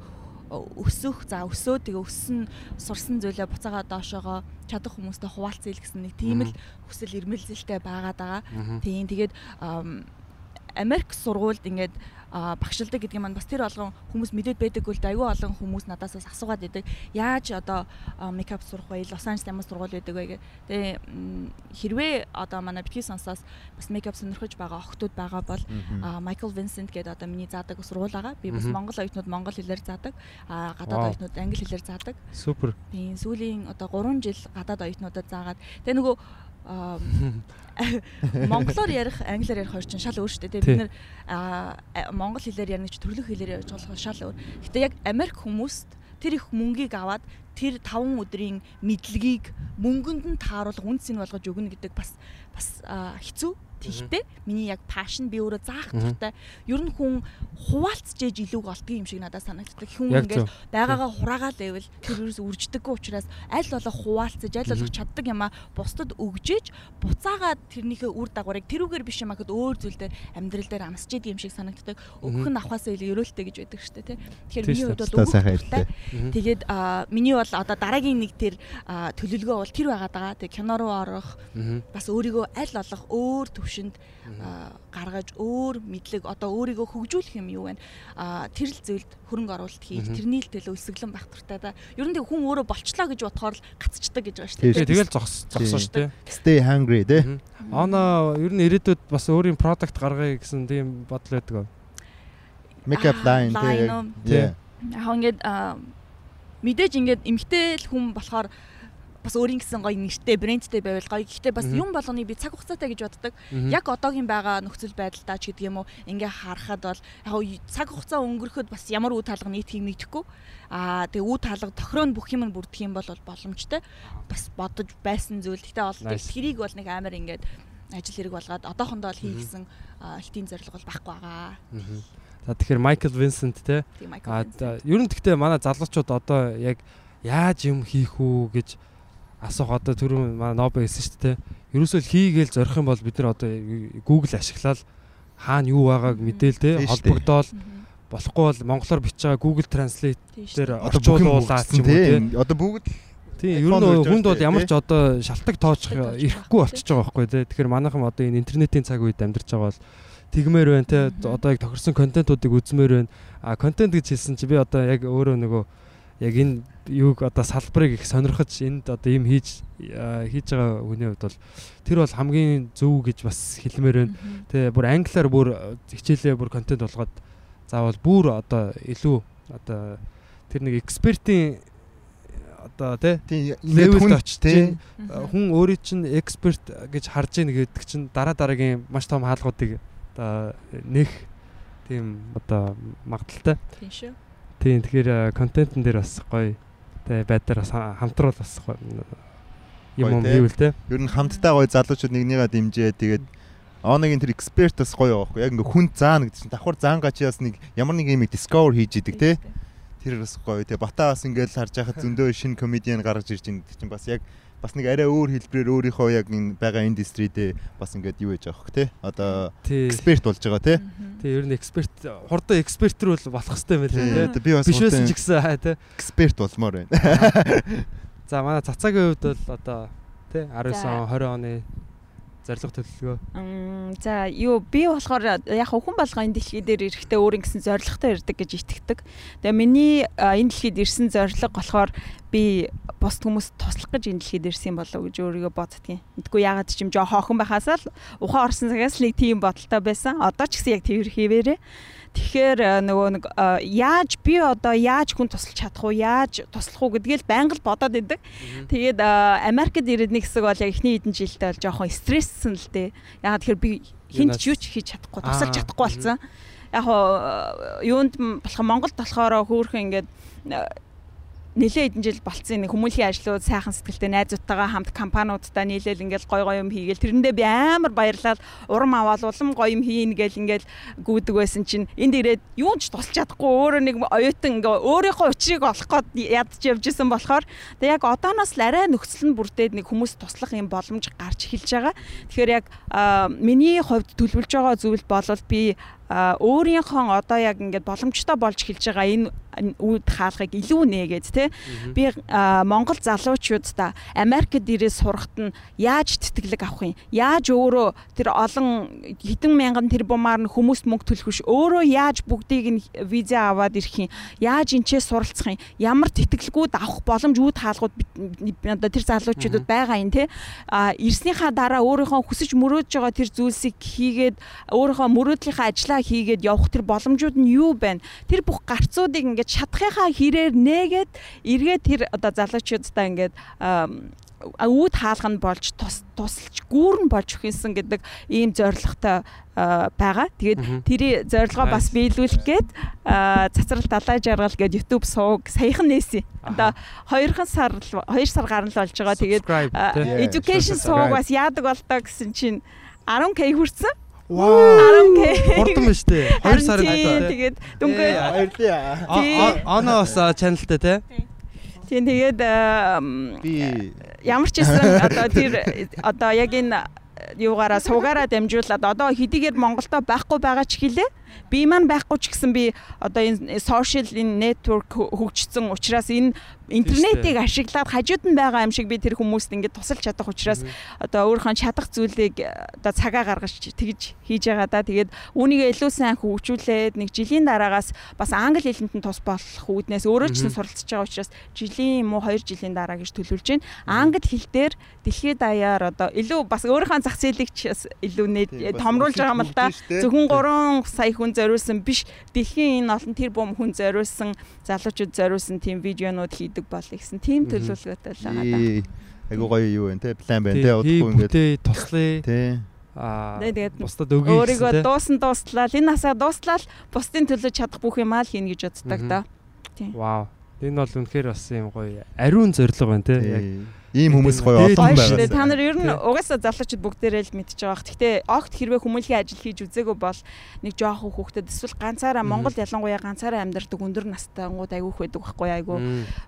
өсөх за өсөө тэгээ өссөн сурсан зүйлээ буцаагаа доошоогоо чадах хүмүүстэй хуваалцъя л гэсэн нэг тийм л хүсэл эрмэлзэлтэй байгаад байгаа. Тийм тэгээд ам, Америк сургуульд ингээд багшилдаг гэдэг юм маань бас тэр болгон хүмүүс мэдээд байдаг үл аюу олон хүмүүс надаас бас асуугаад байдаг. Яаж одоо мейкап сурах вэ? Лос Анжелес ямар сургууль байдаг вэ гэх. Тэгээ хэрвээ одоо манай битгий сонсоос бас мейкап сонирхож байгаа охтууд байгаа бол Майкл Винсент гэдэг одоо миний заадаг сургууль байгаа. Би бас монгол оюутнууд монгол хэлээр заадаг. А гадаад оюутнууд англи хэлээр заадаг. Супер. Тийм сүүлийн одоо 3 жил гадаад оюутнуудад заагаад тэгээ нөгөө монголоор ярих англиар ярих хоёр чинь шал өөр шүү дээ. Бид нэр монгол хэлээр ярих ч төрлөх хэлээр ярьж болох шал өөр. Гэтэ яг Америк хүмүүст тэр их мөнгийг аваад тэр 5 өдрийн мэдлэгийг мөнгөнд нь тааруулга үнс нь болгож өгнө гэдэг бас бас хэцүү. Тэгтээ миний яг пашн би өөрөө заах туфтай. Ер нь хүн хуваалцж ээж илүүг олдгийн юм шиг надад санагддаг. Хүн ингээд байгаагаа хураагаа левел тэр юус үрждэггүй учраас аль болох хуваалцаж аль болох чаддаг юмаа бусдад өгжээж буцаагаад тэрнийхээ үр дагаврыг тэрүүгээр биш юм ахэд өөр зүйл дээр амьдрал дээр амсч идэг юм шиг санагддаг. Өгөх нь авахаас илүү ерөөлтэй гэж байдаг шүү дээ тий. Тэгэхээр миний хувьд бол Та өгөх сайхан дуртай. хэллээ. Мгм. Тэгээд миний бол одоо дараагийн нэг тэр төлөвлөгөө бол тэр байгаад байгаа. Тэгээ кино руу орох бас өөрийгөө аль болох өөр төвшөнд гаргаж өөр мэдлэг одоо өөрийгөө хөгжүүлэх юм юу вэ? Аа тэр л зүйлд хөрөнгө оруулалт хийж тэрний л төлөө өсөглөн байх туфтаа да. Ер нь хүн өөрөө болчлоо гэж бодохоор л гацчдаг гэж байгаа шүү дээ. Тэгэл зогс зогсон шүү дээ. Stay hungry тий. Оноо ер нь ирээдүйд бас өөрийн продакт гаргая гэсэн тийм бодол байдаг. Makeup Аа, line тий. яг- ингээд мэдээж ингээд эмгтэй л хүн болохоор бас өөрийн гэсэн гоё нэртэй брэндтэй байвал гоё. Гэхдээ бас юм болгоны би цаг хугацаатай гэж боддог. Яг одоогийн байгаа нөхцөл байдалтай ч гэдэг юм уу ингээ харахад бол яг цаг хугацаа өнгөрөхөд бас ямар үе таалга нийтгийг мэдхгүй аа тэгээ үе таалга тохироо нь бүх юм нь бүрдэх юм бол бол боломжтой. Бас бодож байсан зүйл. Гэхдээ бол тэрийг бол нэг амар ингээд ажил хэрэг болгоод одоохондоо л хийгсэн аа, элтийн зорилго бол байхгүй байгаа. За тэгэхээр Майкл Винсент те. А ер нь гэхдээ манай залуучууд одоо яг яаж юм хийх үү гэж асуух одоо түрүүн манай Нобе хэлсэн шүү дээ. Ерөөсөө л хийгээл зорих юм бол бид нар одоо Google ашиглаад хаана юу байгааг мэдээл те холбогдоол болохгүй бол монголоор бичиж байгаа Google Translate дээр орчуулуулаад ч юм уу те. Одоо бүгд Тийм ер нь хүнд бол ямар ч одоо шалтак тооцох ирэхгүй болчихж байгаа байхгүй тий. Тэгэхээр манайхан одоо энэ интернетийн цаг үед амьдарч байгаа бол тэгмээр байна тий. Одоо яг тохирсон контентуудыг үзмээр байна. А контент гэж хэлсэн чи би одоо яг өөрөө нөгөө яг энэ юуг одоо салбарыг их сонирхож энд одоо юм хийж хийж байгаа хүний хувьд бол тэр бол хамгийн зөв гэж бас хэлмээр байна. Тэ бүр англиар бүр хичээлээ бүр контент болгоод заавал бүр одоо илүү одоо тэр нэг экспертийн одоо тий Тийм левелд хүн очиж тий. хүн өөрийн чинь эксперт гэж харж ийн гэдэг чинь дараа дараагийн маш том хаалгуудыг одоо нэх тийм одоо магадaltaй. Тийм шүү. Тийм тэгэхээр контентн дээр бас гоё тэ байдлаар бас ха- хамтруул бас гоё юм юм хийвэл тэ. Ер нь хамтдаа гоё залуучууд нэгнийгээ дэмжээ. Тэгээд Оногийн тэр эксперт бас гоё байхгүй. Яг ингээ хүн заана гэдэг чинь давхар заангаа чи бас нэг ямар нэг юм discover хийж идэг те. Тэр бас гоё. Тэгээ Бата бас ингээл харж байхад зөндөө шинэ комедиан гаргаж ирж байгаа гэдэг чинь бас яг бас нэг арай өөр хэлбэрээр өөрийнхөө яг энэ байгаа индустридээ бас ингээд юу яж байгаа хөх те. Одоо эксперт болж байгаа те. Тий ер нь эксперт хурдан эксперт рүү болох хэрэгтэй байл Тий, тэ. би бас Биш байсан хурдан ч гэсэн тэ. эксперт болмоор байна. За манай цацаагийн хувьд бол одоо тэ 19 За. он 20 оны зорилго төлөвлөгөө. За юу би болохоор яг хүн болгоо энэ дэлхий дээр ирэхдээ өөр ингэсэн зоригтой ирдэг гэж итгэдэг. Тэгээ миний энэ дэлхийд ирсэн зорилго болохоор би бос хүмүүст туслах гэж энэ дэлхийд ирсэн болов гэж өөрийгөө боддгийн. Мэдгүй ягаад ч юм жоо хоохон байхаас л ухаан орсон цагаас л нэг тийм бодолтой байсан. Одоо ч гэсэн яг тэр хийвэрээ. Тэгэхээр а, нөгөө нэг а, яаж би одоо яаж хүн туслах чадах уу, яаж туслах уу гэдгийг л байнга л бодоод идэг. Тэгээд а, Америкт ирээд нэг хэсэг бол яг эхний хэдэн жилдээ бол жоохон стресссэн л дээ. Ягаад тэгэхээр би хинт ч юу ч хийж чадахгүй, тусалж чадахгүй болсон. Яг юунд болох Монголд болохоор хөөхөн ингээд нэлээд хэдэн жил болцсон нэг хүмүүлийн ажлууд сайхан сэтгэлтэй найзуудтайгаа хамт компаниудтай нийлээл ингээл гой гой юм хийгээл. Тэрэндээ би амар баярлал. Урам аваад улам гоё юм хийн гээл ингээл гүйдэг байсан чинь. Энд ирээд юу ч тусалж чадахгүй өөрөө нэг оюутан ингээ өөрийнхөө учрыг олох гээд ядж явж исэн болохоор тэг яг одооноос л арай нөхцөл нь бүрдээд нэг хүмүүс туслах юм боломж гарч эхэлж байгаа. Тэгэхээр яг миний хувьд төлөвлөж байгаа зүйл болвол би өөрийнхөө одоо яг ингээд боломжтой болж эхэлж байгаа энэ үүд хаалгыг илүү нээгээд те би Монгол залуучуудаа Америкт ирээд сурахт нь яаж тэтгэлэг авах юм? Яаж өөрөө тэр олон хэдэн мянган тэрбумаар нь хүмүүст мөнгө төлөх биш өөрөө яаж бүгдийг нь виза аваад ирэх юм? Яаж энчээ суралцах юм? Ямар тэтгэлгүүд авах боломж үүд хаалгууд одоо тэр залуучуудад байгаа юм те ирснийхаа дараа өөрийнхөө хүсэж мөрөөдж байгаа тэр зүйлсийг хийгээд өөрийнхөө мөрөөдлийнхаа ажлаа хийгээд явах тэр боломжууд нь юу байна тэр бүх гарцуудыг ингээд шатхынхаа хэрээр нээгээд эргээд тэр одоо залуучуудтай ингээд үүд хаалга нь болж тус тусалж гүүрэн болж өгсөн гэдэг ийм зорилготой байгаа. Тэгээд тэрий зорилгоо бас биелүүлэх гээд цацрал далай жаргал гээд YouTube сууг саяхан нээсэн. Одоо 2 сар 2 сар гарна л болж байгаа. Тэгээд education сууг бас яадаг болтоо гэсэн чинь 10k хүрсэн. Вау. 10k. Хурдан байна штэ. 2 Харин сарын тийм, дотор. Тэгээд дүнгээ Баярлалаа. Бас чаналтай те. тийм тэгээд ямар ч гэсэн одоо тэр одоо яг энэ юугаараа суугаараа дамжуулаад одоо хэдийгээр Монголдо байхгүй байгаа ч хэлээ би маань байхгүй ч гэсэн би одоо энэ сошиал энэ network хөгжсөн учраас энэ интернетийг ашиглаад хажууд нь байгаа юм шиг би тэр хүмүүст ингэж тусалж чадах учраас одоо өөрийнхөө чадах зүйлийг одоо цагаа гаргаж тэгж хийж байгаа да. Тэгээд үүнийгээ илүү сайн хөгжүүлээд нэг жилийн дараагаас бас англи хэлэнд нь тус болох үүднээс өөрөө ч суралцж байгаа учраас жилийн юм уу 2 жилийн дараа гэж төлөвлөж байна. Англи хэл дээр дэлхийд даяар одоо илүү бас өөрийнхөө зах зээлийг ч илүү бас томруулж байгаа юм л да. Зөвхөн 3 сая хүн зориулсан биш дэлхийн энэ олон тэр бум хүн зориулсан залуучууд зориулсан тийм видеонууд хийдэг болъё гэсэн тийм төлөвлөгөөтэй л байгаа да. Ээ, Айгуу гоё юу вэ те план байна те Тий, удахгүй ингээд туслая. те Аа. Тэгээд бусдад өгье өөрийгөө дуусан дуустлаа энэ насаа дуустлаа л бусдын төлөө чадах бүх юмаа л хийнэ гэж боддог Мгм. да. Вау. Энэ бол үнэхээр бас юм гоё ариун зориг байна те. Яг тий. Ийм хүмүүс гоё олон байгаа. Та нар ер нь угаасаа залуучууд бүгдээрээ л мэдчихэж байгаа. Гэхдээ огт хэрвээ хүмүүнлэгийн ажил хийж үзээгүй бол нэг жоохон хүүхдэд эсвэл ганцаараа Мгм. Монголд ялангуяа ганцаараа амьдардаг өндөр настай ангууд айгүйх байдаг байхгүй айгүй.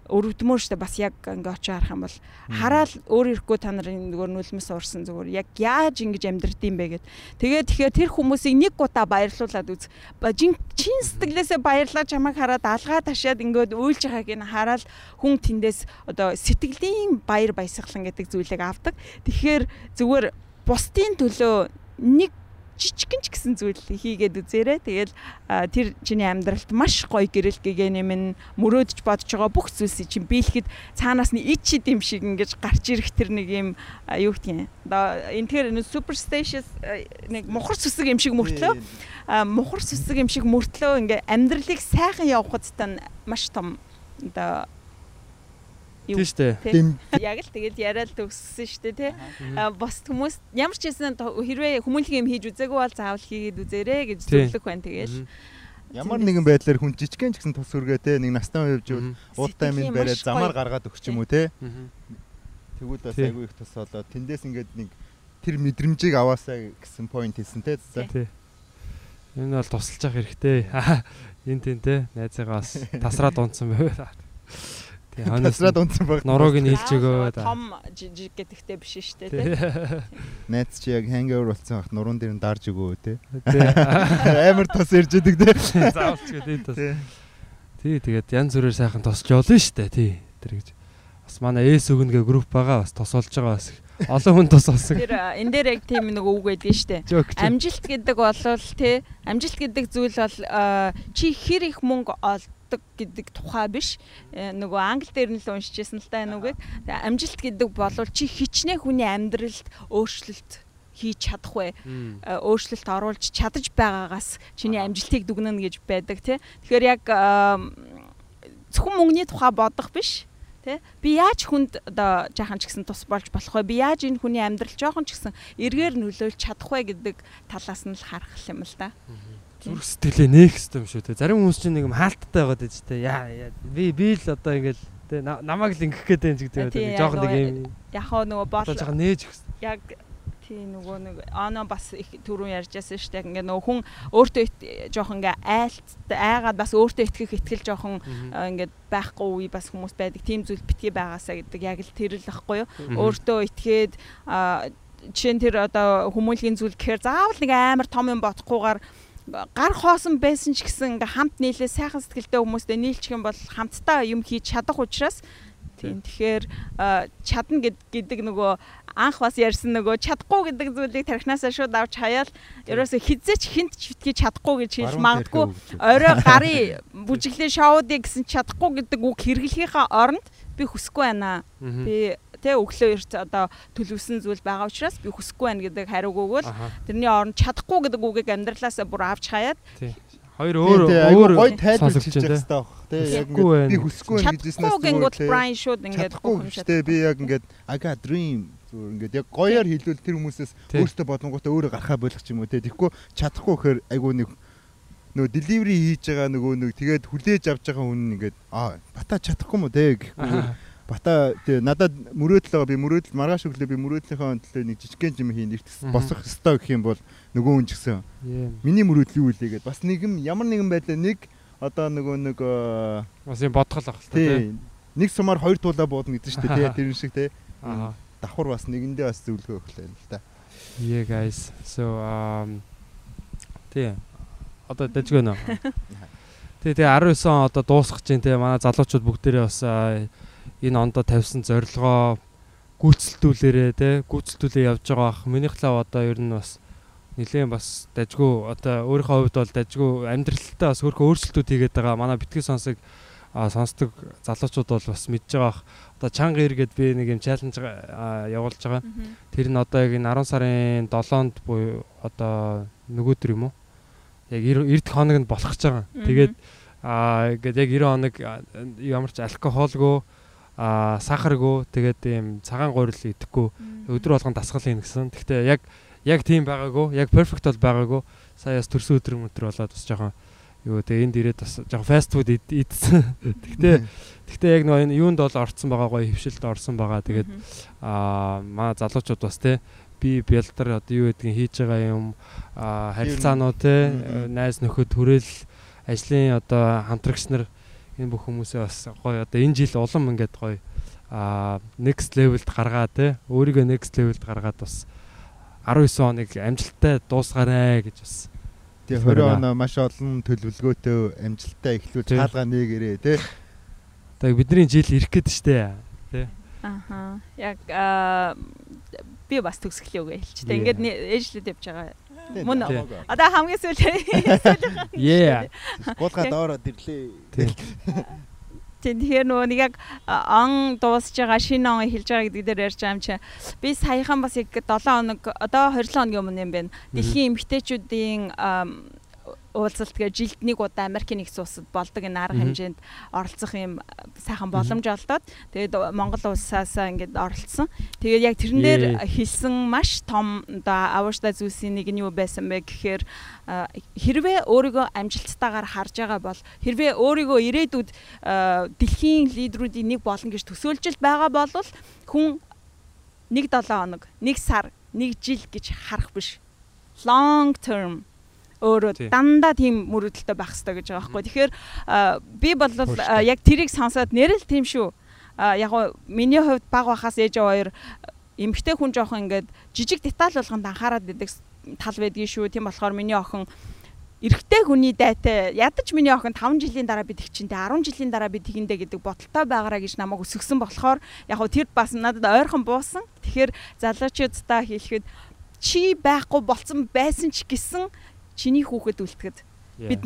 Өрөвдмөр дээ. Бас яг ингээ очиж харах юм бол хараад өөр ирэхгүй та нарын нөгөө нүлмэс уурсан зүгээр яг яаж ингэж амьдрдсан бэ гэд. Тэгээд тэгэхээр тэр хүмүүсийг нэг удаа баярлуулад үз. Жин чин сэтгэлээсээ баярлаа чамайг хараад алгаа ташаад ингээд уйлж байгааг нь хараад хүн тэндээс одоо сэтгэлийн баяр баясгалан гэдэг зүйлийг авдаг. Тэгэхээр зүгээр бусдын төлөө нэг жижигэн ч гэсэн зүйл хийгээд үзээрэй. Тэгэл тэр чиний амьдралд маш гоё гэрэл гэгээн юм мөрөөдж бодож байгаа бүх зүйлсийг чинь биелэхэд цаанаас нь ид чид юм шиг ингэж гарч ирэх тэр нэг юм юу гэдгийг. Одоо энэ тэр superstitious нэг мухар сүсэг юм шиг мөртлөө мухар сүсэг юм шиг мөртлөө ингээ амьдралыг сайхан явахад тань маш том одоо юу? Тийм яг л тэгэл яриад төгссөн шүү дээ тий. Бос хүмүүс ямар ч байсан хэрвээ хүмүүнлэг юм хийж үзээгүй бол заавал хийгээд үзээрэй гэж зөвлөх байна тэгэл. ямар нэгэн байдлаар хүн жижигхэн ч гэсэн тус хүргээ те нэг настай үеж Мгм. уутай минь бариад замаар гаргаад өгч юм уу те тэгвэл бас айгүй их тус болоо. Тэндээс ингээд нэг тэр мэдрэмжийг аваасаа гэсэн point хэлсэн те за Тий. Энэ бол тусалж явах хэрэгтэй. Энд тийм те найзаагаа бас тасраад унтсан байв. Тий, хонос. тасраад унтсан баг Нурууг нь хэлж өгөө. Том жижиг гэдэгтэй биш шүү дээ тий. Тий. найз чи яг hangover болсон хат нуруунд дээр нь дарж өгөө те Тий. амар тус ирж идэг те Заавалч гэдэг тус. Тий. Тий, тэгээд янз бүрээр сайхан тусч явуулна штэ. Тий. Тэр гэж. Бас манай эс өгнөгээ групп байгаа бас тусалж байгаа бас олон хүн тус болсон. Тэр энэ дээр яг тийм нэг үг шүү дээ. Жок. Амжилт гэдэг бол тий амжилт гэдэг зүйл бол чи хэр их мөнгө олдог гэдэг тухай биш. Э, Нөгөө англи дээр нь л уншижсэн л та энэ үгийг. Амжилт гэдэг бол чи хичнээн хүний амьдралд өөрчлөлт хийж чадах вэ? Э, өөрчлөлт оруулж чадаж байгаагаас чиний амжилтыг дүгнэнэ гэж байдаг тий. Тэгэхээр яг зөвхөн мөнгөний тухай бодох биш тий. Би яаж хүнд одоо жаахан ч гэсэн тус болж болох вэ? Би яаж энэ хүний амьдрал жоохон ч гэсэн эргээр нөлөөлж чадах вэ гэдэг талаас нь л харах юм л да. Зүрх сэтгэлээ нээх хэрэгтэй юм шүү те. Зарим хүмүүс чинь нэг юм хаалттай байгаад байж те. Яа би би л одоо ингээл те на- намайг л ингэх гээд байна ч гэдэг. Нэг Жохон нэг юм Яг хоо нөгөө бол байгаа нээж өгс. яг тий нөгөө нэг оноо бас их түрүүн ярьжсэн шүү дээ. Ингээ нөгөө хүн өөртөө жоохон ингээ айлт айгаад бас өөртөө итгэх итгэл жоохон а, ингээд байхгүй үе бас хүмүүс байдаг. Тийм зүйл битгий байгаасаа гэдэг яг л тэр л ахгүй юу. Өөртөө итгээд а, жишээ нь тэр одоо хүмүүлийн зүйл гэхээр заавал нэг амар том юм бодохгүйгээр гар хоосон байсан ч гэсэн ингээ хамт нийлээ сайхан сэтгэлтэй хүмүүстэй нийлчих юм бол хамтдаа юм хийж чадах учраас. Тийм тэгэхээр чадна гэд- гэдэг нөгөө анх бас ярьсан нөгөө чадахгүй гэдэг зүйлийг тархинасаа шууд авч хаяал. Ерөөсө хизээч хинт ч битгий чадахгүй гэж хэлж магадгүй орой гарын бүжиглээ шоудыг гэсэн чадахгүй гэдэг үг хэрэглэхийнхаа оронд би хүсэхгүй байна. Би тэ өглөө эрт одоо төлөвсөн зүйл байгаа учраас би хүсэхгүй байна гэдэг хариуг өгвөл тэрний оронд чадахгүй гэдэг үгийг амьдралаасаа бүр авч хаяад. Хоёр өөр өөр гой тайлбарч байна, явах хэрэгтэй байх те яг би хүсэхгүй байна гэжснээс чадахгүй гингүүд Брайан шууд ингээд гэжтэй би яг ингээд got dream. Зүгээр ингээд яг гоёор хэлвэл тэр хүмүүсээс Тий. өөртөө бодонгуудаа өөрөө гарахаа болох ч юм уу те тэгэхгүй чадахгүй гэхээр айгүй нэг нөгөө delivery хийж байгаа нөгөө нэг тэгээд хүлээж авч байгаа хүн ингээд аа бата чадахгүй юм уу те гэхгүй бата тий надад мөрөөдөл байгаа би мөрөөдөл маргааш өглөө би мөрөөдлийнхөө төлөө нэг жижигхэн юм хийн Мгм. босох ёстой гэх юм бол нөгөө хүн ч гэсэн миний мөрөөдөл юу вэ гэдэг бас нэгэн ямар нэгэн байдлаа нэг одоо нөгөө нэг э, бас юм бодгол ах л та тий. нэг сумаар хоёр туулаа буудна гэдэг шүү дээ тий тэр шиг тий Аа. давхар бас нэгэндээ бас зөвлөгөө өгөх юм л та Yeah guys. So um тий. Одоо дэжгүй нөө. Тий тий 19 он одоо дуусгах чинь тий манай залуучууд бүгдээрээ бас энэ ондоо тавьсан зорилгоо гүйцэлдүүлээрээ тий гүйцэлдүүлээ явж байгаа бах. Минийх лав одоо ер нь бас нэлээд бас дажгүй одоо өөрийнхөө хувьд бол дажгүй амьдралтаа бас хөрхөө өөрчлөлтүүд хийгээд байгаа. Манай битгий сонсог сонсдог залуучууд бол бас мэдж байгаа бах. Одоо чанга иргэд би нэг юм чаленж явуулж байгаа. Тэр нь одоо яг энэ 10 сарын 7-нд буюу одоо нөгөөдөр юм уу? Яг 90 хоногт болох гэж байгаа. Тэгээд аа ингээд яг 90 хоног ямар ч алкогоолгүй аа сахаргүй тэгээд ийм цагаан гурил идэхгүй өдөр болгон дасгал хийн гэсэн. Гэхдээ яг яг тийм байгаагүй, яг перфект бол байгаагүй. Сая бас төрсөн өдөр өдөр болоод бас жоохон юу тэгээ энд ирээд бас жоо фаст фуд идсэн. Тэгтээ тэгтээ яг нөгөө юунд бол орцсон байгаа гоё хөвшилд орсон байгаа. Тэгээд аа маа залуучууд бас те би бэлдэр одоо юу гэдгийг хийж байгаа юм аа харилцаанууд те найз нөхөд төрөл ажлын одоо хамтрагч нар энэ бүх хүмүүсээ бас гоё одоо энэ жил улам ингээд гоё аа next level-д гаргаад те өөрийгөө next level-д гаргаад бас 19 хоног амжилттай дуусгаарай гэж бас Тэгээ 20 оноо маш олон төлөвлөгөөтэй амжилттай эхлүүл хаалгаа нэгэрээ тий. Тэгээ бидний жил ирэх гээд штэ тий. Аха. Яг би бас төгсгөлөө үгээ хэлчих. Тэ ингээд ээжлээд явж байгаа. Мөн одоо хамгийн сүүл Yeah. Гуулгаад ороод ирлээ. Тэгэхээр нөгөө нэг яг он дуусж байгаа шинэ он эхэлж байгаа гэдэг дээр ярьж байгаа юм чи би саяхан бас яг 7 хоног одоо 27 хоногийн өмнө юм байна. Дэлхийн эмэгтэйчүүдийн уулзалт гэж жилд нэг удаа Америкийн нэгдсэн улсад болдог энэ арга хэмжээнд оролцох юм сайхан боломж олдоод тэгээд Монгол улсаас ингээд оролцсон. Тэгээд яг тэрэн дээр хэлсэн маш том одоо авууштай зүйлсийн нэг нь юу байсан бэ гэхээр хэрвээ өөрийгөө амжилттайгаар харж байгаа бол хэрвээ өөрийгөө ирээдүйд дэлхийн лидерүүдийн нэг болно гэж төсөөлж байгаа бол хүн нэг 7 хоног, нэг сар, нэг жил гэж харах биш. Long term өөрөө дандаа тийм мөрөдөлтөй байх хэрэгтэй гэж байгаа байхгүй. Тэгэхээр би бол яг тэрийг сонсоод нэрэл тийм шүү. Яг гоо миний хувьд баг бахаас ээж хоёр эмгтэй хүн жоох ингээд жижиг деталь болгонд анхаарал өгдөг тал байдгийн шүү. Тийм болохоор миний охин эрэгтэй хүний дайтай ядаж миний охин 5 жилийн дараа би тэгчинтэй 10 жилийн дараа би тэгэндээ гэдэг бодолтой байгаараа гэж намайг өсгсөн болохоор яг тэр бас надад ойрхон буусан. Тэгэхээр залуучуудаа хэлэхэд чи байхгүй болцсон байсан ч гэсэн чиний хүүхэд үлдэхэд бид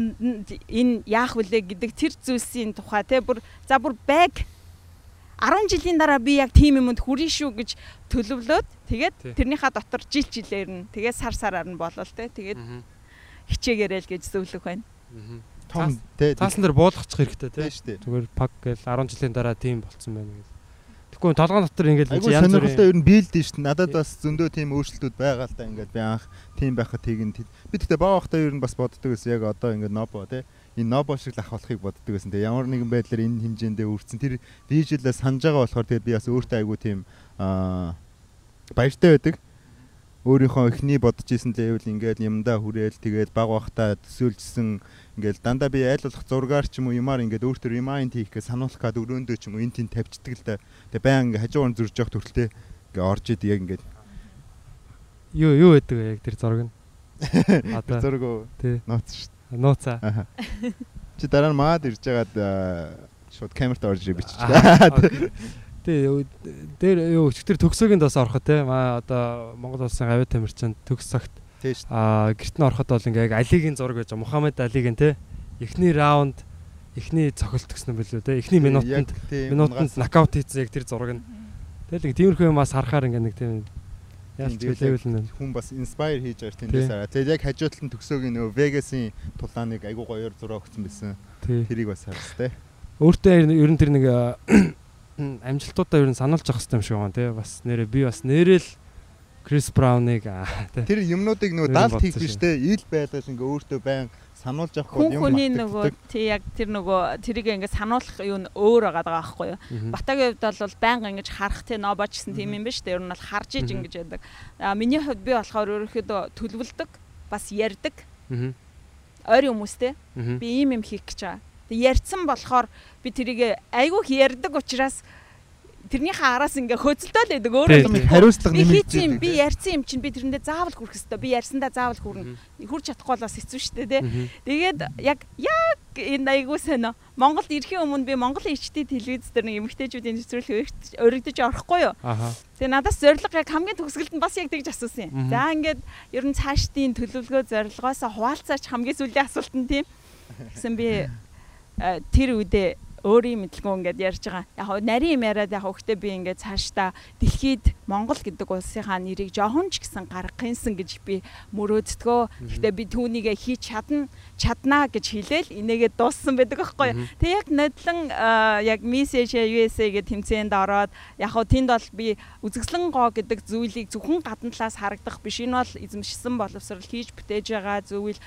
энэ яах вүлээ гэдэг тэр зүйлсийн тухай те бүр за бүр байг 10 жилийн дараа би яг тийм юмд хүрэн шүү гэж төлөвлөөд тэгээд тэрнийхээ дотор жил жилээр нь тэгээд сар сараар нь болол те тэгээд хичээгээрэй л гэж зөвлөх байна. Том те таасан дээр буулгачих хэрэгтэй те. Зүгээр пак гээл 10 жилийн дараа тийм болцсон байна гэж. Тэгэхгүй толгойн дотор ингээл янз бүрийн сонирхолтой ер нь биелдэж шít. Надад бас зөндөө тийм өөрчлөлтүүд байгаа л да ингээд би анх тийм байхад тэгин би тэгтээ бага бахта ер нь бас боддог гэсэн яг одоо ингээд нобо те энэ нобо шиг л ах болохыг боддог гэсэн. Тэгээ ямар нэгэн байдлаар энэ хэмжээндээ үрцэн тэр вижлээ санаж байгаа болохоор тэгээд би бас өөртөө айгу тийм аа баяртай байдаг. Өөрийнхөө эхний бодож исэн левел ингээд юмдаа хүрээл тэгээд баг бахта төсөөлжсэн ингээд дандаа би айл болох зургаар ч юм уу юмар ингээд өөртөө ремайнд хийх гэж сануулах гад өрөөндөө ч юм уу эн тэн тавьчихдаг л да. Тэгээ баян ингээд хажуугаар зурж явах төрөлтэй ингээд орж идэг яг ингээд юу юу гэдэг вэ яг тэр зураг нь Одоо зураг уу? Нууц шүү. Нууцаа. Чи дараа нь маад ирж байгаад шууд камерт орж биччихлээ. Тий. Дээр юу өчтөр төгсөөгийн даас ороход те маа одоо Монгол улсын гавь тамирчинд төгс цагт тий шүү. Аа гэрт нь ороход бол ингээ Алигийн зураг гэж Мухаммед Алигийн те эхний раунд эхний цохилт гэсэн юм билүү те эхний минутанд минутанд нокаут хийсэн яг тэр зураг нь. Тэгэл нэг тиймэрхүү юм бас харахаар ингээ нэг тийм Яаж level нь хүн бас inspire хийж байгаа тэндээс хараа. Тэгээд яг хажуудлын төгсөөгийн нөгөө Vegas-ийн тулааныг айгуу гоёор зураг өгсөн байсан. Тэрийг бас харстай. Өөртөө ер нь тэр нэг амжилтуудаа ер нь сануулж явах хэрэгтэй юм шиг байна тий. Бас нэрээ би бас нэрэл Крис Брауныг тэр юмнуудыг нөгөө даалт хийх биш те ил байдал ингээ өөртөө байн сануулж авах юм хүний нөгөө тий яг тэр нөгөө тэрийг ингээд сануулах юу нь өөр байгаа байхгүй юу. Батагийн хувьд бол байнга ингэж харах тий нобоч гэсэн тийм юм шүү дээ. Ер нь бол харж иж ингэж яадаг. А миний хувьд би болохоор өөрөөхдөө төлөвлөдөг бас ярьдаг. Ойрын хүмүүстэй би ийм юм хийх гэж байгаа. Тэг ярьсан болохоор би тэрийг айгүй ярьдаг учраас тэрнийхээ араас ингээ хөөцөлтөө л байдаг өөрөө хариуцлага нэмэгдэж байна. Би ярьсан юм чинь би тэрэндээ заавал хүрэх ёстой. Би ярьсандаа заавал хүрнэ. Хүрч чадахгүй бол бас хэцүү шүү дээ. Тэгээд яг яг энэ айгуу сонио. Монголд ирэхийн өмнө би Монголын ичтэй телевиз дээр нэг эмэгтэйчүүдийн нэвтрүүлэг өргөдөж орохгүй юу? Тэгээ надаас зориг яг хамгийн төгсгөлд нь бас яг тэгж асуусан юм. За ингээд ер нь цаашдын төлөвлөгөө зорилгоос хуваалцаач хамгийн сүүлийн асуулт нь тийм. Гэсэн би тэр үедээ өөрийн мэдлэгөө ингээд ярьж байгаа. Яг нарийн юм яриад яг хөвгтөө би ингээд цаашдаа дэлхийд Монгол гэдэг улсынхаа нэрийг жоохон ч гэсэн гаргахынсан гэж би мөрөөддгөө. Гэхдээ би түүнийг хийж чадна, чаднаа гэж хэлээл инээгээ дууссан байдаг аахгүй. Тэг яг нодлон яг мессеж USA гэх тэмцээнд ороод яг хөө тэнд бол би үзэсгэлэн гоо гэдэг зүйлийг зөвхөн гадна талаас харагдах биш. Энэ бол эзэмшсэн боловсрал хийж бүтээж байгаа зүйл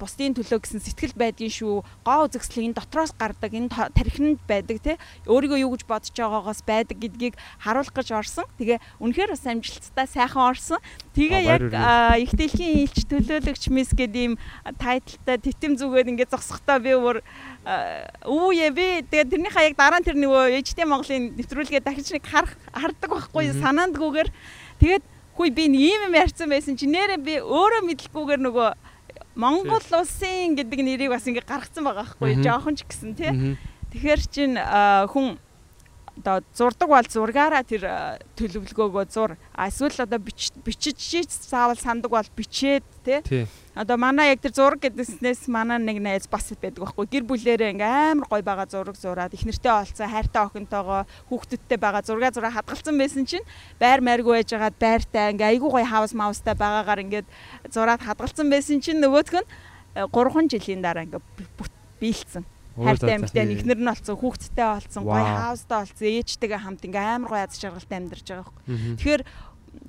бусдын төлөө гэсэн сэтгэл байдгийн шүү. Гоо үзэсгэлэн дотроос гардаг энэ тархинд байдаг те? Өөрийгөө юу гэж бодож байгаагаас байдаг гэдгийг харуулах гэж орсон. Тэгээ үнэхээр бас амжилттай сайхан орсон. Тэгээ яг их дэлхийн илч төлөөлөгч мис гэдэг ийм тайтлтай титэм зүгээд ингээд зогсохдоо би өөр яа би? Тэгээ тэрнийхээ яг дараа нь тэр нөгөө ээжтэй Монголын нэвтрүүлгээ дахиж нэг харах хардаг байхгүй санаандгүйгээр. Тэгээд хүй би ийм юм ярьсан байсан чи нэрээ би өөрөө мэдлгүйгээр нөгөө Монгол улсын гэдэг нэрийг бас ингээ гаргацсан байгаа байхгүй жоохон ч гэсэн тий. Тэгэхээр чин хүн одоо зурдаг бол зургаараа тэр төлөвлөгөөгөө зур. Эсвэл одоо бичиж заавал сандаг бол бичээд тий. Одоо манай яг тэр зураг гэдэгснээс манай нэг найз бас байдаг байхгүй. Гэр бүлэрээ ингээм амар гой байгаа зураг зураад их нэртэй олцсон хайртай охинтойгоо хүүхдүүдтэй байгаа зурга зураг хадгалсан байсан чинь байр майргүй байжгаад байртай ингээ айгуу гой хаус маустай байгаагаар ингээд зураад хадгалсан байсан чинь нөгөөх нь 3 жилийн дараа ингээ биелцсэн хайртай амьтаа ихнэр нь олцсон хүүхэдтэй олцсон гоё хаустай олцсон ээжтэйгээ хамт ингээм амар гоё аз жаргалтай амьдарч байгаа байхгүй. Тэгэхээр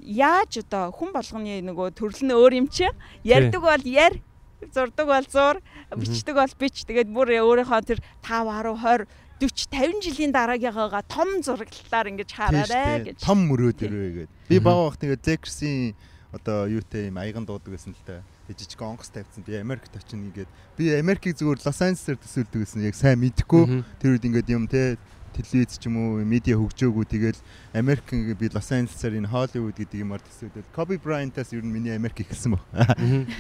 яаж одоо хүн болгоны нөгөө төрөл нь өөр юм чи? Ярьдаг бол яр зурдаг бол зур бичдэг бол бич. Тэгээд бүр өөрийнхөө тэр 5 10 20 40 50 жилийн дараагийнхаа том зураглалаар ингэж хараарэ гэж. Том мөрөөд өрөө гээд би бага бах тэгээд Зекерсийн одоо юутэй юм аяган дуудаг гэсэн л та жижиг онгоц тавьсан. Би Америкт очино ингээд би Америкийг зүгээр Лос Анжелесээр төсөөлдөг гэсэн яг сайн мэдхгүй тэр үед ингээд юм те телевиз ч юм уу медиа хөгжөөгүй. Тэгэл Америк би Лос Анжелесаар энэ Холливуд гэдэг юмар төсөөлөд Коби Брайантаас ер нь миний Америк ихсэн баг.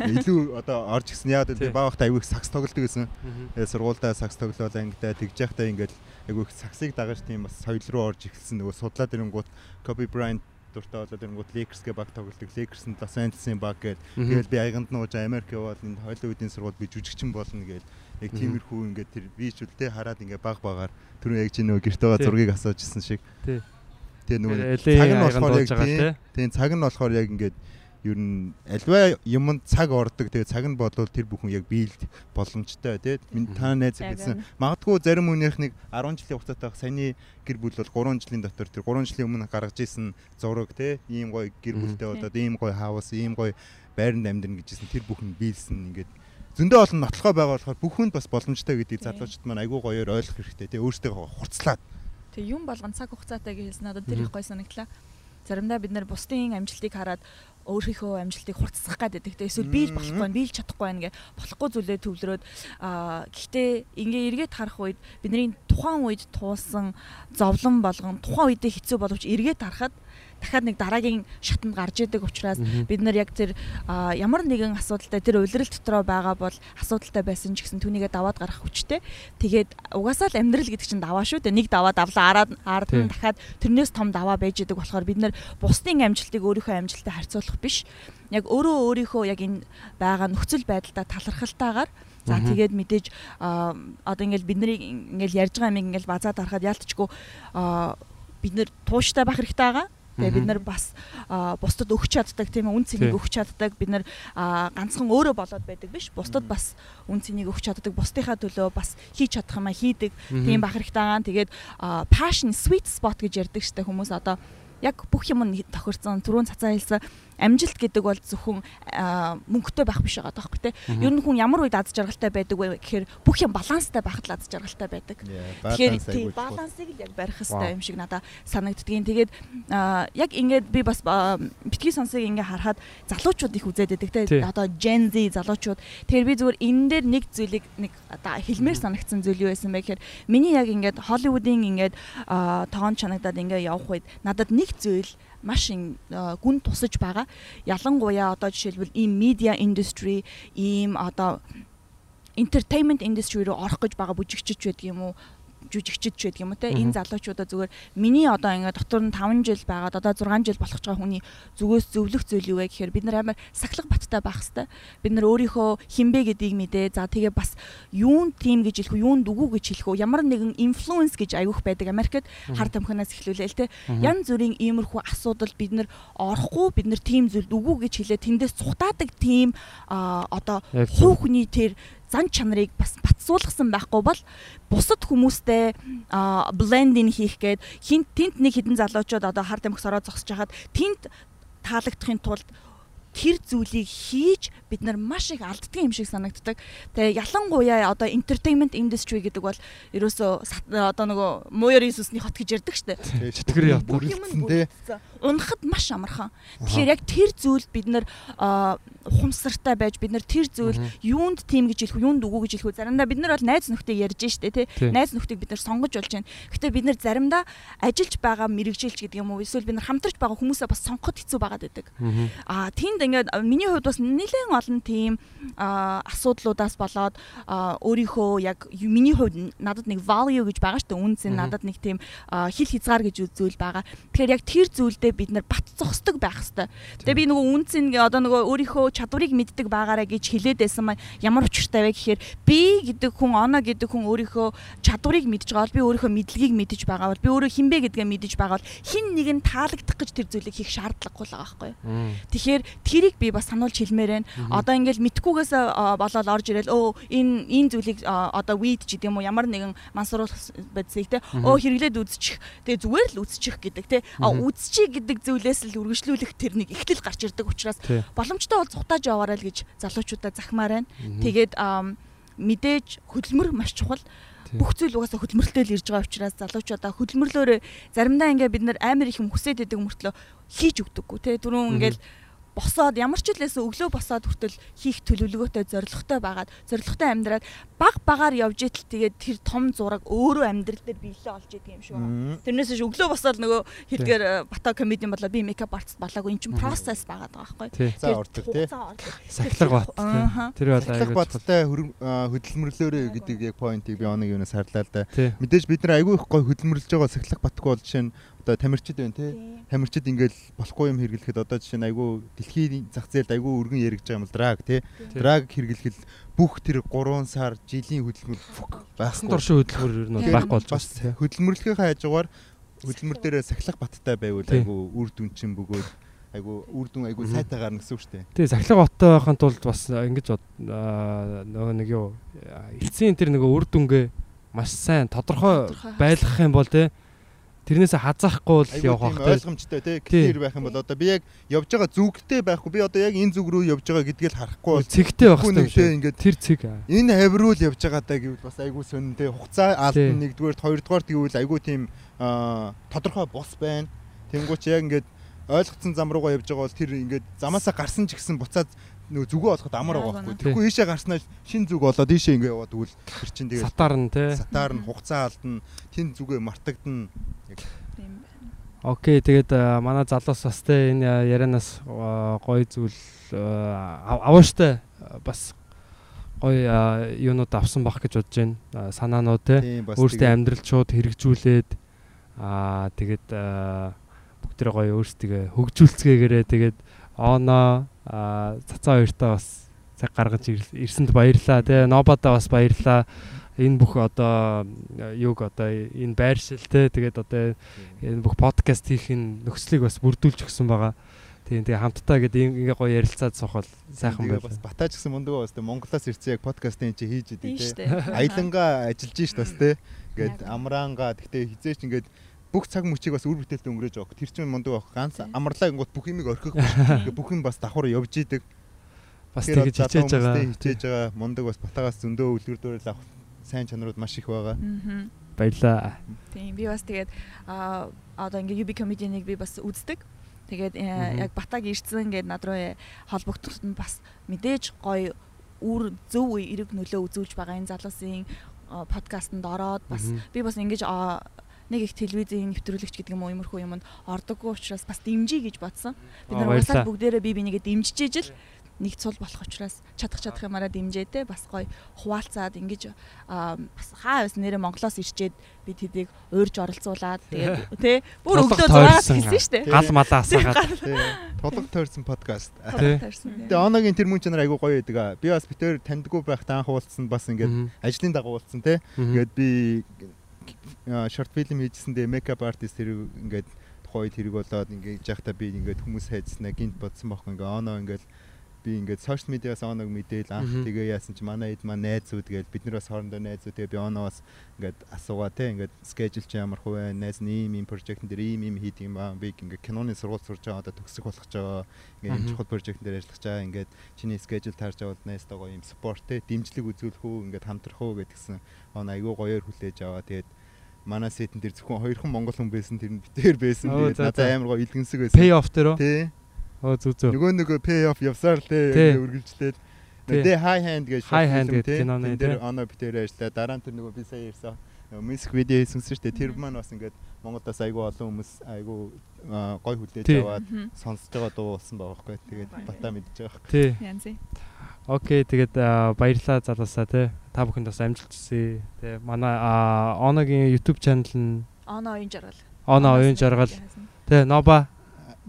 Илүү одоо орж гисэн. Яа би баахта аягүй сакс тоглодог гэсэн. Тэгээ сургуульдаа сакс тоглоод ангидаа тэгж яхтаа ингээд айгүй саксыг дагаж тийм бас соёл руу орж эхэлсэн. Нөгөө судлаад ирэнгүүт Коби Брайант дуртай болоод ирэнгүүт Lakers-гээ баг тоглодог. Lakers нь Los Angeles-ийн баг гээд тэгэл би аяганд нууж Америк яваад энэ Холливуудын сургууль би жүжигчин болно гээд яг тиймэрхүү ингээд тэр би ч үлдээ хараад ингээд баг багаар түрүү яг чи нөгөө байгаа зургийг асууж исэн шиг. Тий. Тэгээ нөгөө цаг нь болохоор яг тийм цаг нь болохоор яг ингээд ер нь альва юмд цаг ордог. Тэгээ цаг нь болвол тэр бүхэн яг биелд боломжтой тий. Та найз гэсэн. магадгүй зарим хүнийх нэг 10 жилийн хугацаатай саяны гэр бүл бол 3 жилийн дотор тэр 3 жилийн өмнө гаргаж исэн зураг тий. Ийм гоё гэр бүлтэй болоод ийм гоё хаус ийм гоё байранд амьдрын гэжсэн тэр бүхэн биелсэн. Ингээд зөндөө олон нотлохоо байгаа болохоор бүх хүнд бас боломжтой гэдгийг залуучууд маань айгүй гоёор ойлгох хэрэгтэй тий. Өөртөө хурцлаад. Тэг юм болгон цаг хугацаатай гэж хэлсэн надад тэр их гоё санагдлаа заримдаа бид нар бусдын амжилтыг хараад өөрийнхөө амжилтыг хурцсах гэдэг. Тэгтээ эсвэл би л болохгүй байна, би л чадахгүй байна гэ болохгүй зүйлээ төвлөрөөд аа гэхдээ ингээ эргээд харах үед бидний тухайн үед туулсан зовлон болгон тухайн үедээ хэцүү боловч эргээд харахад дахиад нэг дараагийн шатанд гарч идэг учраас бид нар яг тэр ямар нэгэн асуудалтай тэр улирал дотроо байгаа бол асуудалтай байсан ч гэсэн түүнийгээ даваад гарах хүчтэй. Тэгээд угаасаа л амьдрал гэдэг чинь даваа шүү дээ. Нэг даваа давлаа араад ард нь дахиад тэрнээс том даваа байж идэг болохоор бид нар бусдын амжилтыг өөрийнхөө амжилттай харьцуулах биш. Яг өөрөө өөрийнхөө яг энэ байгаа нөхцөл байдлаа талархалтайгаар За тэгээд мэдээж одоо ингээл бид нарыг ингээл ярьж байгаа юм ингээл базаад харахад яалтчгүй бид нэр тууштай байх хэрэгтэй байгаа. Тэгээ бид нар бас бусдад өгч чаддаг тийм үн цэнийг өгч чаддаг. Бид нар ганцхан өөрөө болоод байдаг биш. Бусдад бас үн цэнийг өгч чаддаг. Бусдынхаа төлөө бас хийж чадах юм а хийдэг. Тийм бах хэрэгтэй байгаа. Тэгээд passion sweet spot гэж ярьдаг штэ хүмүүс. Одоо яг бүх юм нь тохирцсон түрүүн цацаа хэлсэн амжилт гэдэг бол зөвхөн мөнгөтэй байх биш байгаа тоххой те. Ер нь хүн ямар үед аз жаргалтай байдаг вэ гэхээр бүх юм баланстай байхад л аз жаргалтай байдаг. Тэгэхээр балансыг л яг барих хэрэгтэй юм шиг надад санагддгийн. Тэгээд яг ингээд би бас битгий сонсыг ингээ харахад залуучууд их үзээд байдаг те. Одоо Gen Z залуучууд. Тэгэхээр би зүгээр энэ дээр нэг зүйлийг нэг одоо хэлмээр санагдсан зүйл юу байсан бэ гэхээр миний яг ингээд Холливуудын ингээд тоон чанагдаад ингээ явах үед надад нэг зүйл маш гүн тусаж байгаа. Ялангуяа одоо жишээлбэл ийм media industry, ийм одоо entertainment industry руу орох гэж байгаа бүжигчч байдаг юм уу? Жүжигчд ч байдаг юм уу те. Энэ залуучуудаа зүгээр миний одоо ингээд дотор нь 5 жил байгаад одоо 6 жил болох ч байгаа хүний зүгөөс зөвлөх зүйл юу вэ гэхээр бид нар амар сахлах баттай байх хэвээр. Бид нар өөрийнхөө хинбэ гэдгийг мэдээ. За тэгээ бас юун тим гэж хэлэх үү юун дүгүү гэж хэлэх үү ямар нэгэн инфлюенс гэж аявуух байдаг Америкт хар тамхинаас эхлүүлээл те. Ян зүрийн иймэрхүү асуудал бид нар орохгүй бид нар тим зүйл дүгүү гэж хэлээ. Тэндээс цухтаадаг тим одоо хувь хүний тэр зан чанарыг бас батсуулгасан байхгүй бол бусад хүмүүстэй блендинг хийх гээд хинт тент нэг хідэн залуучууд одоо хард амгс ороод зогсож хахад тент таалагдахын тулд тэр зүйлийг хийж бид нар маш их алддаг юм шиг санагддаг. Тэгээ ялангуяа одоо entertainment industry гэдэг бол ерөөсөө одоо нөгөө мууяр Иесусны хот гэж ярьдаг штэ. Чөтгөр яа бүрэлдсэн тий. Унахад маш амархан. Тэгэхээр яг тэр зүйл бид нар ухамсартай байж бид нар тэр зүйл юунд тийм гэж хэлэх юунд үгүй гэж хэлэх. Заримдаа бид нар бол найз нөхдөд ярьж штэ тий. Найз нөхдөг бид нар сонгож болж байна. Гэтэ бид нар заримдаа ажиллаж байгаа мэрэгжилч гэдэг юм уу эсвэл бид нар хамтарч байгаа хүмүүсээ бас сонгоход хэцүү байгаад байдаг. Аа тэнд ингээд миний хувьд бас нэлээд олон тийм асуудлуудаас болоод өөрийнхөө яг миний хувьд надад нэг value гэж байгаа шүү дээ. Үнцэн надад нэг тийм хил хязгаар гэж зүйл байгаа. Тэгэхээр яг тэр зүйлдээ бид нар бат зогсдог байх хэвээр. Тэгээ би нөгөө үнцэн одоо нөгөө өөрийнхөө чадварыг мэддэг байгаараа гэж хэлээд байсан маань ямар учиртай вэ гэхээр би гэдэг хүн оноо гэдэг хүн өөрийнхөө чадварыг мэдж байгаа бол би өөрийнхөө мэдлэгийг мэдж байгаа бол би өөрөө хинбэ гэдгээ мэдж байгаа бол хин нэг нь таалагдах гэж тэр зүйлийг хийх шаардлагагүй л байгаа байхгүй. Тэгэхээр тэрийг би бас сануулж хэлмээр байна. Одоо ингээл мэдхгүйгээс болоод орж ирэл өө энэ энэ зүйлийг одоо weed ч гэдэм үү ямар нэгэн мансууруулах байцыг те өө хэрэглээд үзчих. Тэгээ зүгээр л үзчих гэдэг те. Үзчих гэдэг зүйлээс л үргэлжлүүлэх тэр нэг ихтэл гарч ирдэг учраас боломжтой бол цухтааж яваарай л гэж залуучуудаа захимаар байна. Тэгээд мэдээж хөдөлмөр маш чухал. Бүх зүйл угаасаа хөдөлмөрлөлтөд ирж байгаа учраас залуучуудаа хөдөлмөрлөөрөө заримдаа ингээ бид нар амар их юм хүсээд идэг мөртлөө хийж өгдөггүй те. Түрүүн ингээл босоод ямар ч хэлээс өглөө босоод хүртэл хийх төлөвлөгөөтэй зоригтой байгаад зоригтой амьдраад баг багаар явж итэл тэгээд тэр том зураг өөрөө амьдрал дээр биелээ олж идэг юм шиг байна. Тэрнээс ш өглөө босоод нөгөө хэлгээр бата комеди болоо би мейкап артист болоогүй эн чинь процесс байгаад байгаа байхгүй. За ордог тий. Сахлах бат. Тэр бол айгүй баттай хөдөлмөрлөөрөө гэдэг яг поинтыг би оног юунаас харлаа л да. Мэдээж бид нар айгүй их гой хөдөлмөрлөж байгаа сахлах батгүй бол жишээ нь одоо тамирчид байна тий. Тамирчид ингээл болохгүй юм хэрэглэхэд одоо жишээ нь айгүй дэлхийн зах зээлд айгүй өргөн яригдж байгаа юм л драг тий. Драг хэрэглэхэд бүх тэр 3 сар жилийн хөдөлмөр байхгүй. Туршин хөдөлмөр ер нь байхгүй болж бас хөдөлмөрлөхийн хажуугаар хөдөлмөр дээрээ сахилах баттай байвал айгүй үр дүн чин бөгөөд айгу үр дүн айгу сайтай гарна гэсэн үг шүү дээ. Тий, сахилга оттой байхын тулд бас ингэж нөгөө нэг юу эцсийн тэр нөгөө үр дүнгээ маш сайн тодорхой байлгах юм бол тий Тэрнээсээ хазаахгүй л явах байх ойлгомжтой тий. Клир байх юм бол одоо би яг явж байгаа зүгтэй байхгүй. Би одоо яг энэ зүг рүү явж байгаа гэдгийг л харахгүй цэгтэй байх хэрэгтэй. Ингээд тэр цэг. Энэ хавруу л явж байгаа даа гэвэл бас айгүй сонин тий. Хугацаа алдна нэгдүгээр хоёрдугаар гэвэл айгүй тийм тодорхой бус байна. Тэнгууч яг ингээд ойлгоцсон зам руугаа явж байгаа бол тэр ингээд замаасаа гарсан ч гэсэн буцаад нөгөө зүгөө олоход амар байгаа байхгүй. Тэгэхгүй ийшээ гарснаа шин зүг болоод ийшээ ингээ яваад тэгвэл тэр чинь тэгээ сатаар нь те сатаар нь хугацаа алдна. Тэн зүгээ мартагдана. Яг тийм байна. Окей тэгээд манай залуус бас те энэ ярианаас гоё зүйл авааштай бас гоё юунууд авсан бах гэж бодож байна. Санаанууд те өөртөө амьдрал шууд хэрэгжүүлээд аа тэгээд бүгдээ гоё өөрсдөө хөгжүүлцгээгээрээ тэгээд оноо цацаа хоёртаа бас цаг гаргаж ирсэнд баярлаа тий. Нобадаа бас баярлаа. Энэ бүх одоо юг одоо энэ байршил тий. Тэгээд одоо энэ бүх подкаст хийхин нөхцөлийг бас бүрдүүлж өгсөн байгаа. Тийм тэгээ хамтдаа гэдэг ингээ гоё ярилцаад сухал сайхан байв. Бас батаач гэсэн мундаг бас Монголоос ирсэн яг подкастын чи хийж идэг тий. Аялангаа ажиллаж шít бас тий. Ингээд амраангаа тэгтээ хизээч ингээд бүх цаг мөчийг бас үр бүтээлтэй өнгөрөөж авах. Тэр чинь мундаг авах. Ганц амарлаа гингут бүх юмыг орхих. Бүх юм бас давхар явж идэг. Бас тэгэж хичээж байгаа. Хичээж байгаа. Мундаг бас батагаас зөндөө үлгэрдүүрэл авах сайн чанарууд маш их байгаа. Баярлаа. Тийм би бас тэгээд аа одоо ингээ UB comedy-нийг би бас үздэг. Тэгээд яг батаг ирсэн ингээд над руу холбогдоход нь бас мэдээж гоё үр зөв эрэг нөлөө үзүүлж байгаа энэ залуусын подкастэнд ороод бас би бас ингэж нэг их телевизийн нэвтрүүлэгч гэдэг юм уу иймэрхүү юмд ордоггүй учраас бас дэмжиж гэж бодсон. Бид нар уусаад бүгдээрээ бие бинийгээ дэмжиж ижил нэг цул болох учраас чадах чадах юмараа дэмжээтэй бас гоё хуваалцаад ингэж аа, бас хаа байсан нэрээ Монголоос ирчээд би тэдийг уурж оролцуулаад тэгээд тий бүр өглөө 6-аас тойрсон. хэлсэн шүү дээ. Гал малаа асаагаад. Тий. Тулга тойрсон подкаст. Тий. Тойрсон, тий. Тэгээ оногийн тэр мөн чанар айгуу гоё байдаг аа. Би бас битээр таньдгүй байхад анх уулзсан бас ингээд ажлын дагуу уулзсан те. Ингээд би шорт фильм хийжсэндээ мейкап артист тэр ингээд тухайд хэрэг болоод ингээд яхта би ингээд хүмүүс хайдснаа гинт бодсон байхгүй ингээд оноо ингээд би ингээд сошиал медиас оног мэдээл анх тэгээ яасан чи манай хэд маань найзууд гээл бид нар бас хоорондоо найзууд тэгээ би оноос ингээд асуугаа те ингээд скежул чи ямар хувэ найз ийм ийм прожектн дээр ийм ийм хийдэг юм аа би ингээд киноны сургууль сурж байгаа одоо төгсөх болох ч байгаа ингээд Мгм. чухал прожектн дээр ажиллаж байгаа ингээд чиний скежул таарж аваад найзтайгаа ийм спорт те дэмжлэг үзүүлэх үү ингээд хамтрах уу гэдгсэн оноо айгүй гоёор хүлээж аваа тэгээд манай сетэн дээр зөвхөн хоёрхан монгол хүн байсан тэр нь битээр байсан тэгээд надад амар гоё илгэнсэг байсан Pay off дээр үү? тий Оо зүг зүг. нөгөө нөгөө pay off явсаар л Тий. үргэлжлээд Тий. Тэ high hand гэж гэдэг тий. киноны, тий. оноо битээр ажиллаа дараа нь тэр нөгөө би сая ярьсан нөгөө music video хийсэн шүү дээ тэр маань бас ингээд Монголоос айгүй олон хүмүүс айгүй гой хүлээж аваад сонсож байгаа дуу болсон байгаа байхгүй тэгээд батаа мэдж байгаа байхгүй Тий. Янзын. Окей, тэгээд аа, баярлалаа залуусаа тий. Та бүхэнд бас амжилт хүсье. Тий. Манай аа, Оногийн YouTube channel нь Оноо оюун жаргал. Ono оюун жаргал. Тий, Noba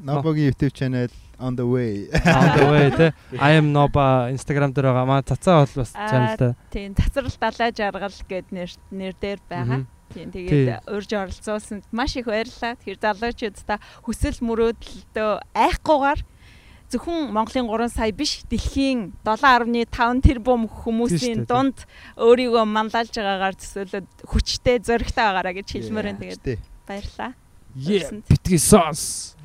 Нобогийн YouTube channel on the way on the way тий. I am Noba Instagram дээр байгаа. Манай цацаа бол бас Аа, channelтай. Тийм цацрал далай жаргал гэд нэр нэр дээр байгаа. Тийм Тий. тэгээд урьж оролцуулсанд маш их баярлалаа. Тэгэхээр залуучууд та хүсэл мөрөөдөлтөө айхгүйгээр зөвхөн Монголын 3 сая биш дэлхийн 7.5 тэрбум хүмүүсийн дунд өөрийгөө манлайлж байгаагаар төсөөлөд хүчтэй зөрөгтэй байгаараа гэж хэлмээр байна. Тэгээд баярлалаа. Битгий sauce.